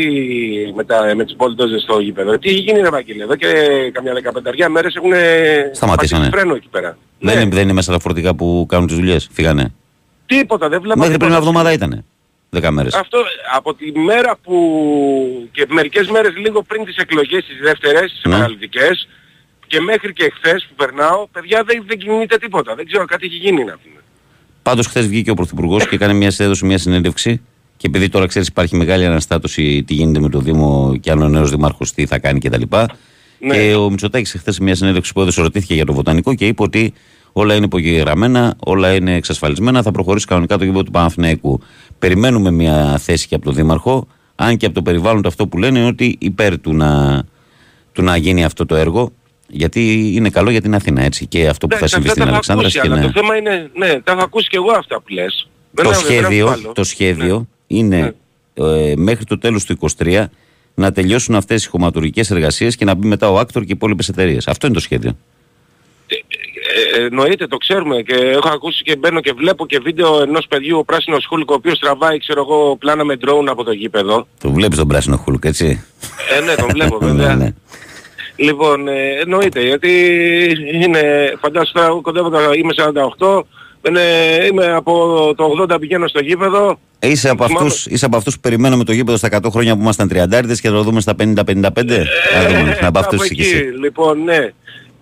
με, τα, με τις μπολντόζες στο γήπεδο. Τι έχει γίνει ρε Βαγγέλη, εδώ και καμιά δεκαπενταριά μέρες έχουν Σταματήσανε. πατήσει φρένο εκεί πέρα. Δεν, είναι, δεν είναι μέσα τα φορτικά που κάνουν τις δουλειές, φύγανε. Τίποτα, δεν βλέπω Μέχρι πριν τίποτα. μια εβδομάδα ήτανε. Δέκα μέρες. Αυτό από τη μέρα που και μερικές μέρες λίγο πριν τις εκλογές τις δεύτερες, τις Ναι. επαναληπτικές και μέχρι και εχθές που περνάω, παιδιά δεν, δεν κινείται τίποτα. Δεν ξέρω, κάτι έχει γίνει να πούμε. Πάντως χθες βγήκε ο Πρωθυπουργός και έκανε μια, έδωσε μια συνέντευξη και επειδή τώρα ξέρεις υπάρχει μεγάλη αναστάτωση τι γίνεται με το Δήμο και αν ο νέος Δήμαρχος τι θα κάνει κτλ. Ναι. Και ο Μητσοτάκης χθες σε μια συνέντευξη που έδωσε ρωτήθηκε για το βοτανικό και είπε ότι όλα είναι υπογεγραμμένα, όλα είναι εξασφαλισμένα, θα προχωρήσει κανονικά το γήπεδο του Παναθηναϊκού. Περιμένουμε μια θέση και από τον Δήμαρχο, αν και από το περιβάλλον του αυτό που λένε είναι ότι υπέρ του να, του να γίνει αυτό το έργο, γιατί είναι καλό για την Αθήνα έτσι. Και αυτό που θα Εντάξει, συμβεί αυτά στην τα έχω Αλεξάνδρα ακούσει, και αλλά ναι. το θέμα είναι, ναι, τα έχω ακούσει και εγώ αυτά που λες. Δεν το λέω, δεν σχέδιο, αμφιβάλλω. το σχέδιο είναι ε, μέχρι το τέλος του 23 να τελειώσουν αυτές οι χωματουργικές εργασίες και να μπει μετά ο Άκτορ και οι υπόλοιπες εταιρείες. Αυτό είναι το σχέδιο. Ε, εννοείται, το ξέρουμε και έχω ακούσει και μπαίνω και βλέπω και βίντεο ενός παιδιού ο πράσινος χούλικο ο οποίος τραβάει ξέρω εγώ πλάνα με drone από το γήπεδο. Το βλέπεις τον πράσινο χούλουκ, έτσι; Ε, ναι, τον βλέπω Ναι, βέβαια. ναι. Λοιπόν, ε, εννοείται, γιατί είναι, φαντάσου τώρα, εγώ κοντεύω, τα- είμαι 48, είναι, είμαι από το 80 πηγαίνω στο γήπεδο. Είσαι από, Θυμάμαι- αυτούς, είσαι από αυτούς που περιμέναμε το γήπεδο στα 100 χρόνια που ήμασταν 30 και θα το δούμε στα 50-55. Να δούμε, να από αυτούς από είσαι κι εκεί, εσύ. λοιπόν, ναι.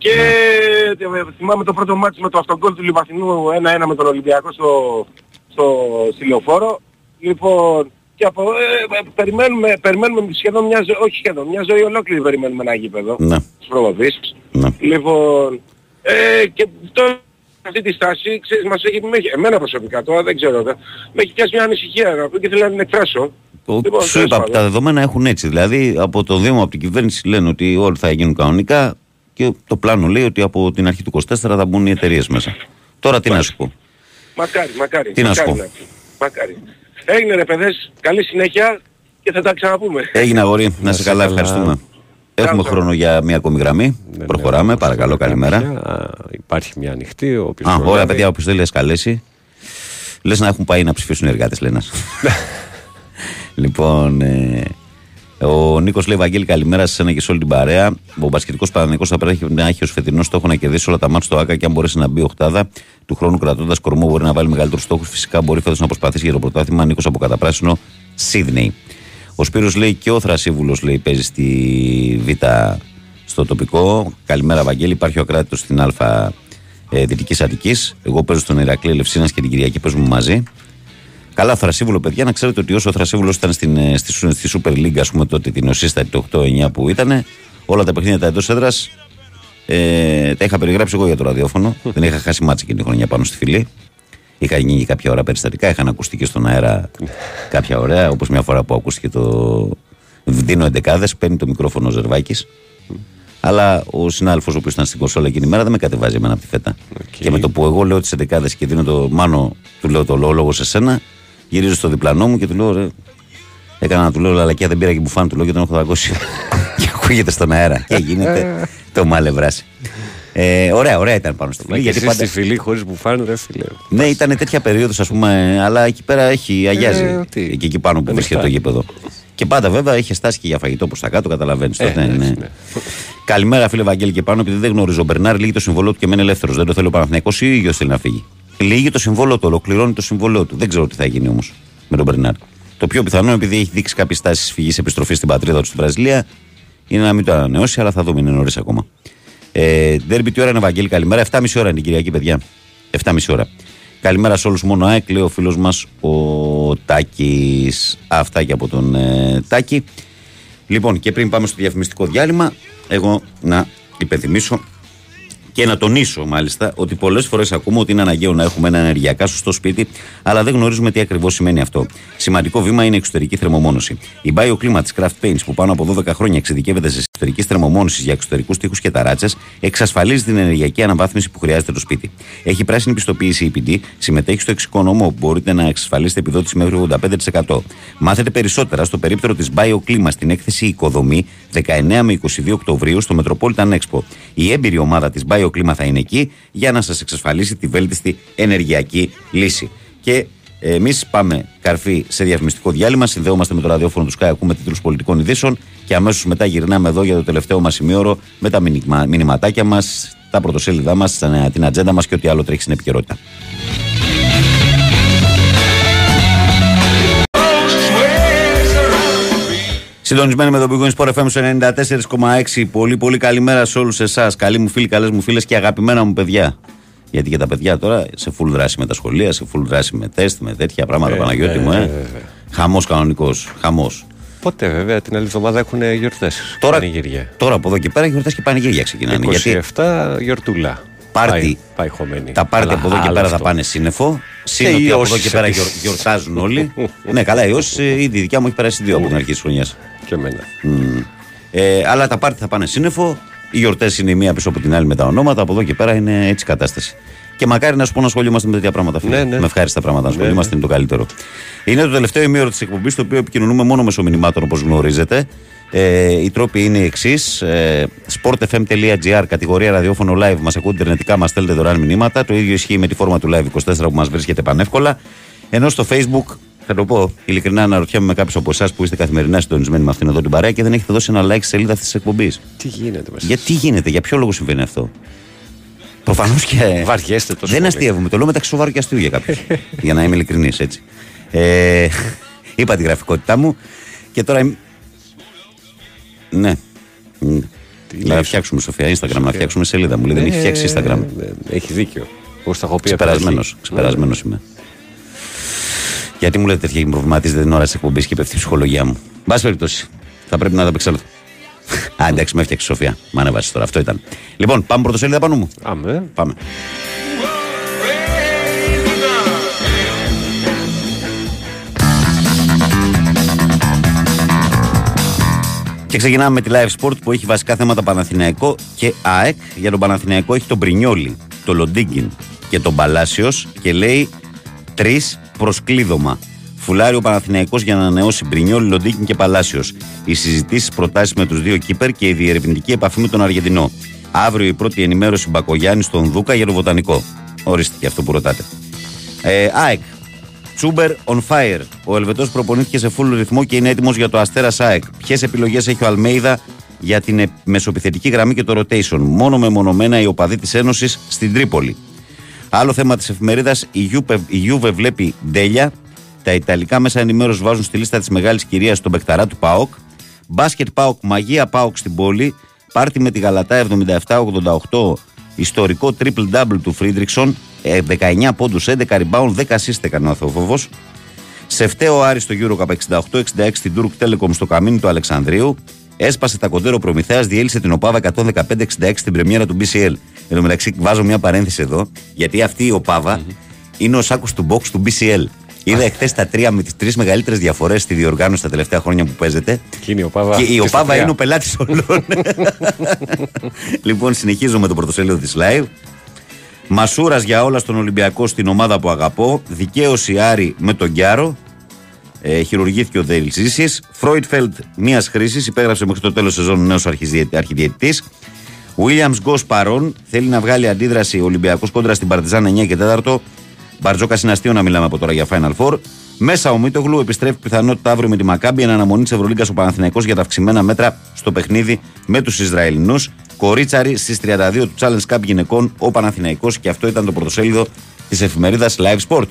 Και ε, θυμάμαι το πρώτο μάτι με το αυτογκόλ του Λιβαθινού 1-1 με τον Ολυμπιακό στο, στο Σιλιοφόρο. Λοιπόν, και από, ε, ε, περιμένουμε, περιμένουμε σχεδόν μια ζωή, όχι σχεδόν, μια ζωή ολόκληρη περιμένουμε ένα γήπεδο. Ναι. Στις προβοδίσεις. Ναι. Λοιπόν, ε, και τώρα αυτή τη στάση, ξέρεις, μας έχει, με έχει- εμένα προσωπικά τώρα δεν ξέρω, δε, με έχει πιάσει μια ανησυχία να πω και θέλω να την εκφράσω. Ο- Λοιπόν, σου τέλος είπα, πάντων. τα δεδομένα έχουν έτσι. Δηλαδή από το Δήμο, από την κυβέρνηση λένε ότι όλα θα γίνουν κανονικά και το πλάνο λέει ότι από την αρχή του 24 θα μπουν οι εταιρείες μέσα. Τώρα τι να σου πω. Μακάρι, μακάρι. Τι να σου μακάρι πω. πει. Μακάρι. Έγινε ρε παιδες, καλή συνέχεια και θα τα ξαναπούμε. Έγινε αγόρι, να σε σε καλά, καλά. ευχαριστούμε. Έχουμε χρόνο για μια ακόμη γραμμή. Προχωράμε, παρακαλώ, καλημέρα. Α, Υπάρχει μια ανοιχτή. όποιος Α, προλάβει. ωραία, παιδιά, όποιος θέλει, α καλέσει. Λες να έχουν πάει να ψηφίσουν οι εργάτες, λένε. λοιπόν, ε, ο Νίκος λέει: Βαγγέλη, καλημέρα σε ένα και σε όλη την παρέα. Ο μπασκετικός Παναγενικό θα πρέπει να έχει ως φετινό στόχο να κερδίσει όλα τα μάτια στο ΑΚΑ και αν μπορέσει να μπει οχτάδα του χρόνου κρατώντας κορμό, μπορεί να βάλει μεγαλύτερους στόχους. Φυσικά μπορεί φέτος να προσπαθήσει για το πρωτάθλημα. Νίκος από Καταπράσινο, Σίδνεϊ. Ο Σπύρος λέει και ο Θρασίβουλος λέει παίζει στη Β στο τοπικό. Καλημέρα, Βαγγέλη. Υπάρχει ο Ακράτητος στην Α ε, Δυτικής Αττικής. Εγώ παίζω στον Ηρακλή Ελευσίνας και την Κυριακή παίζουμε μαζί. Καλά, Θρασίβουλο, παιδιά, να ξέρετε ότι όσο ο Θρασίβουλος ήταν στην, ε, στη, Σου- στη Super League, ας πούμε, τότε την οσύστατη το 8-9 που ήταν, όλα τα παιχνίδια τα εντός έδρας ε, τα είχα περιγράψει εγώ για το ραδιόφωνο. Δεν είχα χάσει μάτσα εκείνη τη χρονιά πάνω στη φυλή. Είχα γίνει κάποια ώρα περιστατικά, είχαν ακουστεί και στον αέρα κάποια ωραία, όπως μια φορά που ακούστηκε το. Δίνω εντεκάδες, παίρνει το μικρόφωνο ο Ζερβάκης. Αλλά ο συνάδελφος ο οποίος ήταν στην κονσόλα εκείνη η μέρα δεν με κατεβάζει εμένα από τη φέτα. Και με το που εγώ λέω τις εντεκάδες και δίνω το μάνο, του λέω το λόγο σε σένα, γυρίζω στο διπλανό μου και του λέω ρε. Έκανα να του λέω λαλακιά, δεν πήρα και μπουφάν, του λέω και τον έχω δαγκώσει. και ακούγεται στον αέρα. και γίνεται το μάλευρας. Ε, ωραία, ωραία ήταν πάνω στο Μα φιλί. και Γιατί εσύ πάντα... στη φυλή χωρίς μπουφάν, ρε φίλε. Ναι, ήταν τέτοια περίοδος, ας πούμε, ε, αλλά εκεί πέρα έχει αγιάζει. Ε, τι. εκεί, εκεί πάνω που Δεν βρίσκεται το φτάνει. γήπεδο. Και πάντα βέβαια είχε στάσει και για φαγητό προς τα κάτω, καταλαβαίνεις. Ε, τότε, ναι, ναι. ναι. Καλημέρα, φίλε Βαγγέλη και πάνω, επειδή δεν γνωρίζω. Ο Μπερνάρ λύγει το συμβόλαιο του και μένει ελεύθερος. Δεν το θέλει ο Παναθυνιακό ή ο ίδιο θέλει να φύγει. Λύγει το συμβόλαιο του, ολοκληρώνει το συμβόλαιο του. Δεν ξέρω τι θα γίνει όμως με τον Μπερνάρ. Το πιο πιθανό, επειδή έχει δείξει κάποιες τάσεις φυγής επιστροφής στην πατρίδα του στη Βραζιλία, είναι να μην το ανανεώσει, αλλά θα δούμε, είναι νωρίς ακόμα. Ε, Ντέρμπι τι ώρα είναι, Βαγγέλη, καλημέρα. 7.30 ώρα είναι η Κυριακή, παιδιά. 7.30 ώρα. Καλημέρα σε όλους. Μόνο ΑΕΚ, λέει ο φίλος μας ο Τάκης. Αυτά και από τον ε, Τάκη. Λοιπόν, και πριν πάμε στο διαφημιστικό διάλειμμα, εγώ να υπενθυμίσω και να τονίσω μάλιστα ότι πολλές φορές ακούμε ότι είναι αναγκαίο να έχουμε ένα ενεργειακά σωστό σπίτι, αλλά δεν γνωρίζουμε τι ακριβώς σημαίνει αυτό. Σημαντικό βήμα είναι η εξωτερική θερμομόνωση. Η BioClima της Craft Paints, που πάνω από 12 χρόνια εξειδικεύεται σε εξωτερική θερμομόνωση για εξωτερικούς τείχους και ταράτσες, εξασφαλίζει την ενεργειακή αναβάθμιση που χρειάζεται το σπίτι. Έχει πράσινη πιστοποίηση EPD, συμμετέχει στο εξοικονομώ που μπορείτε να εξασφαλίσετε επιδότηση μέχρι 85%. Μάθετε περισσότερα στο περίπτερο της BioClima στην έκθεση Οικοδομή 19 με 22 Οκτωβρίου στο Metropolitan Expo. Η έμπειρη ομάδα της BioClima θα είναι εκεί για να σας εξασφαλίσει τη βέλτιστη ενεργειακή λύση. Και Εμείς πάμε καρφί σε διαφημιστικό διάλειμμα. Συνδέομαστε με το ραδιόφωνο του Sky, ακούμε τίτλους πολιτικών ειδήσεων και αμέσως μετά γυρνάμε εδώ για το τελευταίο μας σημείωρο με τα μηνυμα- μηνυματάκια μας, τα πρωτοσέλιδά μας, την ατζέντα μας και ό,τι άλλο τρέχει στην επικαιρότητα. Συντονισμένοι με τον Big Win Sport FM στο 94,6. Πολύ πολύ καλημέρα σε όλους εσάς. Καλοί μου φίλοι, καλές μου φίλες και αγαπημένα μου παιδιά. Γιατί και τα παιδιά τώρα σε full δράση με τα σχολεία, σε full δράση με τεστ, με τέτοια πράγματα, Ε, Παναγιώτη ε, μου, ε, ε. ε, Χαμός κανονικός. Χαμός. Πότε βέβαια την άλλη εβδομάδα έχουν γιορτές. Τώρα, τώρα από εδώ και πέρα γιορτές και πανηγύρια ξεκινάνε. 27 Γιατί γιορτούλα. Πάρτι. Πάει, πάει χωμένη. τα πάρτι Αλλά από εδώ και άλλο πέρα θα αυτό. πάνε σύννεφο. Και Συν οι ότι από εδώ όσοι και σε πέρα τις- γιορ- γιορτάζουν όλοι. ναι, καλά, η όσοι ήδη η δικιά μου έχει περάσει δύο από την αρχή της χρονιάς. Και εμένα. Ε, αλλά τα πάρτι θα πάνε σύννεφο. Οι γιορτές είναι η μία πίσω από την άλλη με τα ονόματα. Από εδώ και πέρα είναι έτσι η κατάσταση. Και μακάρι να σου πω να ασχολούμαστε με τέτοια πράγματα. Φίλε. Ναι, ναι. Με ευχάριστα πράγματα. Να Ναι, ασχολούμαστε είναι το καλύτερο. Είναι το τελευταίο ημίωρο της εκπομπής, το οποίο επικοινωνούμε μόνο μέσω μηνυμάτων όπως γνωρίζετε. Ε, οι τρόποι είναι οι εξής. Ε, sportfm.gr, κατηγορία ραδιόφωνο live, μας ακούτε ιντερνετικά, μας στέλνετε δωρεάν μηνύματα. Το ίδιο ισχύει με τη φόρμα του live 24 που μας βρίσκεται πανεύκολα. Ενώ στο facebook, θα το πω ειλικρινά, αναρωτιέμαι με κάποιους από εσάς που είστε καθημερινά συντονισμένοι με αυτήν εδώ την παρέα και δεν έχετε δώσει ένα like στη σελίδα αυτής της εκπομπής. Τι γίνεται μέσα. Γιατί γίνεται, για ποιο λόγο συμβαίνει αυτό; Προφανώς και. Βαριέστε τόσο Δεν πολύ. αστείευομαι, το λέω μεταξύ σοβαρού και αστείου για κάποιους. για να είμαι ειλικρινής, έτσι. Ε, είπα τη γραφικότητά μου και τώρα. είμαι- Ναι. Μ. Να λες; φτιάξουμε Σοφία Instagram, να φτιάξουμε σελίδα μου. Λέει, δεν έχει φτιάξει Instagram. Ε, Έχει δίκιο. Πώς τα έχω πει από την Ξεπερασμένος. αρχή. Ξεπερασμένος είμαι. Γιατί μου λέτε τέτοια και με προβληματίζετε την ώρα της εκπομπής και πέφτει η ψυχολογία μου. Μπα περιπτώσει. Θα πρέπει να τα απεξέλθω. Α, εντάξει, με έφτιαξε η Σοφία. Μ' ανέβασε τώρα. Αυτό ήταν. Λοιπόν, πάμε πρωτοσέλιδα πάνω μου. Άμε. Πάμε. Και ξεκινάμε με τη Live Sport που έχει βασικά θέματα Παναθηναϊκό και ΑΕΚ. Για τον Παναθηναϊκό έχει τον Πρινιόλι, τον Λοντίγκιν και τον Παλάσιος και λέει τρεις προσκλείδωμα. Φουλάρει ο Παναθηναϊκός για να ανανεώσει Μπρινιόλι, Λοντίγκιν και Παλάσιος. Οι συζητήσεις, προτάσεις με τους δύο κύπερ και η διερευνητική επαφή με τον Αργεντινό. Αύριο η πρώτη ενημέρωση Μπακογιάννη στον Δούκα για το βοτανικό. Ορίστε και αυτό που ρωτάτε. Ε, ΑΕΚ. Τσούμπερ on fire. Ο Ελβετός προπονήθηκε σε full ρυθμό και είναι έτοιμος για το Αστέρα ΑΕΚ. Ποιες επιλογές έχει ο Αλμέιδα για την ε, μεσοπιθετική γραμμή και το rotation; Μόνο μεμονωμένα οι οπαδοί της Ένωσης στην Τρίπολη. Άλλο θέμα της εφημερίδας, η Γιούβε, η Γιούβε βλέπει ντέλια. Τα Ιταλικά μέσα ενημέρωσης βάζουν στη λίστα της μεγάλης κυρίας στον Πεκταρά του Πάοκ. Μπάσκετ Πάοκ, μαγεία Πάοκ στην πόλη. Πάρτι με τη Γαλατά 77-88. Ιστορικό triple-double του Φρίντριξον. ε, 19 πόντους, 11 rebound, 10 assist έκανε ο αθεόφοβος. Σε φταίο Άρη στο Eurocup 68-66 στην Turk Telecom στο καμίνι του Αλεξανδρίου. Έσπασε τα κοντέρ ο Προμηθέας, διέλυσε την Οπάβα 115-66 στην πρεμιέρα του BCL. Εν τω μεταξύ, βάζω μια παρένθεση εδώ, γιατί αυτή η Οπάβα είναι ο σάκος του μποξ του BCL. Είδα εχθές τα τρία με τις τρεις μεγαλύτερες διαφορές στη διοργάνωση τα τελευταία χρόνια που παίζεται. Και είναι η Οπάβα. Και η και στα Οπάβα τρία. είναι ο πελάτης όλων. λοιπόν, συνεχίζω με το πρωτοσέλιδο της Live. Μασούρας για όλα στον Ολυμπιακό στην ομάδα που αγαπώ. Δικαίωση Άρη με τον Γκιάρο. Ε, χειρουργήθηκε ο Ντέιλ Ζήσης. Φρόιτφελντ μια χρήσης. Υπέγραψε μέχρι το τέλος σεζόν νέος αρχιδιαιτητής. Williams Γκο παρόν. Θέλει να βγάλει αντίδραση ο Ολυμπιακός κόντρα στην Παρτιζάν 9 και 4. Μπαρτζόκα είναι αστείο να μιλάμε από τώρα για Final Four. Μέσα ο Μίτογλου επιστρέφει πιθανότητα αύριο με τη Μακάμπη εν αναμονή της Ευρωλίγκας ο Παναθηναϊκός για τα αυξημένα μέτρα στο παιχνίδι με τους Ισραηλινούς. Κορίτσαρη στις 32 του Challenge Cup γυναικών ο Παναθηναϊκός και αυτό ήταν το πρωτοσέλιδο της εφημερίδας Live Sport.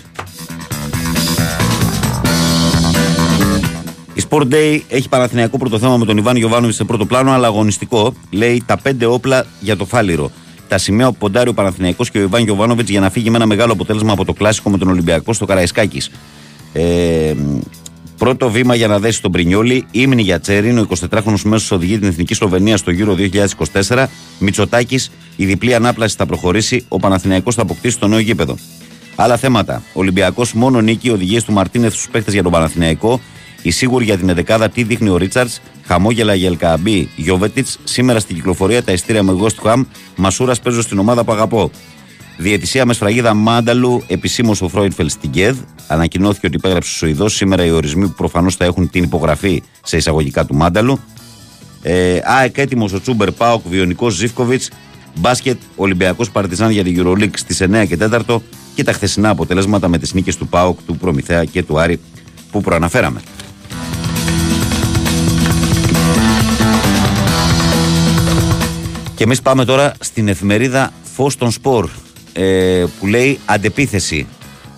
Η Sport Day έχει Παναθηναϊκό πρώτο θέμα με τον Ιβάν Γιοβάνοβιτ σε πρώτο πλάνο, αλλά αγωνιστικό. Λέει τα πέντε όπλα για το φάληρο. Τα σημαία που ποντάρει ο Παναθηναϊκός και ο Ιβάν Γιοβάνοβιτ για να φύγει με ένα μεγάλο αποτέλεσμα από το κλασικό με τον Ολυμπιακό στο Καραϊσκάκης. Ε, πρώτο βήμα για να δέσει τον Πρινιόλι. Ήμνη για Τσέριν, ο 24χρονο μέσος οδηγεί την Εθνική Σλοβενία στο γύρο 2024. Μητσοτάκης, η διπλή ανάπλαση θα προχωρήσει. Ο Παναθηναϊκός θα αποκτήσει το νέο γήπεδο. Άλλα θέματα. Ολυμπιακός μόνο νίκη, οδηγίες του Μαρτίνεθ στους παίχτε για τον Παναθηναϊκό. Η σίγουρη για την 11 τι δείχνει ο Ρίτσαρτς; Χαμόγελα για Ελκαμπή, Γιώβετιτς. Σήμερα στην κυκλοφορία τα ειστήρια με Ghost Ham. Μασούρας παίζω στην ομάδα που αγαπώ. Διαιτησία με σφραγίδα Μάνταλου, επισήμως ο Φρόιντφελ στην ΚΕΔ. Ανακοινώθηκε ότι υπέγραψε ο Σουηδός. Σήμερα οι ορισμοί που προφανώς θα έχουν την υπογραφή σε εισαγωγικά του Μάνταλου. Ε, ΑΕΚ έτοιμος ο Τσούμπερ Πάοκ, Βιονικός Ζήφκοβιτς. Μπάσκετ Ολυμπιακός Παρτιζάν για την Euroleague στις 9 και 4 και τα χθεσινά αποτελέσματα με τις νίκες του Πάοκ, του Προμηθέα και του Άρη που προαναφέραμε. Και εμείς πάμε τώρα στην εφημερίδα Φως των Σπορ ε, που λέει αντεπίθεση.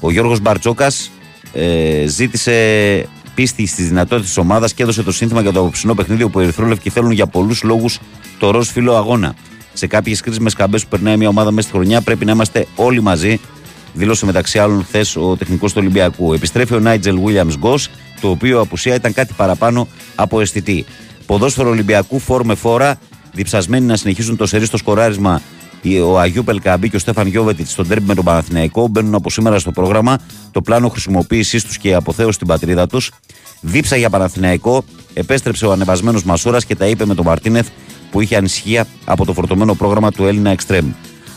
Ο Γιώργος Μπαρτσόκας ε, ζήτησε πίστη στις δυνατότητες της ομάδας και έδωσε το σύνθημα για το απόψινό παιχνίδι όπου οι Ερυθρόλευκοι θέλουν για πολλούς λόγους το ροζ φύλλο αγώνα. Σε κάποιες κρίσιμες καμπές που περνάει μια ομάδα μέσα στη χρονιά πρέπει να είμαστε όλοι μαζί, δήλωσε μεταξύ άλλων χθες ο τεχνικός του Ολυμπιακού. Επιστρέφει ο Νάιτζελ Βίλιαμς Γκος, το οποίο απουσία ήταν κάτι παραπάνω από αισθητή. Ποδόσφαιρο Ολυμπιακού φόρμε φόρα, διψασμένοι να συνεχίσουν το σερί στο σκοράρισμα ο Αγίου Πελκαμπή και ο Στέφαν Γιώβετιτς στον τέρμπι με τον Παναθηναϊκό μπαίνουν από σήμερα στο πρόγραμμα το πλάνο χρησιμοποίησής τους και η αποθέωση στην πατρίδα τους. Δίψα για Παναθηναϊκό, επέστρεψε ο ανεβασμένος Μασούρας και τα είπε με τον Μαρτίνεθ που είχε ανησυχία από το φορτωμένο πρόγραμμα του Έλληνα Εξτρέμ.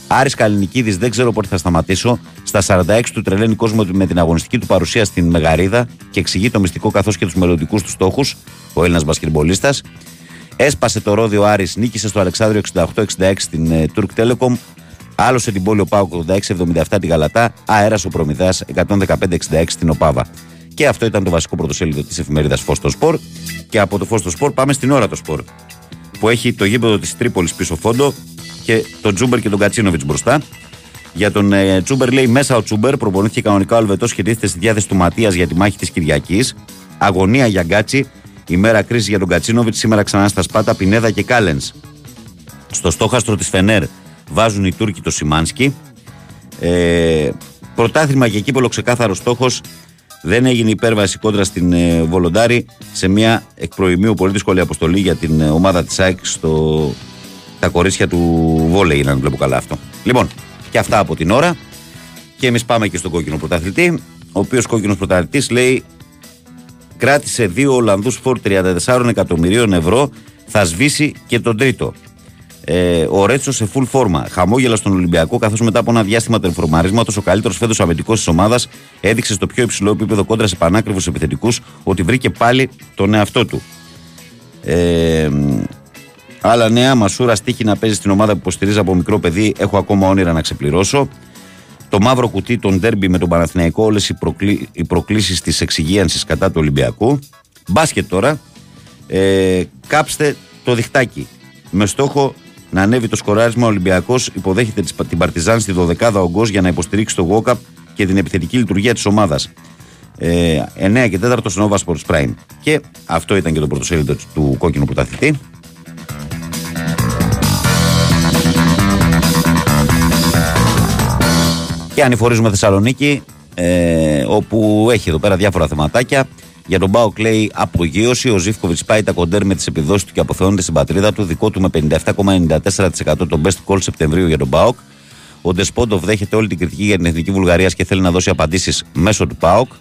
Άρης Καλλινικίδης δεν ξέρω πότε θα σταματήσω. Στα 46 του τρελαίνει κόσμο με την αγωνιστική του παρουσία στην Μεγαρίδα και εξηγεί το μυστικό καθώς και τους μελλοντικούς του στόχους, ο Έλληνας μπασκετμπολίστας. Έσπασε το ρόδιο Άρης, νίκησε στο Αλεξάνδριο 68-66 στην ε, Turk Telecom. Άλωσε την πόλη ο Πάουκ 86-77 την Γαλατά. Αέρασε ο Προμηθέα 115-66 στην Οπάβα. Και αυτό ήταν το βασικό πρωτοσέλιδο της εφημερίδας Φως των Σπορ. Και από το Φως των Σπορ πάμε στην Ώρα των Σπορ. Που έχει το γήπεδο της Τρίπολης πίσω φόντο και τον Τζούμπερ και τον Κατσίνοβιτς μπροστά. Για τον ε, Τζούμπερ λέει μέσα ο Τζούμπερ, προπονήθηκε κανονικά ο Ελβετός και τίθεται στη διάθεση του Ματίας για τη μάχη της Κυριακής. Αγωνία για Γκάτσι, ημέρα κρίσης για τον Κατσίνοβιτς, σήμερα ξανά στα Σπάτα, Πινέδα και Κάλενς. Στο στόχαστρο της Φενέρ βάζουν οι Τούρκοι το Σιμάνσκι. Ε, πρωτάθλημα και κύπολο ξεκάθαρος στόχος. Δεν έγινε υπέρβαση κόντρα στην ε, Βολοντάρη σε μια εκ προημίου πολύ δύσκολη αποστολή για την ε, ομάδα της ΑΕΚ στο. Τα κορίτσια του Βόλεϊ, αν βλέπω καλά αυτό. Λοιπόν, και αυτά από την ώρα. Και εμείς πάμε και στον κόκκινο πρωταθλητή. Ο οποίος κόκκινος πρωταθλητής λέει κράτησε δύο Ολλανδούς φόρ 34 εκατομμυρίων ευρώ, θα σβήσει και τον τρίτο. Ε, ο Ρέτσος σε full φόρμα. Χαμόγελα στον Ολυμπιακό, καθώς μετά από ένα διάστημα τερφορμαρίσματο, ο καλύτερος φέτος αμυντικός της ομάδας έδειξε στο πιο υψηλό επίπεδο κόντρα σε πανάκριβους επιθετικούς ότι βρήκε πάλι τον εαυτό του. Ε, άλλα νέα, Μασούρα στίχη να παίζει στην ομάδα που υποστηρίζει από μικρό παιδί. Έχω ακόμα όνειρα να ξεπληρώσω. Το μαύρο κουτί των ντέρμπι με τον Παναθηναϊκό, όλες οι, προκλή, οι προκλήσεις της εξυγίανσης κατά του Ολυμπιακού. Μπάσκετ τώρα. Ε, κάψτε το διχτάκι. Με στόχο να ανέβει το σκοράρισμα, ο Ολυμπιακός υποδέχεται την Παρτιζάν στη 12η ογκός για να υποστηρίξει το walk και την επιθετική λειτουργία της ομάδας. Ε, 9 και 4 στο Nova Sports Prime. Και αυτό ήταν και το πρωτοσέλιδο του κόκκινου πρωταθλητή. Και ανηφορίζουμε Θεσσαλονίκη, ε, όπου έχει εδώ πέρα διάφορα θεματάκια. Για τον ΠΑΟΚ λέει απογείωση. Ο Ζίβκοβιτς σπάει τα κοντέρ με τις επιδόσεις του και αποθεώνεται στην πατρίδα του. Δικό του με 57,94% το best goal Σεπτεμβρίου για τον ΠΑΟΚ. Ο Ντεσπόντοφ δέχεται όλη την κριτική για την εθνική Βουλγαρίας και θέλει να δώσει απαντήσεις μέσω του ΠΑΟΚ.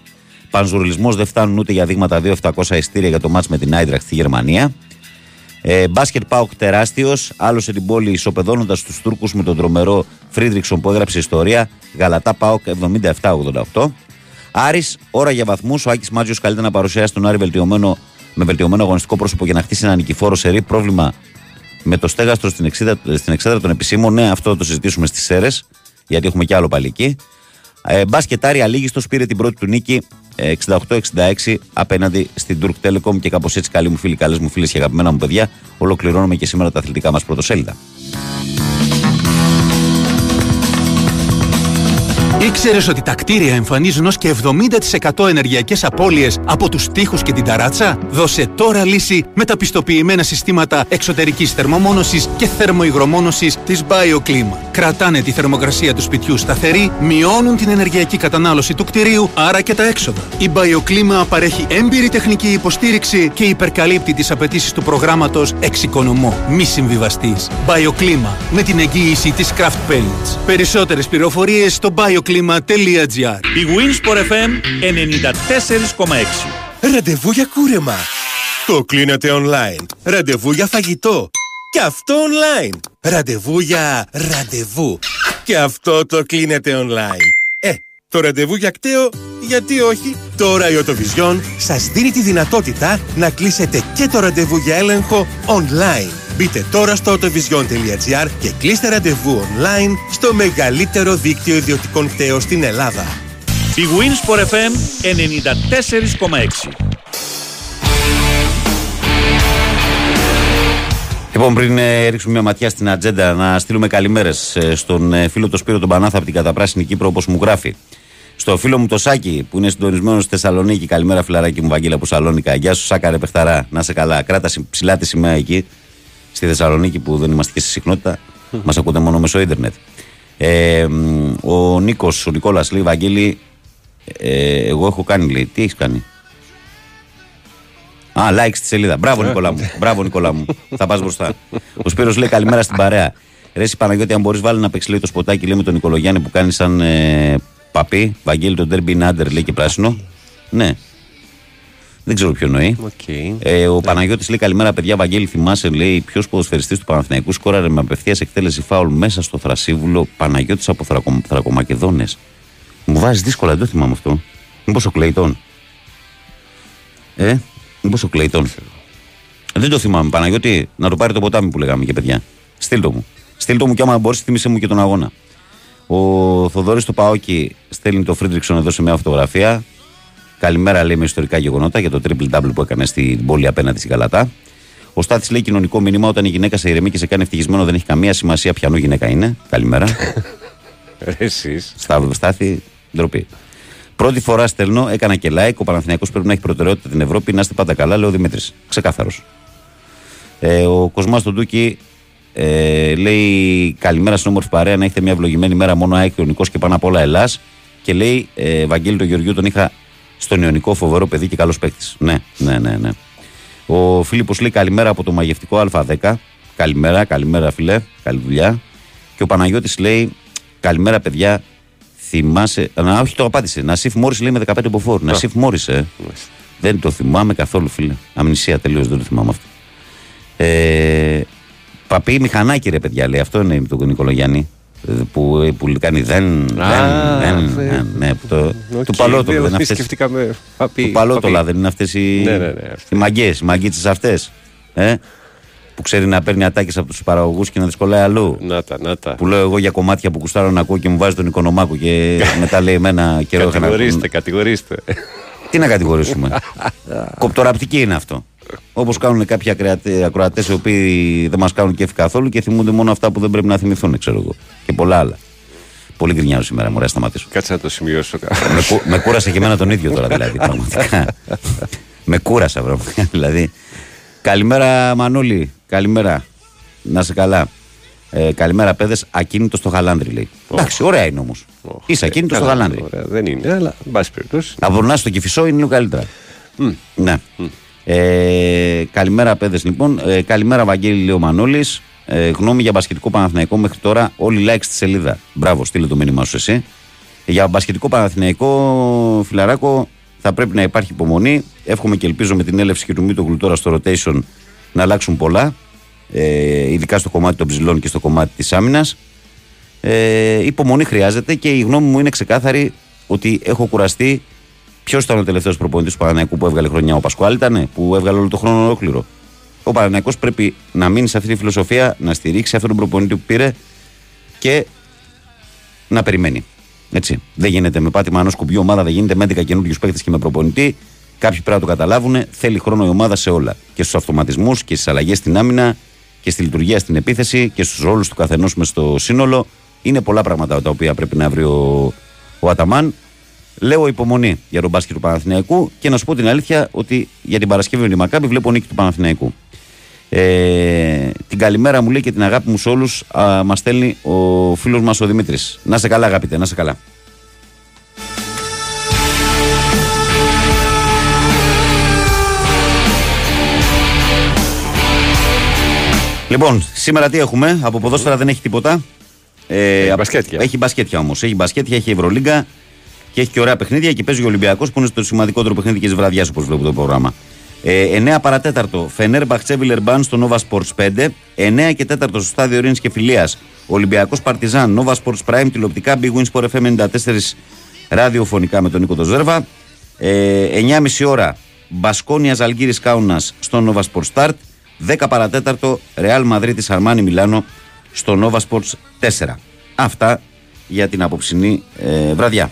Πανζουρλισμός, δεν φτάνουν ούτε για δείγματα 2.700 εισιτήρια για το ματς με την Άιντραχτ στη Γερμανία. Ε, μπάσκετ ΠΑΟΚ τεράστιος. Άλωσε την πόλη ισοπεδώνοντας τους Τούρκους με τον τρομερό Φρίντρικσον που έγραψε ιστορία. Γαλατά Πάοκ 77-88. Άρης, ώρα για βαθμούς. Ο Άκης Μάτζιος καλείται να παρουσιάσει τον Άρη βελτιωμένο, με βελτιωμένο αγωνιστικό πρόσωπο για να χτίσει ένα νικηφόρο σερή. Πρόβλημα με το στέγαστρο στην εξέδρα, στην εξέδρα των επισήμων. Ναι, αυτό το συζητήσουμε στις ΣΕΡΕ, γιατί έχουμε και άλλο παλίκι. Ε, μπάσκετ Άρη Αλίγιστο πήρε την πρώτη του νίκη 68-66 απέναντι στην Turk Telecom και κάπως έτσι καλοί μου φίλοι, καλές μου φίλες και αγαπημένα μου παιδιά ολοκληρώνουμε και σήμερα τα αθλητικά μας πρωτοσέλιδα. Ήξερες ότι τα κτίρια εμφανίζουν ως και 70% ενεργειακές απώλειες από τους τοίχους και την ταράτσα; Δώσε τώρα λύση με τα πιστοποιημένα συστήματα εξωτερικής θερμομόνωσης και θερμοϊγρομόνωσης της BioClima. Κρατάνε τη θερμοκρασία του σπιτιού σταθερή, μειώνουν την ενεργειακή κατανάλωση του κτηρίου, άρα και τα έξοδα. Η BioClima παρέχει έμπειρη τεχνική υποστήριξη και υπερκαλύπτει τις απαιτήσεις του προγράμματος Εξοικονομώ. Μη συμβιβαστής. BioClima με την εγγύηση της Craft Paints. Περισσότερες πληροφορίες στο bioclima.gr Η Winsport FM 94,6 Ραντεβού για κούρεμα. Το κλείνετε online. Ραντεβού για φαγητό. Και αυτό online. Ραντεβού για ραντεβού. Και αυτό το κλείνετε online. Ε, το ραντεβού για κταίο, γιατί όχι; Τώρα η Οτοβιζιόν σας δίνει τη δυνατότητα να κλείσετε και το ραντεβού για έλεγχο online. Μπείτε τώρα στο autovision.gr και κλείστε ραντεβού online στο μεγαλύτερο δίκτυο ιδιωτικών κταίων στην Ελλάδα. Η Winsport FM 94,6 Λοιπόν, πριν ε, ρίξουμε μια ματιά στην ατζέντα, να στείλουμε καλημέρες στον ε, φίλο του Σπύρο τον Πανάθα από την καταπράσινη Κύπρο, όπως μου γράφει. Στο φίλο μου το Σάκη που είναι συντονισμένος στη Θεσσαλονίκη. Καλημέρα, φιλαράκι μου, Βαγγέλα από Σαλόνικα. Γεια σου, Σάκα, ρε Πεχταρά. Να σε καλά. Κράτα ψηλά τη σημαία εκεί, στη Θεσσαλονίκη που δεν είμαστε και στη συχνότητα. Μας ακούτε μόνο μέσω ίντερνετ. Ε, μ, ο Νίκος, ο Νικόλας λέει, Βαγγέλη, ε, εγώ έχω κάνει, λέει. Τι έχεις κάνει; Α, like στη σελίδα. Μπράβο, Νικόλα μου. Μπράβο, Νικόλα μου. Θα πας μπροστά. Ο Σπύρος λέει καλημέρα στην παρέα. Ρε, εσύ Παναγιώτη, αν μπορείς, βάλει να παίξει λέει, το σποτάκι λέει, με τον Νικολογιάννη που κάνει σαν ε, παπί. Βαγγέλη, τον Derby Νάντερ λέει και πράσινο. Ναι. Δεν ξέρω ποιο εννοεί. Okay. Ε, ο Παναγιώτης λέει καλημέρα, παιδιά. Βαγγέλη, θυμάσαι, λέει, ποιος ποδοσφαιριστής του Παναθηναϊκού σκόραρε με απευθείας εκτέλεση φάουλ μέσα στο Θρασίβουλο Παναγιώτης από Θρακο, Θρακομακεδόνες. Μου βάζει δύσκολα, δεν το θυμάμαι αυτό. Μήπως ο Κλεϊτόν. Ε, μήπως ο Κλεϊτόν. Δεν το θυμάμαι, Παναγιώτη, να το πάρει το ποτάμι που λέγαμε και παιδιά. Στείλ το μου. Στείλ το μου και άμα μπορείς, θύμισε μου και τον αγώνα. Ο Θοδωρής του Παόκη στέλνει το Φρίντριξον εδώ σε μια φωτογραφία. Καλημέρα, λέει με ιστορικά γεγονότα για το triple double που έκανε στην πόλη απέναντι στην Καλατά. Ο Στάθης λέει κοινωνικό μήνυμα όταν η γυναίκα σε ηρεμεί και σε κάνει ευτυχισμένο δεν έχει καμία σημασία ποιανού γυναίκα είναι. Καλημέρα. Εσείς. Στα Στάθη, ντροπή. Πρώτη φορά στέλνω, έκανα και like. Ο Παναθηναϊκός πρέπει να έχει προτεραιότητα την Ευρώπη. Να είστε πάντα καλά, λέει ο Δημήτρης. Ξεκάθαρος. Ε, ο Κοσμάς του Ντούκι ε, λέει καλημέρα στην όμορφη παρέα να έχετε μια ευλογημένη μέρα μόνο ΑΕΚ Ιωνικό και πάνω απ' όλα Ελλάς. Και λέει ε, Βαγγέλη τον Γεωργιού τον είχα στον Ιωνικό φοβερό παιδί και καλός παίκτης. Ναι, ναι, ναι, ναι. Ο Φίλιππος λέει καλημέρα από το μαγευτικό Α10. Καλημέρα, καλημέρα φίλε, καλή δουλειά. Και ο Παναγιώτης λέει καλημέρα παιδιά. Θυμάσαι. Να, όχι, το απάντησε. Νασίφ Μόρις λέει με 15 μποφόρ. Νασίφ Μόρις, ε. Δεν το θυμάμαι καθόλου, φίλε. Αμνησία τελείως δεν το θυμάμαι αυτό. Ε, παπί μηχανάκι, ρε παιδιά, λέει. Αυτό είναι το Νικολογιάννη. Ε, Που, που κάνει δεν. Α, δεν, δεν, ε, ναι, ναι, που το, οκ, του παλότολου. δεν Δεν είναι αυτές- σκεφτήκαμε παπί, του παλότολα παπί. δεν είναι αυτές οι, Ναι, ναι, ναι, οι μαγκές, οι μαγκίτσες αυτές. Ε; Που ξέρει να παίρνει ατάκες από τους παραγωγούς και να τις κολλάει αλλού. Να τα, να τα. Που λέω εγώ για κομμάτια που κουστάρω να ακούω και μου βάζει τον οικονομάκο και μετά λέει εμένα καιρό είχα να Κατηγορήστε, κατηγορήστε. Τι να κατηγορήσουμε. Κοπτοραπτική είναι αυτό. Όπως κάνουν κάποιοι ακροατές οι οποίοι δεν μας κάνουν κέφι καθόλου και θυμούνται μόνο αυτά που δεν πρέπει να θυμηθούν, ξέρω εγώ. Και πολλά άλλα. Πολύ γκρινιάζω σήμερα, μωρέ, σταματήσω. Κάτσε να το σημειώσω. με, κου- με κούρασε και εμένα τον ίδιο τώρα δηλαδή. Πραγματικά. με κούρασα, πραγματικά. δηλαδή. Καλημέρα, Μανούλη. Καλημέρα. Να σε καλά. Ε, καλημέρα, παιδες. Ακίνητος στο γαλάνδρι, λέει. Εντάξει, ωραία είναι όμως. Είσαι ακίνητος στο Καλά, γαλάνδρι. ωραία, Δεν είναι, αλλά εν πάση περιπτώσει. Να βουρνάς στο κυφισό είναι λίγο καλύτερα. Ναι. Ε, καλημέρα, παιδες, λοιπόν. Ε, καλημέρα, Βαγγέλη, λέει ο Μανώλης. Ε, γνώμη για μπασκετικό Παναθηναϊκό μέχρι τώρα. Όλοι like στη σελίδα. Μπράβο, στείλε το μήνυμά σου εσύ. Για μπασκετικό Παναθηναϊκό, φιλαράκο, θα πρέπει να υπάρχει υπομονή. Εύχομαι και ελπίζω με την έλευση και του Μήτογλου τώρα στο rotation να αλλάξουν πολλά. Ε, ειδικά στο κομμάτι των ψηλών και στο κομμάτι της άμυνας. Ε, υπομονή χρειάζεται και η γνώμη μου είναι ξεκάθαρη ότι έχω κουραστεί. Ποιος ήταν ο τελευταίος προπονητής του Παναναϊκού που έβγαλε χρονιά, ο Πασκουάλ ήταν, που έβγαλε όλο το χρόνο ολόκληρο; Ο Παναναϊκός πρέπει να μείνει σε αυτή τη φιλοσοφία, να στηρίξει αυτόν τον προπονητή που πήρε και να περιμένει. Έτσι. Δεν γίνεται με πάτημα ενός κουμπιού ομάδα, δεν γίνεται με 11 καινούριου παίκτες και με προπονητή. Κάποιοι πρέπει να το καταλάβουν. Θέλει χρόνο η ομάδα σε όλα. Και στους αυτοματισμούς και στις αλλαγές στην άμυνα και στη λειτουργία στην επίθεση και στους ρόλους του καθενός μες στο σύνολο. Είναι πολλά πράγματα τα οποία πρέπει να βρει ο, ο Αταμάν. Λέω υπομονή για τον μπάσκετ του Παναθηναϊκού και να σου πω την αλήθεια ότι για την Παρασκευή με τη Μακάμπη βλέπω νίκη του Παναθηναϊκού. Ε, την καλημέρα μου λέει και την αγάπη μου σε όλους μας στέλνει ο φίλος μας ο Δημήτρης. Να σε καλά, αγαπητέ, να σε καλά. Λοιπόν, σήμερα τι έχουμε, από ποδόσφαιρα δεν έχει τίποτα. Ε, Έχει απ- μπασκέτια. Έχει μπασκέτια όμως. Έχει μπασκέτια, έχει Ευρωλίγκα και έχει και ωραία παιχνίδια και παίζει ο Ολυμπιακός που είναι στο σημαντικότερο παιχνίδι και της βραδιάς όπως βλέπω το πρόγραμμα. Ε, 9 παρατέταρτο, Φενέρ Μπαχτσέβιλερ Μπαν στο Nova Sports 5. 9 και 4 στο στάδιο Ειρήνης και Φιλίας. Ολυμπιακός Παρτιζάν, Nova Sports Prime, τηλεοπτικά Big Win Sport FM 94 ραδιοφωνικά με τον Νίκο Τοζέρβα. Ε, 9.30 ώρα Μπασκόνια Αλγύρη Κάουνας στο Nova Sports Start. 10 παρατέταρτο Real Madrid Αρμάνι Μιλάνο στο Nova Sports 4. Αυτά για την απόψινή ε, βραδιά.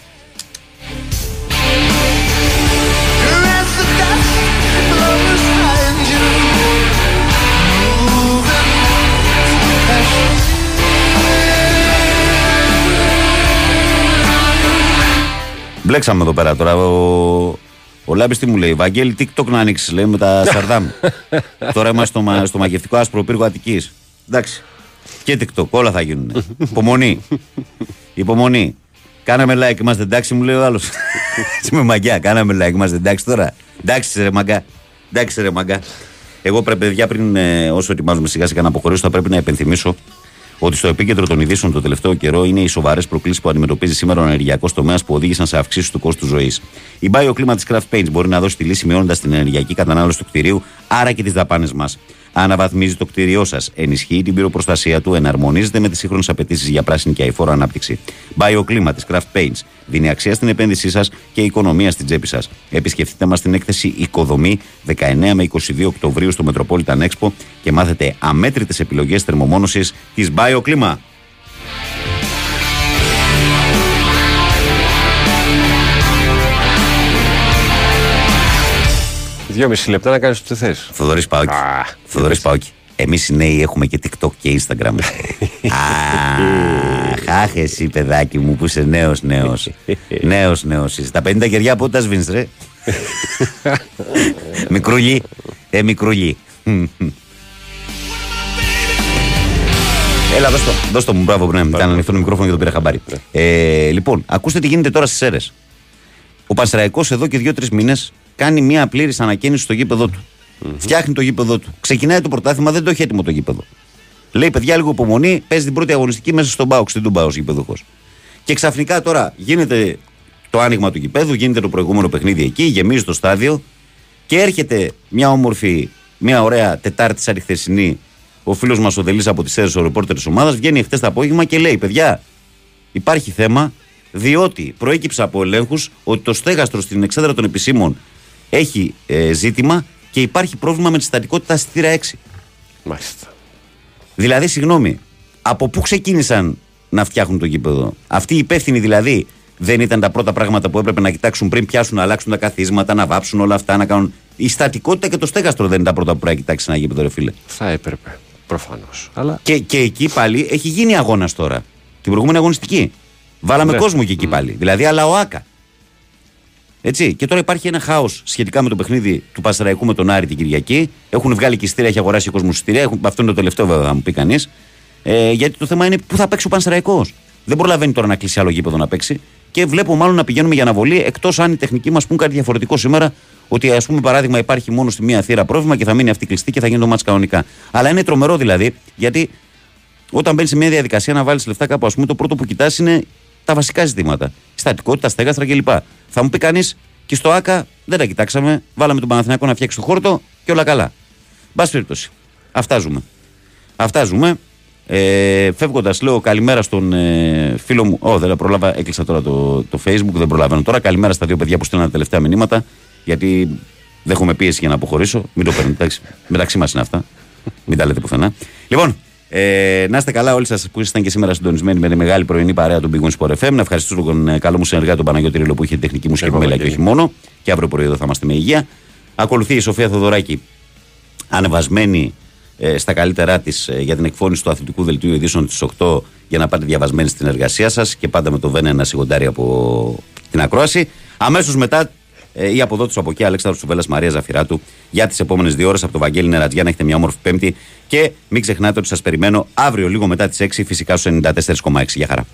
Μπλέξαμε εδώ πέρα τώρα. Ο, ο Λάμπης τι μου λέει, Βαγγέλη, TikTok να ανοίξεις, λέει με τα Σαρδάμ. τώρα είμαστε στο, μα- στο μαγευτικό άσπρο πύργο Αττικής. Εντάξει. Και TikTok, όλα θα γίνουν. Υπομονή. Υπομονή. Κάναμε like, είμαστε εντάξει, μου λέει ο άλλος. Είμαι μαγκιά, κάναμε like, είμαστε εντάξει τώρα. Εντάξει, ρε μαγκά. Εντάξει, ρε μαγκά. Εγώ πρέπει, παιδιά, πριν ε, όσο ετοιμάζουμε σιγά σιγά να αποχωρήσω, θα πρέπει να υπενθυμίσω ότι στο επίκεντρο των ειδήσεων το τελευταίο καιρό είναι οι σοβαρές προκλήσεις που αντιμετωπίζει σήμερα ο ενεργειακός τομέας που οδήγησαν σε αυξήσεις του κόστου ζωής. Η BioClima της Craft Paints μπορεί να δώσει τη λύση μειώνοντας την ενεργειακή κατανάλωση του κτηρίου, άρα και τις δαπάνες μας. Αναβαθμίζει το κτίριό σας, ενισχύει την πυροπροστασία του, εναρμονίζεται με τις σύγχρονες απαιτήσεις για πράσινη και αηφόρο ανάπτυξη. BioClima της Craft Paints δίνει αξία στην επένδυσή σας και οικονομία στην τσέπη σας. Επισκεφτείτε μας στην έκθεση Οικοδομή 19 με 22 Οκτωβρίου στο Metropolitan Expo και μάθετε αμέτρητες επιλογές θερμομόνωσης της BioClima. Δυόμιση λεπτά να κάνεις ό,τι θες. Θοδωρής Πάοκη. Θοδωρής Πάοκη. Εμείς οι νέοι έχουμε και TikTok και Instagram. Αχ, αχ, εσύ παιδάκι μου που είσαι νέος, νέος. Νέος, νέος. Τα 50 κεριά πότε τα σβήνεις, ρε. μικρούλι. Ε, μικρούλι. Έλα, δώσ' το, δώσ' το μου, μπράβο, ναι, ήταν ανοιχτό το μικρόφωνο και το πήρα χαμπάρι. Ε, λοιπόν, ακούστε τι γίνεται τώρα στις αίρες. Ο Πανσεραϊκός εδώ και δύο-τρεις μήνες κάνει μια πλήρης ανακαίνιση στο γήπεδο του. Φτιάχνει το γήπεδο του. Ξεκινάει το πρωτάθλημα, δεν το έχει έτοιμο το γήπεδο. Λέει παιδιά, λίγο υπομονή, παίζει την πρώτη αγωνιστική μέσα στον Μπάουξ, στην Τουμπάου γήπεδο Και ξαφνικά τώρα γίνεται το άνοιγμα του γηπέδου, γίνεται το προηγούμενο παιχνίδι εκεί, γεμίζει το στάδιο και έρχεται μια όμορφη, μια ωραία Τετάρτη σαν τη χθεσινή. Ο φίλος μας ο Δελής από τις θέσει ο ρεπόρτερ της ομάδας βγαίνει χθες το απόγευμα και λέει: Παιδιά, υπάρχει θέμα, διότι προέκυψε από ελέγχους ότι το στέγαστρο στην εξέδρα των επισήμων έχει ε, ζήτημα και υπάρχει πρόβλημα με τη στατικότητα στη θύρα 6. Μάλιστα. Δηλαδή, συγγνώμη, από πού ξεκίνησαν να φτιάχνουν το γήπεδο; Αυτοί οι υπεύθυνοι δηλαδή δεν ήταν τα πρώτα πράγματα που έπρεπε να κοιτάξουν πριν πιάσουν, να αλλάξουν τα καθίσματα, να βάψουν όλα αυτά, να κάνουν. Η στατικότητα και το στέγαστρο δεν είναι τα πρώτα που πρέπει να κοιτάξει ένα γήπεδο, ρε φίλε. Θα έπρεπε. Προφανώς. Αλλά... Και, και εκεί πάλι έχει γίνει αγώνας τώρα. Την προηγούμενη αγωνιστική. Βάλαμε Ναι. κόσμο και εκεί πάλι. Δηλαδή, αλλά ο Άκα. Έτσι. Και τώρα υπάρχει ένα χάος σχετικά με το παιχνίδι του Πασαραϊκού με τον Άρη την Κυριακή. Έχουν βγάλει και ειστήρια, έχει αγοράσει ο κόσμος ειστήρια. Έχουν, αυτό είναι το τελευταίο, βέβαια, θα μου πει κανείς. Ε, γιατί το θέμα είναι πού θα παίξει ο Πανσεραϊκός. Δεν προλαβαίνει τώρα να κλείσει άλλο γήπεδο να παίξει. Και βλέπω μάλλον να πηγαίνουμε για αναβολή, εκτός αν οι τεχνικοί μας πούν κάτι διαφορετικό σήμερα. Ότι ας πούμε παράδειγμα υπάρχει μόνο στη μία θύρα πρόβλημα και θα μείνει αυτή κλειστή και θα γίνει το μάτς κανονικά. Αλλά είναι τρομερό δηλαδή, γιατί όταν μπαίνεις σε μια διαδικασία να βάλεις λεφτά κάπου, ας πούμε, το πρώτο που κοιτάς είναι τα βασικά ζητήματα. Η στατικότητα, στέγαστρα κλπ. Θα μου πει κανείς και στο ΑΚΑ δεν τα κοιτάξαμε. Βάλαμε τον Παναθηναϊκό να φτιάξει το χόρτο και όλα καλά. Μπας περιπτώσει. Αυτά ζούμε. Αυτά ζούμε. Ε, Φεύγοντας, λέω καλημέρα στον ε, φίλο μου. Ω, δεν πρόλαβα, έκλεισα τώρα το, το Facebook, δεν προλαβαίνω τώρα. Καλημέρα στα δύο παιδιά που στείλαν τα τελευταία μηνύματα. Γιατί δέχομαι πίεση για να αποχωρήσω. Μην το παίρνετε. εντάξει. Μεταξύ μας είναι αυτά. Μην τα λέτε πουθενά. Λοιπόν, ε, να είστε καλά όλοι σας που ήσασταν και σήμερα συντονισμένοι με τη μεγάλη πρωινή παρέα του Big Win Sport FM. Να ευχαριστήσω τον ε, καλό μου συνεργάτη τον Παναγιώτη Ρίλο που είχε την τεχνική μου και επιμέλεια και όχι μόνο. Και αύριο πρωί εδώ θα είμαστε με υγεία. Ακολουθεί η Σοφία Θοδωράκη ανεβασμένη ε, στα καλύτερά της για την εκφώνηση του αθλητικού δελτίου ειδήσεων της 8 για να πάτε διαβασμένοι στην εργασία σας και πάντα με το Βένε ένα σιγοντάρι από την ακρόαση. Αμέσως μετά ε, η αποδότη από εκεί, Αλέξανδρος Τσουβέλλα Μαρία Ζαφυράτου, για τις επόμενες δύο ώρες από το Βαγγέλη Νερατζιά να έχετε μια όμορφη Πέμπτη. Και μην ξεχνάτε ότι σας περιμένω αύριο λίγο μετά τις 6 φυσικά στους 94,6. Για χαρά.